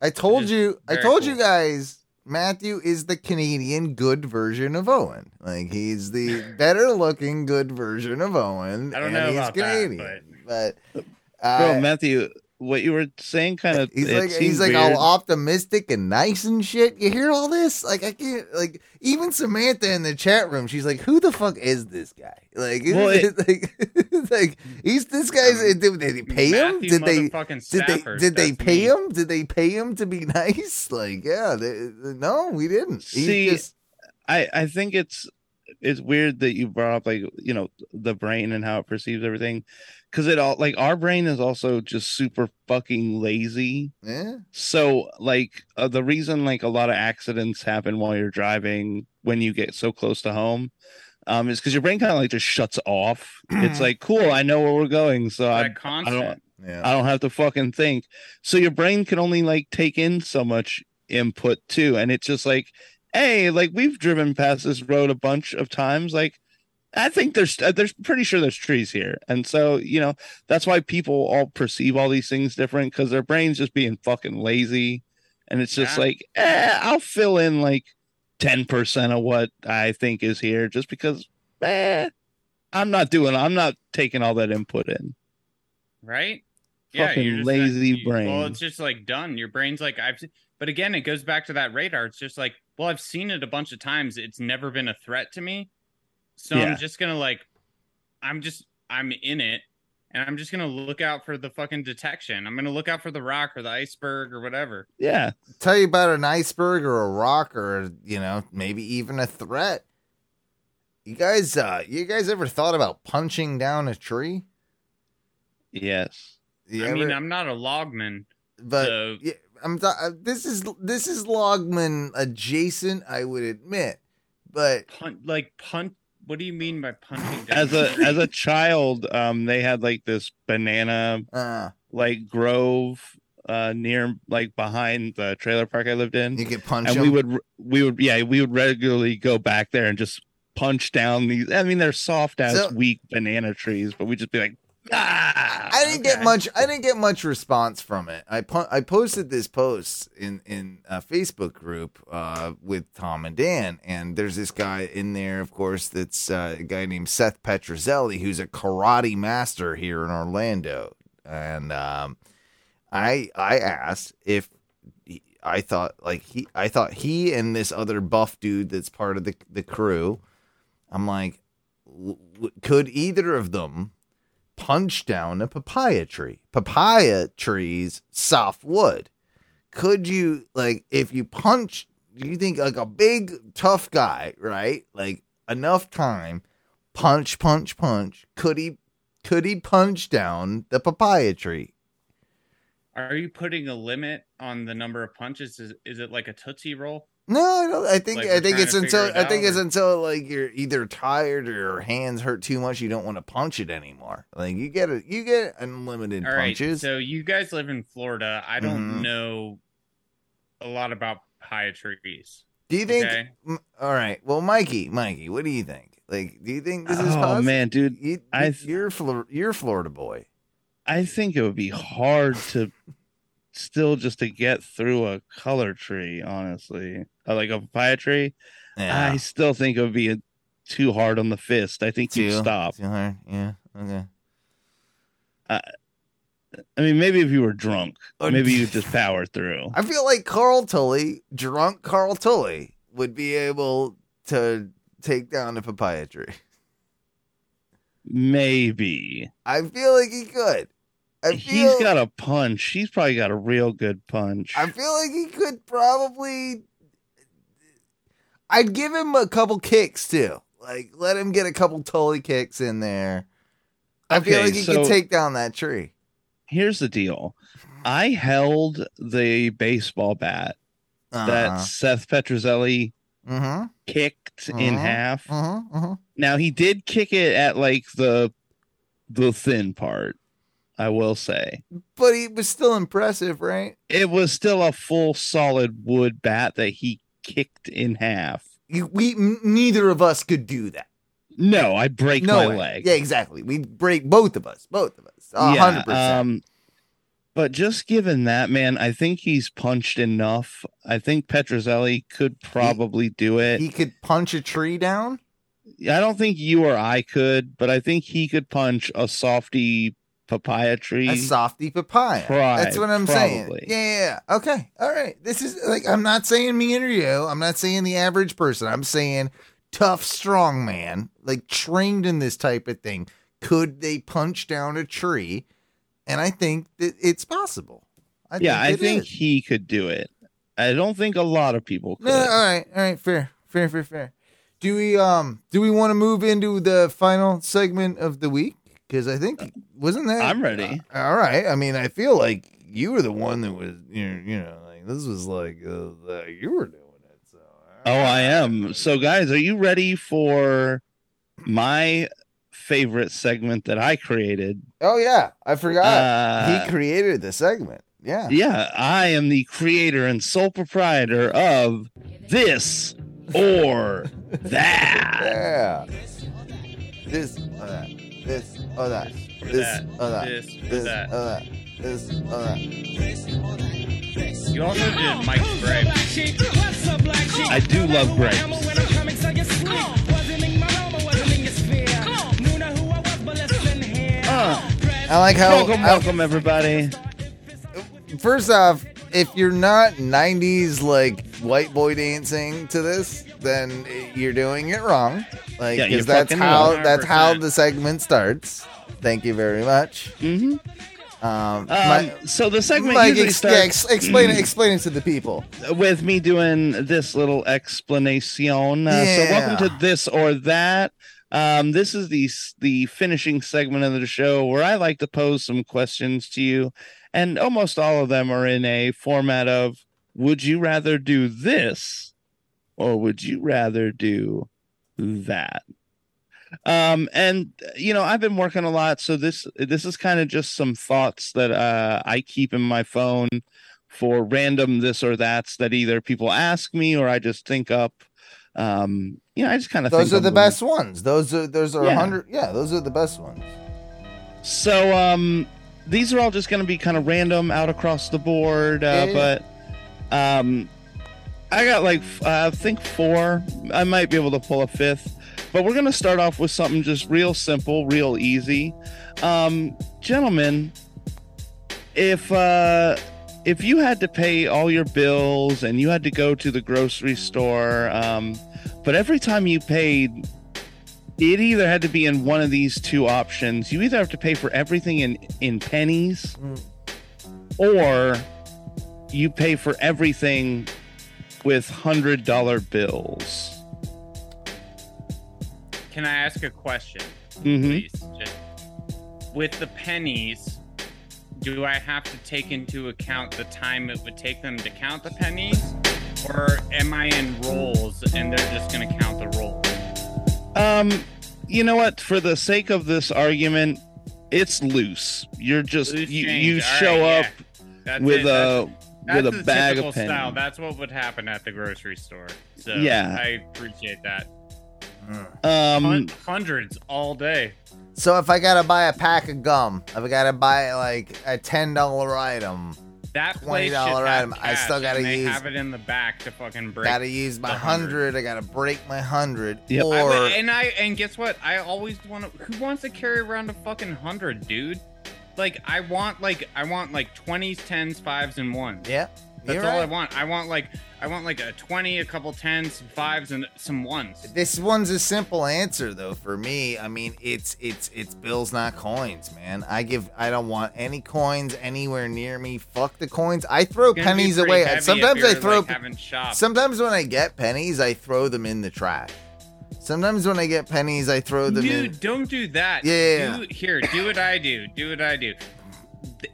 [SPEAKER 1] I told you. I told
[SPEAKER 2] cool.
[SPEAKER 1] you guys. Matthew is the Canadian good version of Owen. Like he's the [LAUGHS] better looking good version of Owen.
[SPEAKER 2] I don't
[SPEAKER 1] and
[SPEAKER 2] know
[SPEAKER 1] he's
[SPEAKER 2] about that,
[SPEAKER 1] Canadian, but,
[SPEAKER 3] Bro,
[SPEAKER 1] uh,
[SPEAKER 3] Matthew, what you were saying kind of
[SPEAKER 1] He's like he's like
[SPEAKER 3] weird.
[SPEAKER 1] all optimistic and nice and shit. You hear all this? Like I can't like even Samantha in the chat room. She's like, "Who the fuck is this guy?" Like, [LAUGHS]
[SPEAKER 3] Well, it-
[SPEAKER 1] like, [LAUGHS] like he's this guy's. Did, did they pay him? Did they?
[SPEAKER 2] motherfucking
[SPEAKER 1] Did they? Did they pay
[SPEAKER 2] me.
[SPEAKER 1] him? Did they pay him to be [LAUGHS] nice? Like, yeah, they, no, we didn't. He
[SPEAKER 3] See,
[SPEAKER 1] just-
[SPEAKER 3] I I think it's it's weird that you brought up like you know the brain and how it perceives everything because it all like our brain is also just super fucking lazy
[SPEAKER 1] yeah,
[SPEAKER 3] so like uh, the reason like a lot of accidents happen while you're driving when you get so close to home um is because your brain kind of like just shuts off it's [CLEARS THROAT] like cool i know where we're going so I,
[SPEAKER 2] that constant.
[SPEAKER 1] yeah.
[SPEAKER 3] I don't have to fucking think. So your brain can only like take in so much input too. And it's just like, hey, like we've driven past this road a bunch of times. Like, I think there's uh, there's pretty sure there's trees here. And so, you know, that's why people all perceive all these things different because their brain's just being fucking lazy. And it's just
[SPEAKER 2] Yeah.
[SPEAKER 3] like, eh, I'll fill in like 10% of what I think is here just because eh, I'm not doing I'm not taking all that input in.
[SPEAKER 2] right?
[SPEAKER 3] Fucking
[SPEAKER 2] just
[SPEAKER 3] lazy
[SPEAKER 2] you-
[SPEAKER 3] brain.
[SPEAKER 2] Well, it's just like done. Your brain's like I've. But again, it goes back to that radar. It's just like, well, I've seen it a bunch of times. It's never been a threat to me, so
[SPEAKER 3] Yeah.
[SPEAKER 2] I'm just gonna like, I'm just I'm in it, and I'm just gonna look out for the fucking detection. I'm gonna look out for the rock or the iceberg or whatever.
[SPEAKER 3] Yeah.
[SPEAKER 1] Tell you about an iceberg or a rock or you know maybe even a threat. You guys, uh, you guys ever thought about punching down a tree?
[SPEAKER 3] Yes.
[SPEAKER 1] You
[SPEAKER 2] I mean, I'm not a logman,
[SPEAKER 1] but
[SPEAKER 2] so
[SPEAKER 1] yeah, I'm. th- uh, this is this is Logman adjacent, I would admit, but
[SPEAKER 2] punt like punt. What do you mean by punching down?
[SPEAKER 3] As a as a child, um, they had like this banana
[SPEAKER 1] uh,
[SPEAKER 3] like grove uh near like behind the trailer park I lived in.
[SPEAKER 1] you could punch
[SPEAKER 3] and
[SPEAKER 1] him.
[SPEAKER 3] we would we would yeah, we would regularly go back there and just punch down these I mean they're soft as
[SPEAKER 1] So-
[SPEAKER 3] weak banana trees, but we'd just be like ah
[SPEAKER 1] I didn't get much. I didn't get much response from it. I po- I posted this post in in a Facebook group uh, with Tom and Dan, and there's this guy in there, of course, that's uh, a guy named Seth Petrozelli, who's a karate master here in Orlando, and um, I I asked if he- I thought like he I thought he and this other buff dude that's part of the the crew. I'm like, w- w- could either of them punch down a papaya tree? Papaya trees, soft wood. Could you like if you punch? You think like a big tough guy, right? Like enough time, punch, punch, punch. Could he? Could he punch down the papaya tree?
[SPEAKER 2] Are you putting a limit on the number of punches? Is, is it like a tootsie roll?
[SPEAKER 1] No, I don't. I think
[SPEAKER 2] Like
[SPEAKER 1] I think it's until
[SPEAKER 2] it
[SPEAKER 1] I think
[SPEAKER 2] out,
[SPEAKER 1] it's until like you're either tired or your hands hurt too much. You don't want to punch it anymore. Like you get it, you get unlimited
[SPEAKER 2] All right.
[SPEAKER 1] punches.
[SPEAKER 2] So you guys live in Florida. I don't
[SPEAKER 1] Mhm.
[SPEAKER 2] know a lot about papaya trees.
[SPEAKER 1] do you think?
[SPEAKER 2] Okay.
[SPEAKER 1] m- All right. Well, Mikey, Mikey, what do you think? Like, do you think this is
[SPEAKER 3] oh
[SPEAKER 1] possible?
[SPEAKER 3] man, dude,
[SPEAKER 1] you,
[SPEAKER 3] I
[SPEAKER 1] you,
[SPEAKER 3] th-
[SPEAKER 1] you're Flor- you're Florida boy.
[SPEAKER 3] I think it would be hard to still just to get through a color tree, honestly. Uh, like a papaya tree.
[SPEAKER 1] Yeah.
[SPEAKER 3] I still think it would be a, too hard on the fist. I think you stop.
[SPEAKER 1] too hard? Yeah. Okay.
[SPEAKER 3] I mean, maybe if you were drunk, maybe you'd just power through. [LAUGHS]
[SPEAKER 1] I feel like Carl Tully, drunk Carl Tully, would be able to take down a papaya tree.
[SPEAKER 3] Maybe
[SPEAKER 1] I feel like he could. I
[SPEAKER 3] he's
[SPEAKER 1] feel,
[SPEAKER 3] got a punch. He's probably got a real good punch.
[SPEAKER 1] I feel like he could probably. I'd give him a couple kicks too. Like let him get a couple Tully kicks in there. I feel like he
[SPEAKER 3] so-
[SPEAKER 1] could take down that tree.
[SPEAKER 3] Here's the deal. I held the baseball bat that
[SPEAKER 1] Uh-huh.
[SPEAKER 3] Seth Petrozelli
[SPEAKER 1] Mm-hmm.
[SPEAKER 3] kicked in
[SPEAKER 1] Uh-huh.
[SPEAKER 3] half.
[SPEAKER 1] Mm-hmm. Mm-hmm.
[SPEAKER 3] Now he did kick it at like the the thin part. I will say
[SPEAKER 1] But he was still impressive, right?
[SPEAKER 3] it was still a full solid wood bat that he kicked in half.
[SPEAKER 1] You, we neither of us could do that.
[SPEAKER 3] No, I break
[SPEAKER 1] no
[SPEAKER 3] my
[SPEAKER 1] way.
[SPEAKER 3] leg.
[SPEAKER 1] Yeah, exactly. We break both of us. Both of us. A
[SPEAKER 3] Yeah,
[SPEAKER 1] hundred percent.
[SPEAKER 3] Um, but just given that, man, I think he's punched enough. I think Petrozelli could probably do it.
[SPEAKER 1] He could punch a tree down.
[SPEAKER 3] I don't think you or I could, but I think he could punch a softy papaya tree.
[SPEAKER 1] A softy papaya.
[SPEAKER 3] Pri-
[SPEAKER 1] That's what I'm saying.
[SPEAKER 3] probably.
[SPEAKER 1] Yeah, yeah, yeah. Okay. All right. This is like I'm not saying me and you. I'm not saying the average person. I'm saying tough, strong man, like trained in this type of thing. Could they punch down a tree? And I think that it's possible. I
[SPEAKER 3] yeah, I think
[SPEAKER 1] is.
[SPEAKER 3] he could do it. I don't think a lot of people could.
[SPEAKER 1] No, all right, all right, fair, fair, fair, fair. Do we um do we want to move into the final segment of the week? Because I think wasn't that
[SPEAKER 3] I'm ready.
[SPEAKER 1] Uh, all right. I mean, I feel like you were the one that was you know, you know like this was like uh, uh, you were doing it. So
[SPEAKER 3] Oh, I am. So, guys, are you ready for my favorite segment that I created?
[SPEAKER 1] Oh yeah, I forgot.
[SPEAKER 3] Uh,
[SPEAKER 1] he created the segment. Yeah.
[SPEAKER 3] Yeah, I am the creator and sole proprietor of this or [LAUGHS] that.
[SPEAKER 1] Yeah. This or that. This or that. This
[SPEAKER 2] that.
[SPEAKER 1] or that.
[SPEAKER 2] This or that.
[SPEAKER 1] This or that.
[SPEAKER 2] You also did Mike's grapes.
[SPEAKER 3] I do love grapes. Uh,
[SPEAKER 1] I like how
[SPEAKER 3] welcome,
[SPEAKER 1] I-
[SPEAKER 3] welcome, everybody.
[SPEAKER 1] first off, if you're not 90s like white boy dancing to this, then you're doing it wrong. Like,
[SPEAKER 3] Yeah,
[SPEAKER 1] because that's
[SPEAKER 3] fucking
[SPEAKER 1] how
[SPEAKER 2] wrong.
[SPEAKER 1] that's how the segment starts. Thank you very much.
[SPEAKER 3] hmm
[SPEAKER 1] Um,
[SPEAKER 3] Um,
[SPEAKER 1] my-
[SPEAKER 3] so the segment usually
[SPEAKER 1] ex- yeah,
[SPEAKER 3] starts
[SPEAKER 1] ex- explain it. Explain it to the people.
[SPEAKER 3] with me doing this little explanation. Uh, So, welcome to this or that. Um, this is the the finishing segment of the show where I like to pose some questions to you, and almost all of them are in a format of: Would you rather do this, or would you rather do that? Um, and you know, I've been working a lot, so this this is kind of just some thoughts that uh, I keep in my phone for random this or that's that either people ask me or I just think up. Um, you know, I just kind of think
[SPEAKER 1] Those
[SPEAKER 3] are
[SPEAKER 1] the
[SPEAKER 3] them.
[SPEAKER 1] best ones. Those are those are a
[SPEAKER 3] Yeah.
[SPEAKER 1] hundred. Yeah, those are the best ones.
[SPEAKER 3] So um these are all just going to be kind of random out across the board, uh,
[SPEAKER 1] yeah.
[SPEAKER 3] but um I got like uh, I think four. I might be able to pull a fifth, but we're going to start off with something just real simple, real easy. Um gentlemen, if uh if you had to pay all your bills and you had to go to the grocery store um but every time you paid it either had to be in one of these two options. You either have to pay for everything in in pennies,
[SPEAKER 1] Mm.
[SPEAKER 3] or you pay for everything with hundred dollar bills.
[SPEAKER 2] Can I ask a question,
[SPEAKER 3] hmm
[SPEAKER 2] please? Just with the pennies, do I have to take into account the time it would take them to count the pennies, or am I in rolls and they're just going to count the rolls?
[SPEAKER 3] Um, you know what? For the sake of this argument, it's loose. You're just
[SPEAKER 2] Loose
[SPEAKER 3] you, you show
[SPEAKER 2] right,
[SPEAKER 3] up
[SPEAKER 2] yeah.
[SPEAKER 3] With
[SPEAKER 2] it.
[SPEAKER 3] A
[SPEAKER 2] That's
[SPEAKER 3] with a
[SPEAKER 2] the
[SPEAKER 3] bag
[SPEAKER 2] typical
[SPEAKER 3] of pennies.
[SPEAKER 2] style. That's what would happen at the grocery store. So
[SPEAKER 3] Yeah.
[SPEAKER 2] I appreciate that.
[SPEAKER 3] Um,
[SPEAKER 2] Hun- hundreds all day.
[SPEAKER 1] So if I gotta buy a pack of gum, if I gotta buy like a ten dollar item,
[SPEAKER 2] That
[SPEAKER 1] $20
[SPEAKER 2] have
[SPEAKER 1] item, I still gotta
[SPEAKER 2] they
[SPEAKER 1] use-
[SPEAKER 2] have it in the back to fucking break.
[SPEAKER 1] gotta use my
[SPEAKER 2] hundred.
[SPEAKER 1] hundred. I gotta break my hundred.
[SPEAKER 3] Yep.
[SPEAKER 2] I
[SPEAKER 1] Or
[SPEAKER 2] would- and I and guess what? I always want to. Who wants to carry around a fucking hundred, dude? Like I want like I want like twenties, tens, fives, and ones.
[SPEAKER 1] yeah,
[SPEAKER 2] That's all I want. I want like I want like a twenty, a couple tens, some fives, and some ones.
[SPEAKER 1] This one's a simple answer though for me. I mean, it's it's it's bills not coins, man. I give I don't want any coins anywhere near me. Fuck the coins. I throw
[SPEAKER 2] It's gonna be
[SPEAKER 1] pennies away. Sometimes I throw
[SPEAKER 2] like.
[SPEAKER 1] Sometimes when I get pennies, I throw them in the trash. Sometimes when I get pennies, I throw them
[SPEAKER 2] Dude,
[SPEAKER 1] in.
[SPEAKER 2] don't do that.
[SPEAKER 1] Yeah.
[SPEAKER 2] Do, here, do what I do. Do what I do.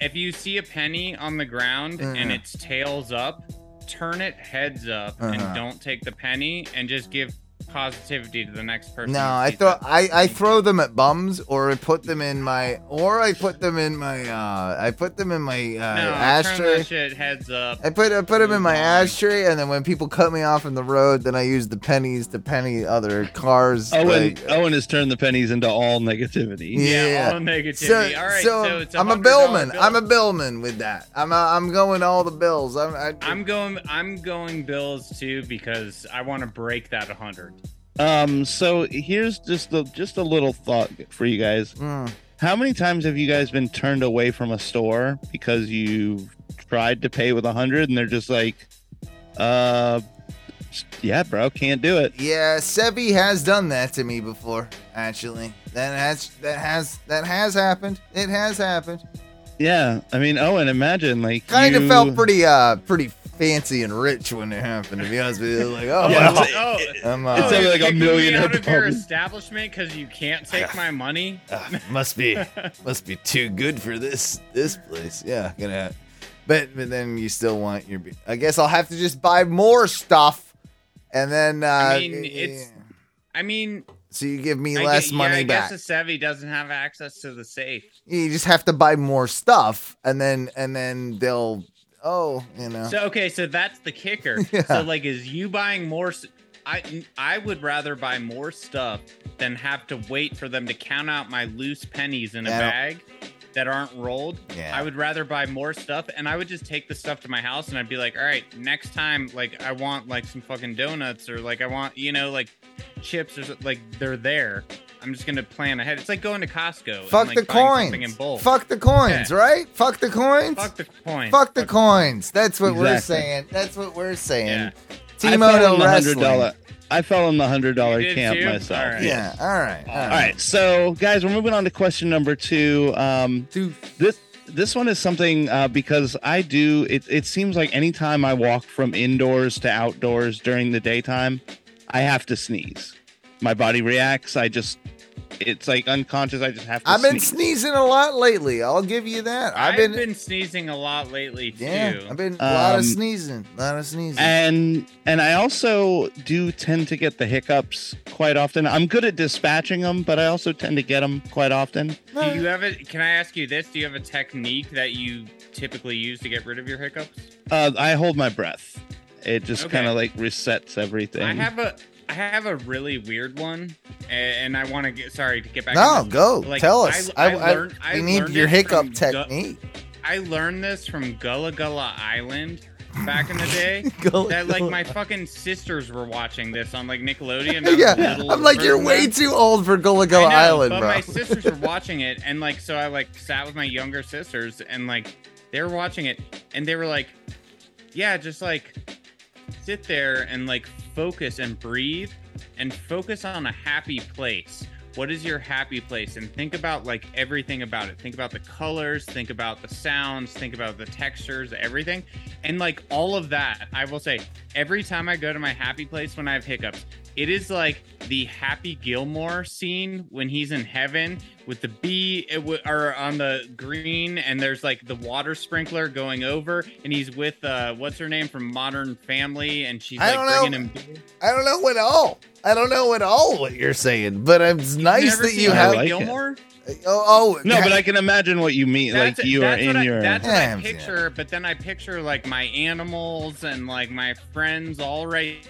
[SPEAKER 2] If you see a penny on the ground and
[SPEAKER 1] Uh-huh.
[SPEAKER 2] its tails up, turn it heads up and
[SPEAKER 1] Uh-huh.
[SPEAKER 2] don't take the penny and just give positivity to the next person.
[SPEAKER 1] No, I throw
[SPEAKER 2] it.
[SPEAKER 1] I, I throw them at bums or I put them in my or I put them in my uh I put them in my uh,
[SPEAKER 2] no, turn
[SPEAKER 1] ashtray.
[SPEAKER 2] that shit heads up.
[SPEAKER 1] I put I put them in my ashtray, and then when people cut me off in the road, then I use the pennies to penny other cars.
[SPEAKER 3] Owen
[SPEAKER 1] like-
[SPEAKER 3] Owen has turned the pennies into all negativity.
[SPEAKER 1] Yeah.
[SPEAKER 2] Yeah, all negativity.
[SPEAKER 1] So,
[SPEAKER 2] all right,
[SPEAKER 1] so,
[SPEAKER 2] so, it's a
[SPEAKER 1] I'm a billman.
[SPEAKER 2] bill.
[SPEAKER 1] I'm a billman with that. I'm a, I'm going all the bills. I'm I,
[SPEAKER 2] I'm going. I'm going bills too because I want to break that 100.
[SPEAKER 3] Um, so here's just the just a little thought for you guys.
[SPEAKER 1] Mm,
[SPEAKER 3] How many times have you guys been turned away from a store because you tried to pay with a hundred and they're just like, uh, yeah, bro, can't do it.
[SPEAKER 1] Yeah, Sebi has done that to me before. Actually, that has that has that has happened. It has happened.
[SPEAKER 3] Yeah, I mean, Owen, imagine like
[SPEAKER 1] Kind of
[SPEAKER 3] you-
[SPEAKER 1] felt pretty uh pretty fancy and rich when it happened. To be honest with you, like oh,
[SPEAKER 3] Yeah,
[SPEAKER 1] well,
[SPEAKER 3] it's-
[SPEAKER 2] oh,
[SPEAKER 1] I'm, uh,
[SPEAKER 3] It's only
[SPEAKER 2] you're
[SPEAKER 3] like a
[SPEAKER 2] kicking me
[SPEAKER 3] millionaire
[SPEAKER 2] out of your
[SPEAKER 3] problem.
[SPEAKER 2] establishment because you can't take my money.
[SPEAKER 1] uh, [LAUGHS] must be must be too good for this this place. Yeah, gonna. But but then you still want your. I guess I'll have to just buy more stuff, and then. Uh,
[SPEAKER 2] I mean, it's- I mean,
[SPEAKER 1] so you give me
[SPEAKER 2] I
[SPEAKER 1] less
[SPEAKER 2] gue-
[SPEAKER 1] money
[SPEAKER 2] yeah, I
[SPEAKER 1] back.
[SPEAKER 2] guess a Sevi doesn't have access to the safe.
[SPEAKER 1] You just have to buy more stuff, and then and then they'll. Oh, you know.
[SPEAKER 2] So okay, so that's the kicker. [LAUGHS]
[SPEAKER 1] Yeah.
[SPEAKER 2] So like, is you buying more? i i would rather buy more stuff than have to wait for them to count out my loose pennies in a
[SPEAKER 1] Yeah,
[SPEAKER 2] bag that aren't rolled.
[SPEAKER 1] Yeah.
[SPEAKER 2] I would rather buy more stuff, and I would just take the stuff to my house, and I'd be like, all right, next time, like I want like some fucking donuts, or like I want you know like chips, or like they're there. I'm just gonna plan ahead. It's like going to Costco. and,
[SPEAKER 1] Fuck
[SPEAKER 2] like,
[SPEAKER 1] the
[SPEAKER 2] buying in
[SPEAKER 1] coins.
[SPEAKER 2] bulk.
[SPEAKER 1] Fuck the coins,
[SPEAKER 2] Yeah.
[SPEAKER 1] right? Fuck the coins.
[SPEAKER 2] Fuck the coin.
[SPEAKER 1] Fuck the coins. That's what we're saying. That's what we're saying.
[SPEAKER 2] Yeah.
[SPEAKER 3] I fell in the hundred
[SPEAKER 1] Wrestling.
[SPEAKER 3] I fell in the hundred dollar camp
[SPEAKER 2] too?
[SPEAKER 3] myself.
[SPEAKER 2] All right.
[SPEAKER 1] Yeah. All right. All right.
[SPEAKER 3] All right, so guys, we're moving on to question number two. Um,
[SPEAKER 1] Two.
[SPEAKER 3] this this one is something uh, because I do. It it seems like anytime I walk from indoors to outdoors during the daytime, I have to sneeze. My body reacts. I just it's like unconscious. I just have to.
[SPEAKER 1] I've been
[SPEAKER 3] sneeze.
[SPEAKER 1] sneezing a lot lately. I'll give you that. I've been.
[SPEAKER 2] sneezing a lot lately too.
[SPEAKER 1] yeah. I've been a lot
[SPEAKER 3] Um,
[SPEAKER 1] of sneezing. A lot of sneezing.
[SPEAKER 3] and and I also do tend to get the hiccups quite often. I'm good at dispatching them, but I also tend to get them quite often.
[SPEAKER 2] Do you have a? Can I ask you this? Do you have a technique that you typically use to get rid of your hiccups?
[SPEAKER 3] Uh, I hold my breath. It just
[SPEAKER 2] Okay.
[SPEAKER 3] kind of like resets everything.
[SPEAKER 2] I have a. I have a really weird one, and I want to get. Sorry to get back.
[SPEAKER 1] no, go.
[SPEAKER 2] Like,
[SPEAKER 1] Tell us.
[SPEAKER 2] I-
[SPEAKER 1] I,
[SPEAKER 2] I learned- I
[SPEAKER 1] we need your hiccup
[SPEAKER 2] from Gu-
[SPEAKER 1] technique.
[SPEAKER 2] I learned this from Gullah Gullah Island back in the day. [LAUGHS]
[SPEAKER 1] Go-
[SPEAKER 2] that like
[SPEAKER 1] go.
[SPEAKER 2] my fucking sisters were watching this on like Nickelodeon. [LAUGHS]
[SPEAKER 1] yeah, I'm like, you're way too old for Gullah Gullah
[SPEAKER 2] know,
[SPEAKER 1] Island,
[SPEAKER 2] but
[SPEAKER 1] bro.
[SPEAKER 2] my sisters were [LAUGHS] watching it, and like, so I like sat with my younger sisters, and like, they were watching it, and they were like, "Yeah, just like sit there and like focus and breathe, and focus on a happy place." What is your happy place? And think about like everything about it. Think about the colors, think about the sounds, think about the textures, everything. And like all of that, I will say, every time I go to my happy place when I have hiccups, it is like the Happy Gilmore scene when he's in heaven with the bee it w- or on the green, and there's like the water sprinkler going over, and he's with uh, what's her name from Modern Family, and she's
[SPEAKER 1] I
[SPEAKER 2] like
[SPEAKER 1] don't know.
[SPEAKER 2] bringing him. beer.
[SPEAKER 1] I don't know at all. I don't know at all what you're saying, but it's nice
[SPEAKER 2] Never
[SPEAKER 1] that
[SPEAKER 2] seen
[SPEAKER 1] you
[SPEAKER 3] I
[SPEAKER 1] have.
[SPEAKER 2] Happy
[SPEAKER 3] like it.
[SPEAKER 2] Gilmore.
[SPEAKER 1] oh, oh,
[SPEAKER 3] no, but I can imagine what you mean.
[SPEAKER 2] That's,
[SPEAKER 3] like you are in
[SPEAKER 2] I,
[SPEAKER 3] your.
[SPEAKER 2] That's what I picture, but then I picture like my animals and like my friends all right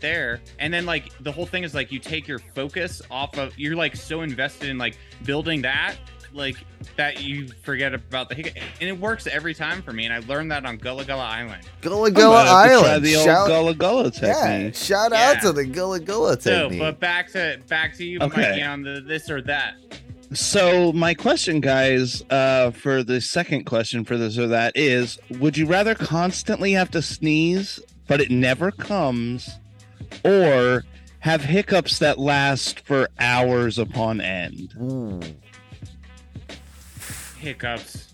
[SPEAKER 2] there, and then like the whole thing is like you take your focus off of. You're like so invested in like building that, like that you forget about the hiccup, and it works every time for me. And I learned that on Gullah Gullah Island.
[SPEAKER 1] Gullah
[SPEAKER 3] I'm
[SPEAKER 1] Gullah
[SPEAKER 3] gonna have to try
[SPEAKER 1] Island.
[SPEAKER 3] the old
[SPEAKER 1] Shout,
[SPEAKER 3] Gullah Gullah
[SPEAKER 1] yeah,
[SPEAKER 3] technique.
[SPEAKER 1] shout
[SPEAKER 2] Yeah.
[SPEAKER 1] out to the Gullah Gullah
[SPEAKER 2] So,
[SPEAKER 1] technique.
[SPEAKER 2] but back to back to you,
[SPEAKER 3] Okay.
[SPEAKER 2] Mikey, on the this or that.
[SPEAKER 3] So my question, guys, uh, for the second question for this or that is: Would you rather constantly have to sneeze, but it never comes, or have hiccups that last for hours upon end?
[SPEAKER 1] Ooh.
[SPEAKER 2] Hiccups.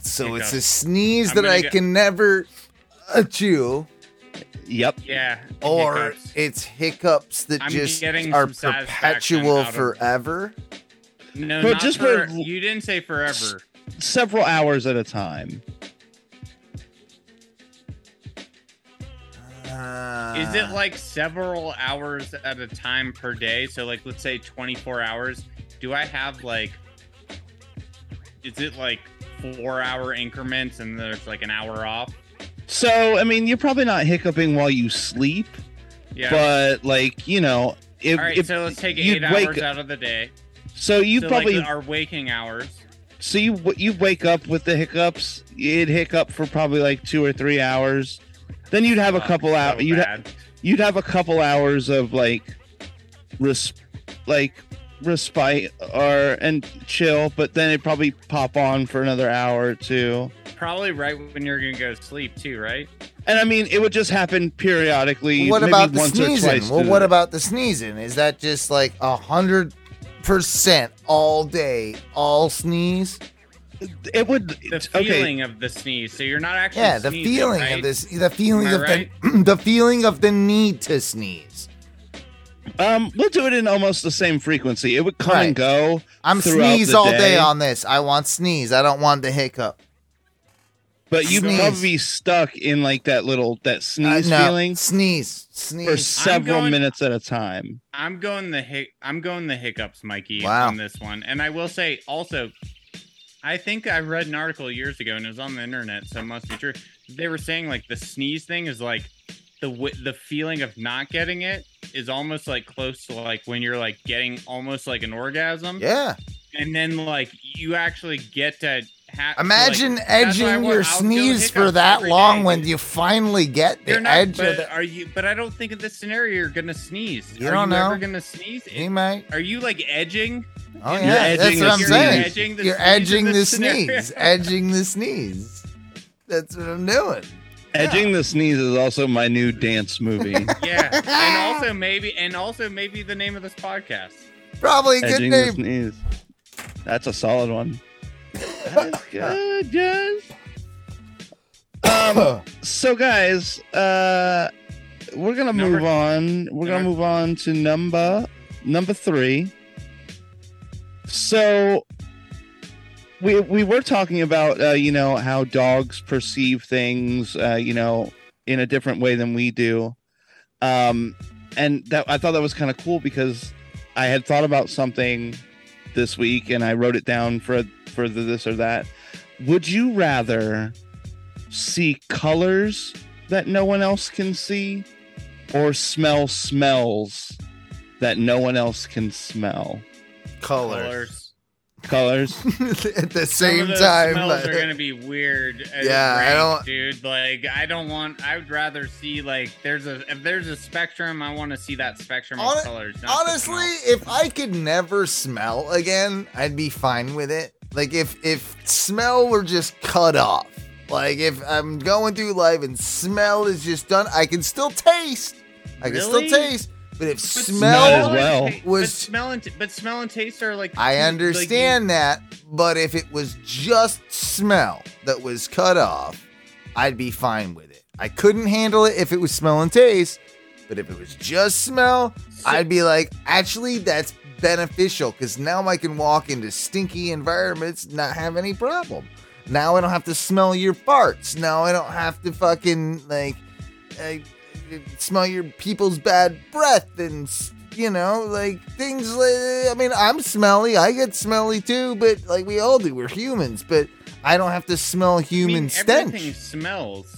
[SPEAKER 1] So it's a sneeze
[SPEAKER 2] I'm
[SPEAKER 1] that I
[SPEAKER 2] go-
[SPEAKER 1] can never chew,
[SPEAKER 3] Yep.
[SPEAKER 2] Yeah.
[SPEAKER 1] or
[SPEAKER 2] hiccups.
[SPEAKER 1] it's hiccups that
[SPEAKER 2] I'm
[SPEAKER 1] just
[SPEAKER 2] getting
[SPEAKER 1] are perpetual
[SPEAKER 2] out of-
[SPEAKER 1] forever.
[SPEAKER 2] no,
[SPEAKER 3] But
[SPEAKER 2] not
[SPEAKER 3] just
[SPEAKER 2] for,
[SPEAKER 3] for-
[SPEAKER 2] you didn't say forever.
[SPEAKER 3] Several hours at a time.
[SPEAKER 2] Is it ah. like several hours at a time per day? So, like, let's say 24 hours. Do I have like, is it like four hour increments and there's like an hour off?
[SPEAKER 3] So I mean, you're probably not hiccuping while you sleep,
[SPEAKER 2] Yeah.
[SPEAKER 3] but like you know, if,
[SPEAKER 2] All right.
[SPEAKER 3] if
[SPEAKER 2] so let's take eight
[SPEAKER 3] wake-
[SPEAKER 2] hours out of the day.
[SPEAKER 3] so you
[SPEAKER 2] so
[SPEAKER 3] probably
[SPEAKER 2] like our waking hours.
[SPEAKER 3] So you you wake up with the hiccups. You'd hiccup for probably like two or three hours. Then you'd have a
[SPEAKER 2] Fuck,
[SPEAKER 3] couple
[SPEAKER 2] so
[SPEAKER 3] hours. you'd ha- you'd have a couple hours of like res- like respite or and chill, but then it'd probably pop on for another hour or two.
[SPEAKER 2] Probably right when you're gonna go to sleep too, right?
[SPEAKER 3] And I mean, it would just happen periodically.
[SPEAKER 1] what
[SPEAKER 3] maybe
[SPEAKER 1] about the
[SPEAKER 3] once or
[SPEAKER 1] sneezing? Well, what
[SPEAKER 3] the-
[SPEAKER 1] about the sneezing? Is that just like a hundred percent all day, all sneeze?
[SPEAKER 3] It would
[SPEAKER 2] The
[SPEAKER 3] okay.
[SPEAKER 2] feeling of the sneeze. So you're not actually
[SPEAKER 1] Yeah, the
[SPEAKER 2] sneezing,
[SPEAKER 1] feeling
[SPEAKER 2] right?
[SPEAKER 1] of this, the feeling of
[SPEAKER 2] I
[SPEAKER 1] the, [CLEARS THROAT] the feeling of the need to sneeze.
[SPEAKER 3] Um, we'll do it in almost the same frequency. It would come
[SPEAKER 1] Right.
[SPEAKER 3] and go.
[SPEAKER 1] I'm sneeze
[SPEAKER 3] the
[SPEAKER 1] all day.
[SPEAKER 3] day.
[SPEAKER 1] on this. I want sneeze. I don't want the hiccup.
[SPEAKER 3] But you'd
[SPEAKER 1] Sneeze.
[SPEAKER 3] probably be stuck in like that little that
[SPEAKER 1] Uh,
[SPEAKER 3] sneeze
[SPEAKER 1] no,
[SPEAKER 3] feeling
[SPEAKER 1] Sneeze. Sneeze for
[SPEAKER 3] several
[SPEAKER 2] going-
[SPEAKER 3] minutes at a time.
[SPEAKER 2] I'm going the hic- I'm going the hiccups, Mikey,
[SPEAKER 1] Wow.
[SPEAKER 2] on this one. And I will say also, I think I read an article years ago, and it was on the internet, so it must be true. They were saying like the sneeze thing is like the w- the feeling of not getting it is almost like close to like when you're like getting almost like an orgasm,
[SPEAKER 1] Yeah.
[SPEAKER 2] and then like you actually get to. Ha-
[SPEAKER 1] Imagine
[SPEAKER 2] like, that's why I
[SPEAKER 1] edging your sneeze for that long
[SPEAKER 2] day,
[SPEAKER 1] when you finally get the
[SPEAKER 2] You're not,
[SPEAKER 1] edge
[SPEAKER 2] but
[SPEAKER 1] of the.
[SPEAKER 2] are you? But I don't think in this scenario you're gonna sneeze.
[SPEAKER 1] You
[SPEAKER 2] are
[SPEAKER 1] don't
[SPEAKER 2] you
[SPEAKER 1] know.
[SPEAKER 2] ever gonna sneeze?
[SPEAKER 1] He might.
[SPEAKER 2] Are you like edging?
[SPEAKER 1] Oh
[SPEAKER 2] You're
[SPEAKER 1] yeah,
[SPEAKER 3] edging
[SPEAKER 1] that's what I'm
[SPEAKER 3] sneeze.
[SPEAKER 1] saying.
[SPEAKER 2] You're edging the
[SPEAKER 1] You're
[SPEAKER 2] sneeze
[SPEAKER 1] edging the
[SPEAKER 2] this
[SPEAKER 1] sneeze. edging the sneeze. That's what I'm doing.
[SPEAKER 3] Edging the sneeze is also my new dance movie. [LAUGHS]
[SPEAKER 2] Yeah, and [LAUGHS] also maybe, and also maybe the name of this podcast.
[SPEAKER 1] Probably a good
[SPEAKER 3] Edging the
[SPEAKER 1] name.
[SPEAKER 3] sneeze. That's a solid one. That's [LAUGHS] good, yes. [COUGHS] Um, so guys, uh, we're gonna
[SPEAKER 2] Number-
[SPEAKER 3] move on. We're gonna move on to number number three. So we we were talking about uh, you know how dogs perceive things uh, you know in a different way than we do, um, and that I thought that was kind of cool because I had thought about something this week and I wrote it down for for the this or that. Would you rather see colors that no one else can see or smell smells that no one else can smell?
[SPEAKER 1] Colors.
[SPEAKER 3] Colors. [LAUGHS]
[SPEAKER 1] At the
[SPEAKER 2] Some
[SPEAKER 1] same
[SPEAKER 2] of those
[SPEAKER 1] time.
[SPEAKER 2] smells
[SPEAKER 1] like-
[SPEAKER 2] are gonna be weird. as
[SPEAKER 1] Yeah, I don't-
[SPEAKER 2] dude. Like, I don't want. I would rather see like there's a if there's a spectrum. I want to see that spectrum
[SPEAKER 1] Hon-
[SPEAKER 2] of colors.
[SPEAKER 1] Honestly, if I could never smell again, I'd be fine with it. Like if if smell were just cut off. Like if I'm going through life and smell is just done, I can still taste. I can
[SPEAKER 2] Really?
[SPEAKER 1] still taste. But if
[SPEAKER 2] But
[SPEAKER 1] smell,
[SPEAKER 3] Not as
[SPEAKER 2] and
[SPEAKER 3] well.
[SPEAKER 1] was-
[SPEAKER 2] but smell and t- but smell and taste are like
[SPEAKER 1] I
[SPEAKER 2] two- like,
[SPEAKER 1] understand that, but if it was just smell that was cut off, I'd be fine with it. I couldn't handle it if it was smell and taste, but if it was just smell,
[SPEAKER 2] So-
[SPEAKER 1] I'd be like, actually, that's beneficial because now I can walk into stinky environments, not have any problem. Now I don't have to smell your farts. Now I don't have to fucking like smell your people's bad breath and you know like things. Like, I mean, I'm smelly. I get smelly too, but like we all do. We're humans, but I don't have to smell
[SPEAKER 2] I
[SPEAKER 1] human
[SPEAKER 2] mean,
[SPEAKER 1] stench.
[SPEAKER 2] Everything smells.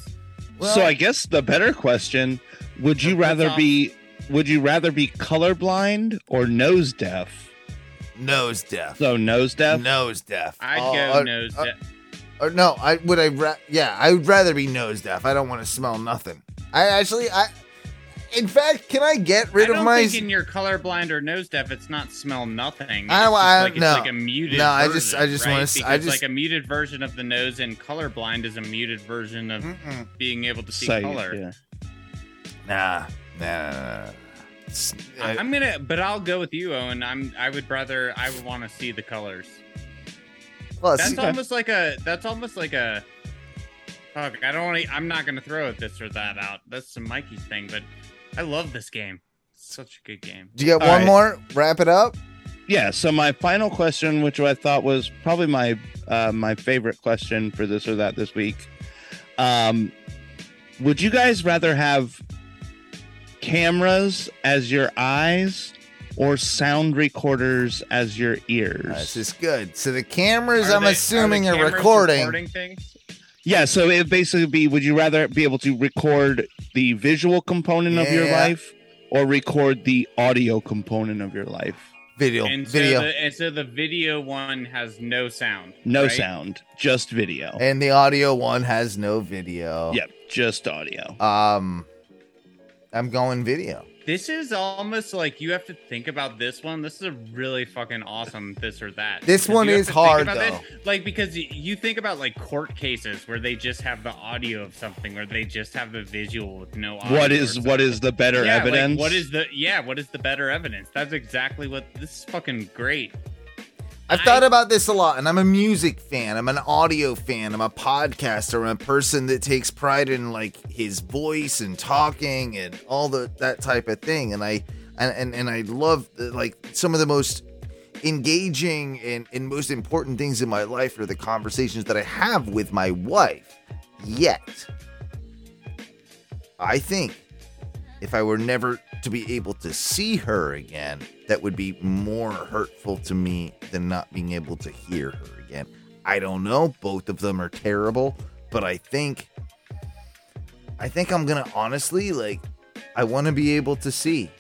[SPEAKER 1] Well-
[SPEAKER 3] so I guess the better question, would you rather
[SPEAKER 2] off-
[SPEAKER 3] be would you rather be colorblind or nose deaf?
[SPEAKER 1] Nose deaf.
[SPEAKER 3] So nose deaf?
[SPEAKER 1] Nose deaf.
[SPEAKER 2] I'd
[SPEAKER 1] Oh,
[SPEAKER 2] go
[SPEAKER 1] uh,
[SPEAKER 2] nose.
[SPEAKER 1] uh,
[SPEAKER 2] de-
[SPEAKER 1] Or no, I would I ra- yeah, I would rather be nose deaf. I don't want to smell nothing. I actually I in fact, can I get rid
[SPEAKER 2] I
[SPEAKER 1] of
[SPEAKER 2] don't
[SPEAKER 1] my
[SPEAKER 2] think in your colorblind or nose deaf, it's not smell nothing.
[SPEAKER 1] I-
[SPEAKER 2] It's just
[SPEAKER 1] I-
[SPEAKER 2] like, it's
[SPEAKER 1] no.
[SPEAKER 2] like a muted.
[SPEAKER 1] No, I just- I just
[SPEAKER 2] right?
[SPEAKER 1] wanna s- I
[SPEAKER 2] Because,
[SPEAKER 1] just-
[SPEAKER 2] like a muted version of the nose and colorblind is a muted version of
[SPEAKER 1] Mm-mm.
[SPEAKER 2] being able to see
[SPEAKER 3] Sight,
[SPEAKER 2] color.
[SPEAKER 3] yeah.
[SPEAKER 1] Nah. Nah. nah, nah, nah. S-
[SPEAKER 2] I- I'm gonna, but I'll go with you, Owen. I'm. I would rather. I would want to see the colors.
[SPEAKER 1] plus,
[SPEAKER 2] That's
[SPEAKER 3] Okay.
[SPEAKER 2] almost like a. That's almost like a. Fuck! I don't want to. I'm not gonna throw this or that out. That's some Mikey's thing, but I love this game. It's such a good game.
[SPEAKER 1] do you get
[SPEAKER 3] All
[SPEAKER 1] one
[SPEAKER 3] right.
[SPEAKER 1] more? Wrap it up.
[SPEAKER 3] Yeah, so my final question, which I thought was probably my uh, my favorite question for this or that this week, um, would you guys rather have cameras as your eyes or sound recorders as your ears?
[SPEAKER 1] This is good. So the cameras,
[SPEAKER 2] Are
[SPEAKER 1] I'm
[SPEAKER 2] they-
[SPEAKER 1] assuming,
[SPEAKER 2] are
[SPEAKER 1] are,
[SPEAKER 2] the cameras
[SPEAKER 1] recording.
[SPEAKER 2] things.
[SPEAKER 3] Yeah, so it basically be: Would you rather be able to record the visual component of your life or record the audio component of your life?
[SPEAKER 1] Video,
[SPEAKER 2] And so,
[SPEAKER 1] video,
[SPEAKER 2] the, and so the video one has no sound.
[SPEAKER 3] No
[SPEAKER 2] right?
[SPEAKER 3] sound, just video.
[SPEAKER 1] and the audio one has no video.
[SPEAKER 3] Yep, just audio.
[SPEAKER 1] Um, I'm going video.
[SPEAKER 2] This is almost like you have to think about this one. This is a really fucking awesome this or that.
[SPEAKER 1] This one is hard,
[SPEAKER 2] about
[SPEAKER 1] though.
[SPEAKER 2] Like because you think about like court cases where they just have the audio of something, or they just have the visual with no audio.
[SPEAKER 3] what
[SPEAKER 2] or
[SPEAKER 3] is
[SPEAKER 2] something.
[SPEAKER 3] what is the better
[SPEAKER 2] yeah, like,
[SPEAKER 3] evidence?
[SPEAKER 2] what is the yeah? What is the better evidence? That's exactly what this is fucking great.
[SPEAKER 1] I've
[SPEAKER 2] I-
[SPEAKER 1] thought about this a lot, and I'm a music fan. I'm an audio fan. I'm a podcaster. I'm a person that takes pride in like his voice and talking and all the that type of thing. And I and and, and I love like some of the most engaging and, and most important things in my life are the conversations that I have with my wife. Yet, I think if I were never to be able to see her again, that would be more hurtful to me than not being able to hear her again. I don't know. Both of them are terrible, but I think I think I'm gonna honestly like I want to be able to see.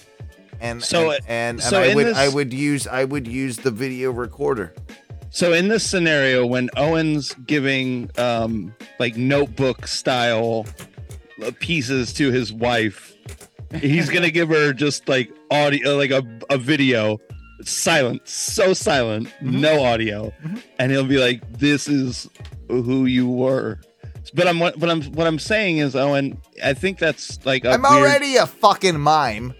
[SPEAKER 1] And
[SPEAKER 3] So,
[SPEAKER 1] and, and,
[SPEAKER 3] so
[SPEAKER 1] and I would
[SPEAKER 3] this-
[SPEAKER 1] I would use I would use the video recorder.
[SPEAKER 3] So in this scenario, when Owen's giving um like notebook style uh, pieces to his wife, he's gonna give her just like audio, like a, a video, silent, so silent,
[SPEAKER 1] Mhm.
[SPEAKER 3] no audio,
[SPEAKER 1] Mhm.
[SPEAKER 3] and he'll be like, "This is who you were." But I'm what I'm what I'm saying is, Owen, I think that's like
[SPEAKER 1] I'm
[SPEAKER 3] weird-
[SPEAKER 1] already a fucking mime.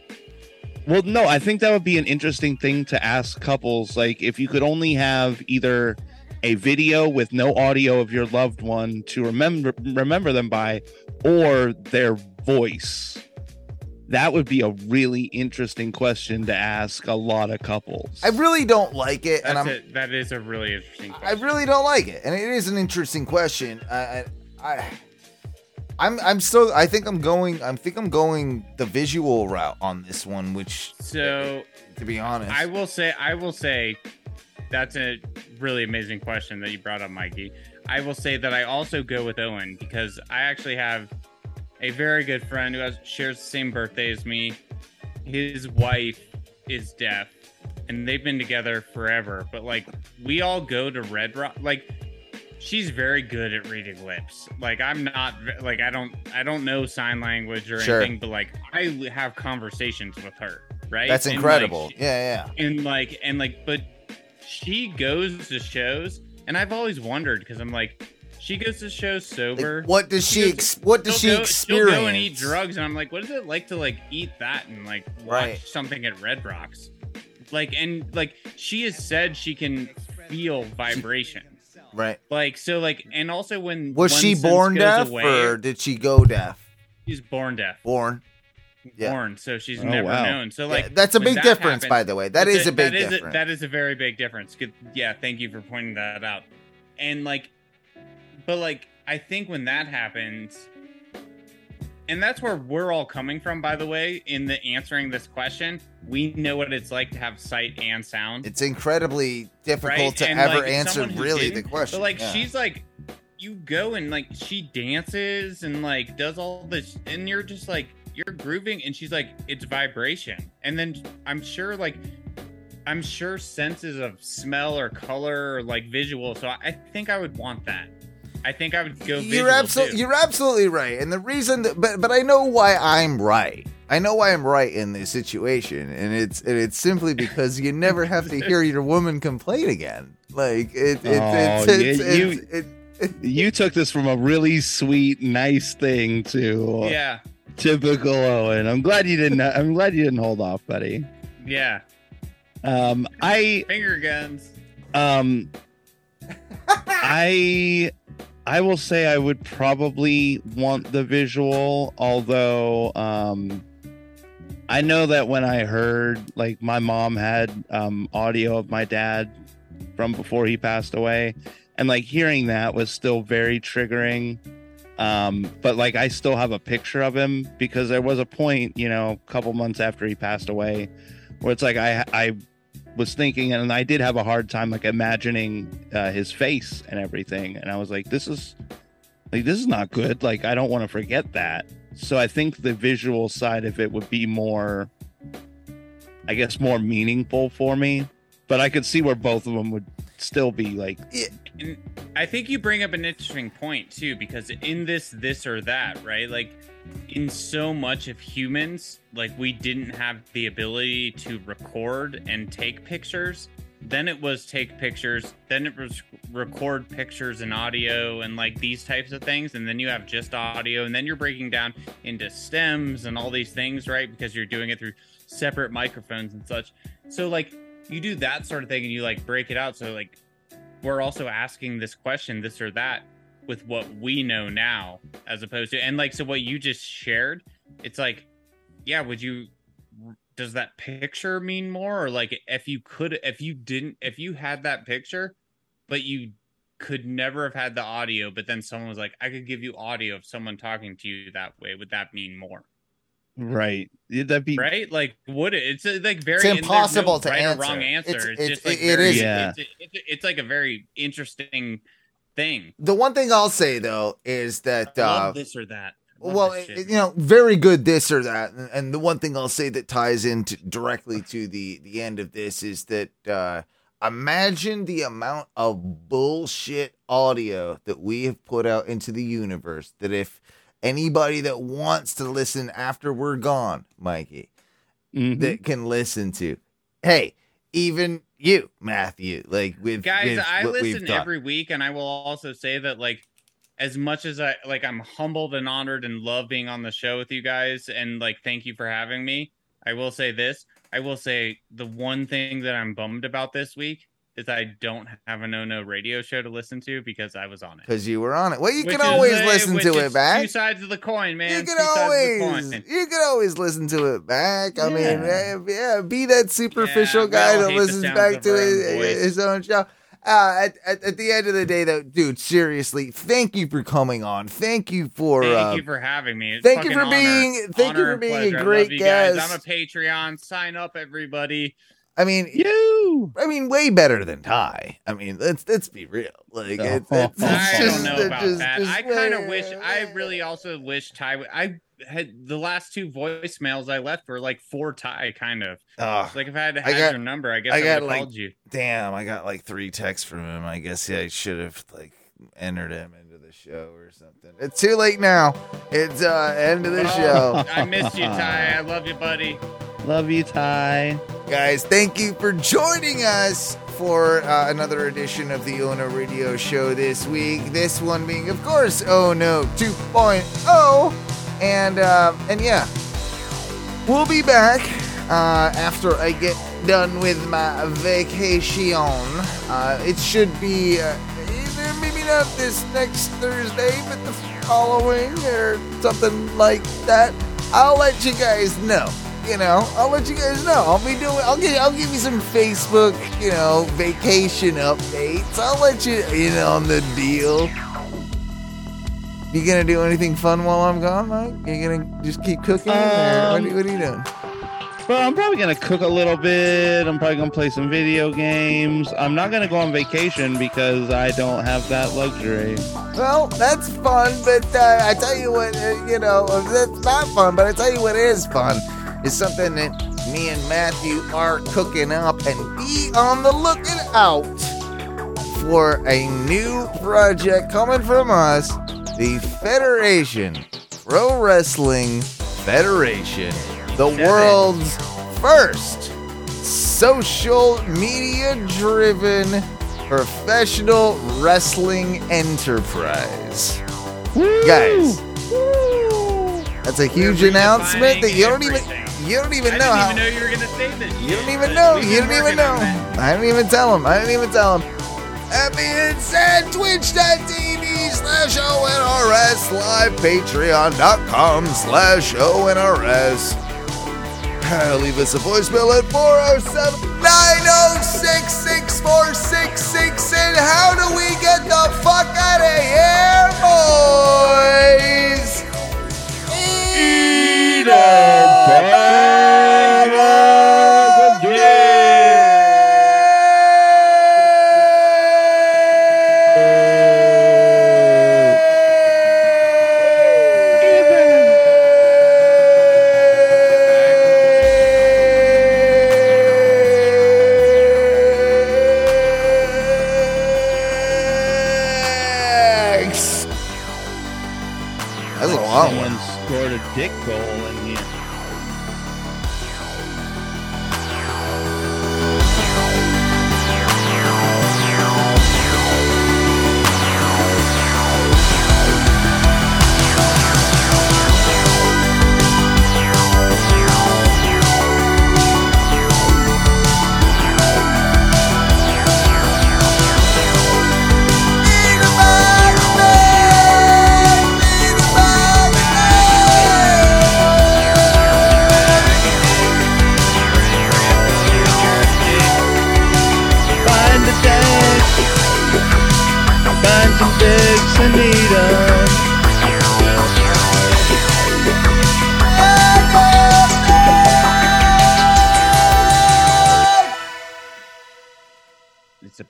[SPEAKER 3] Well, no, I think that would be an interesting thing to ask couples. Like, if you could only have either a video with no audio of your loved one to remember remember them by, or their voice. That would be a really interesting question to ask a lot of couples.
[SPEAKER 1] I really don't like it, and I'm
[SPEAKER 2] it. That is a really interesting. Question.
[SPEAKER 1] I really don't like it, and it is an interesting question. I, I, I I'm, I'm still. I think I'm going. I think I'm going the visual route on this one. Which,
[SPEAKER 2] So
[SPEAKER 1] to be honest,
[SPEAKER 2] I will say, I will say, that's a really amazing question that you brought up, Mikey. I will say that I also go with Owen because I actually have a very good friend who has shares the same birthday as me. His wife is deaf, and they've been together forever. But like, we all go to Red Rock. Like, she's very good at reading lips. Like, I'm not. Like, I don't. I don't know sign language or
[SPEAKER 1] Sure.
[SPEAKER 2] anything. But like, I have conversations with her. Right.
[SPEAKER 1] that's
[SPEAKER 2] And, like,
[SPEAKER 1] incredible. yeah, yeah.
[SPEAKER 2] and like and like but she goes to shows and i've always wondered because i'm like she goes to shows sober
[SPEAKER 1] Like, what does
[SPEAKER 2] She
[SPEAKER 1] she?
[SPEAKER 2] goes-
[SPEAKER 1] Ex- what does she
[SPEAKER 2] go,
[SPEAKER 1] experience?
[SPEAKER 2] she'll go and eat drugs and i'm like what is it like to like eat that and like watch
[SPEAKER 1] Right.
[SPEAKER 2] something at red rocks like and like she has said she can feel vibration
[SPEAKER 1] Right?
[SPEAKER 2] like so like and also when
[SPEAKER 1] Was she born deaf
[SPEAKER 2] away,
[SPEAKER 1] or did she go deaf?
[SPEAKER 2] she's born deaf
[SPEAKER 1] Born. Yeah.
[SPEAKER 2] born so she's
[SPEAKER 3] Oh,
[SPEAKER 2] never
[SPEAKER 3] wow.
[SPEAKER 2] known so like
[SPEAKER 1] yeah, that's a big
[SPEAKER 2] that
[SPEAKER 1] difference,
[SPEAKER 2] happens-
[SPEAKER 1] by the way.
[SPEAKER 2] That's
[SPEAKER 1] is a big
[SPEAKER 2] that is
[SPEAKER 1] difference.
[SPEAKER 2] that is a very big difference. Good. Yeah, thank you for pointing that out. And like, but like, I think when that happens, and that's where we're all coming from, by the way, in the answering this question, we know what it's like to have sight and sound.
[SPEAKER 1] it's incredibly difficult
[SPEAKER 2] right?
[SPEAKER 1] to
[SPEAKER 2] And,
[SPEAKER 1] ever
[SPEAKER 2] like,
[SPEAKER 1] answer really the question.
[SPEAKER 2] But like,
[SPEAKER 1] yeah.
[SPEAKER 2] she's like, you go and like she dances and like does all this, and you're just like you're grooving, and she's like, it's vibration, and then I'm sure like. I'm sure senses of smell or color or like visual. So I I think I would want that. I think I would go.
[SPEAKER 1] you're absolutely
[SPEAKER 2] too.
[SPEAKER 1] you're absolutely right and the reason that, but but i know why i'm right i know why i'm right in this situation and it's and it's simply because you never have to hear your woman complain again like it, it,
[SPEAKER 3] Oh,
[SPEAKER 1] it's, it's,
[SPEAKER 3] yeah,
[SPEAKER 1] it's,
[SPEAKER 3] you-
[SPEAKER 1] it, it,
[SPEAKER 3] you took this from a really sweet, nice thing to
[SPEAKER 2] Yeah,
[SPEAKER 3] typical Owen. I'm glad you didn't. I'm glad you didn't hold off, buddy.
[SPEAKER 2] yeah.
[SPEAKER 3] Um, I
[SPEAKER 2] Finger guns.
[SPEAKER 3] Um, I I will say I would probably want the visual, although um, I know that when I heard like my mom had um, audio of my dad from before he passed away, and like hearing that was still very triggering. Um, but like I still have a picture of him because there was a point, you know, a couple months after he passed away, where it's like I I was thinking, and I did have a hard time like imagining uh, his face and everything, and I was like, this is like this is not good. Like I don't want to forget that. So I think the visual side of it would be more, I guess, more meaningful for me. But I could see where both of them would still be like,
[SPEAKER 2] And I think you bring up an interesting point too, because in this, this or that, right? Like in so much of humans, like we didn't have the ability to record and take pictures. Then it was take pictures, then it was record pictures and audio and like these types of things. And then you have just audio, and then you're breaking down into stems and all these things, right? Because you're doing it through separate microphones and such. So, like, you do that sort of thing and you like break it out. So, like, we're also asking this question, this or that, with what we know now, as opposed to, and like, so what you just shared, it's like, yeah, would you, does that picture mean more? Or like, if you could, if you didn't, if you had that picture, but you could never have had the audio, but then someone was like, I could give you audio of someone talking to you that way, would that mean more?
[SPEAKER 3] Right. That'd be
[SPEAKER 2] Right? Like, would it? It's uh, like very
[SPEAKER 1] It's impossible
[SPEAKER 2] no
[SPEAKER 1] to
[SPEAKER 2] right
[SPEAKER 1] answer.
[SPEAKER 2] wrong answer.
[SPEAKER 1] It's-
[SPEAKER 2] It's,
[SPEAKER 1] it's-
[SPEAKER 2] just like
[SPEAKER 1] it- it
[SPEAKER 2] very,
[SPEAKER 1] is-
[SPEAKER 3] Yeah.
[SPEAKER 2] It's, it's, it's like a very interesting thing.
[SPEAKER 1] The one thing I'll say though is that uh,
[SPEAKER 2] this or that.
[SPEAKER 1] Well, it- you know, very good this or that. And, and the one thing I'll say that ties into directly to the the end of this is that uh imagine the amount of bullshit audio that we have put out into the universe that if anybody that wants to listen after we're gone, Mikey,
[SPEAKER 3] Mhm.
[SPEAKER 1] that can listen to. Hey, even you, Matthew, like with
[SPEAKER 2] guys
[SPEAKER 1] with
[SPEAKER 2] i listen every week and i will also say that like as much as i like i'm humbled and honored and love being on the show with you guys and like thank you for having me i will say this. I will say the one thing that i'm bummed about this week is i don't have a no no radio show to listen to because i was on it
[SPEAKER 1] because you were on it. Well, you
[SPEAKER 2] Which
[SPEAKER 1] can always
[SPEAKER 2] uh,
[SPEAKER 1] listen to it back.
[SPEAKER 2] two sides of the coin man
[SPEAKER 1] you can always you can always listen to it back. I mean,
[SPEAKER 3] Yeah.
[SPEAKER 1] eh, yeah, be that superficial
[SPEAKER 2] we
[SPEAKER 1] guy that listens back to his, his own show. Uh, at, at, at the end of the day, though, dude, seriously, thank you for coming on. Thank you for
[SPEAKER 2] Thank
[SPEAKER 1] uh,
[SPEAKER 2] you for having me. It's
[SPEAKER 1] thank you for
[SPEAKER 2] honor.
[SPEAKER 1] being- thank you for being a great guest.
[SPEAKER 2] I'm a Patreon. Sign up, everybody.
[SPEAKER 1] I mean,
[SPEAKER 3] You.
[SPEAKER 1] I mean, way better than Ty. I mean, let's let's be real. Like,
[SPEAKER 3] Oh.
[SPEAKER 1] it's, it's, it's
[SPEAKER 2] I
[SPEAKER 1] just,
[SPEAKER 2] don't know about
[SPEAKER 1] just-
[SPEAKER 2] that.
[SPEAKER 1] just
[SPEAKER 2] I kind of wish. I really also wish Ty. Would, I had the last two voicemails I left were like for Ty, kind of.
[SPEAKER 1] Ugh.
[SPEAKER 2] Like if I had
[SPEAKER 1] I
[SPEAKER 2] had
[SPEAKER 1] got-
[SPEAKER 2] your number, I guess
[SPEAKER 1] I
[SPEAKER 2] I,
[SPEAKER 1] got,
[SPEAKER 2] would have
[SPEAKER 1] like,
[SPEAKER 2] called you.
[SPEAKER 1] Damn, I got like three texts from him. I guess yeah, I should have like entered him into the show or something. It's too late now. It's uh end of the show.
[SPEAKER 2] I missed you, Ty. I love you, buddy.
[SPEAKER 3] Love you, Ty.
[SPEAKER 1] Guys, thank you for joining us for uh, another edition of the Ono Radio Show this week. This one being, of course, Oh No 2.0. And uh, and yeah, we'll be back uh, after I get done with my vacation. Uh, it should be uh, maybe not this next Thursday, but the following or something like that. I'll let you guys know. You know, I'll let you guys know. I'll be doing. I'll give. I'll give you some Facebook. You know, vacation updates. I'll let you in on the deal. You gonna do anything fun while I'm gone, Mike? You gonna just keep cooking, or what, are you-
[SPEAKER 3] Um,
[SPEAKER 1] what are you doing?
[SPEAKER 3] Well, I'm probably gonna cook a little bit. I'm probably gonna play some video games. I'm not gonna go on vacation because I don't have that luxury.
[SPEAKER 1] Well, that's fun, but uh, I tell you what, uh, you know, that's not fun, but I tell you what is fun is something that me and Matthew are cooking up, and be on the looking out for a new project coming from us, the Federation Pro Wrestling Federation, the
[SPEAKER 2] Seven.
[SPEAKER 1] world's first social media driven professional wrestling enterprise. Guys, that's a huge announcement that you don't even you don't even
[SPEAKER 2] I
[SPEAKER 1] know I
[SPEAKER 2] didn't
[SPEAKER 1] how
[SPEAKER 2] even know you were gonna say this.
[SPEAKER 1] you don't even know. You don't even know. I didn't even tell him. I didn't even tell him. That being said, twitch.tv slash ONRS, live patreon.com slash ONRS. Uh, Leave us a voicemail at 407 906 6466. And how do we get the fuck out of here, boys? Eat dick goal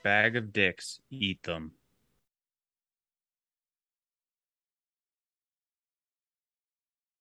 [SPEAKER 2] bag of dicks. Eat them.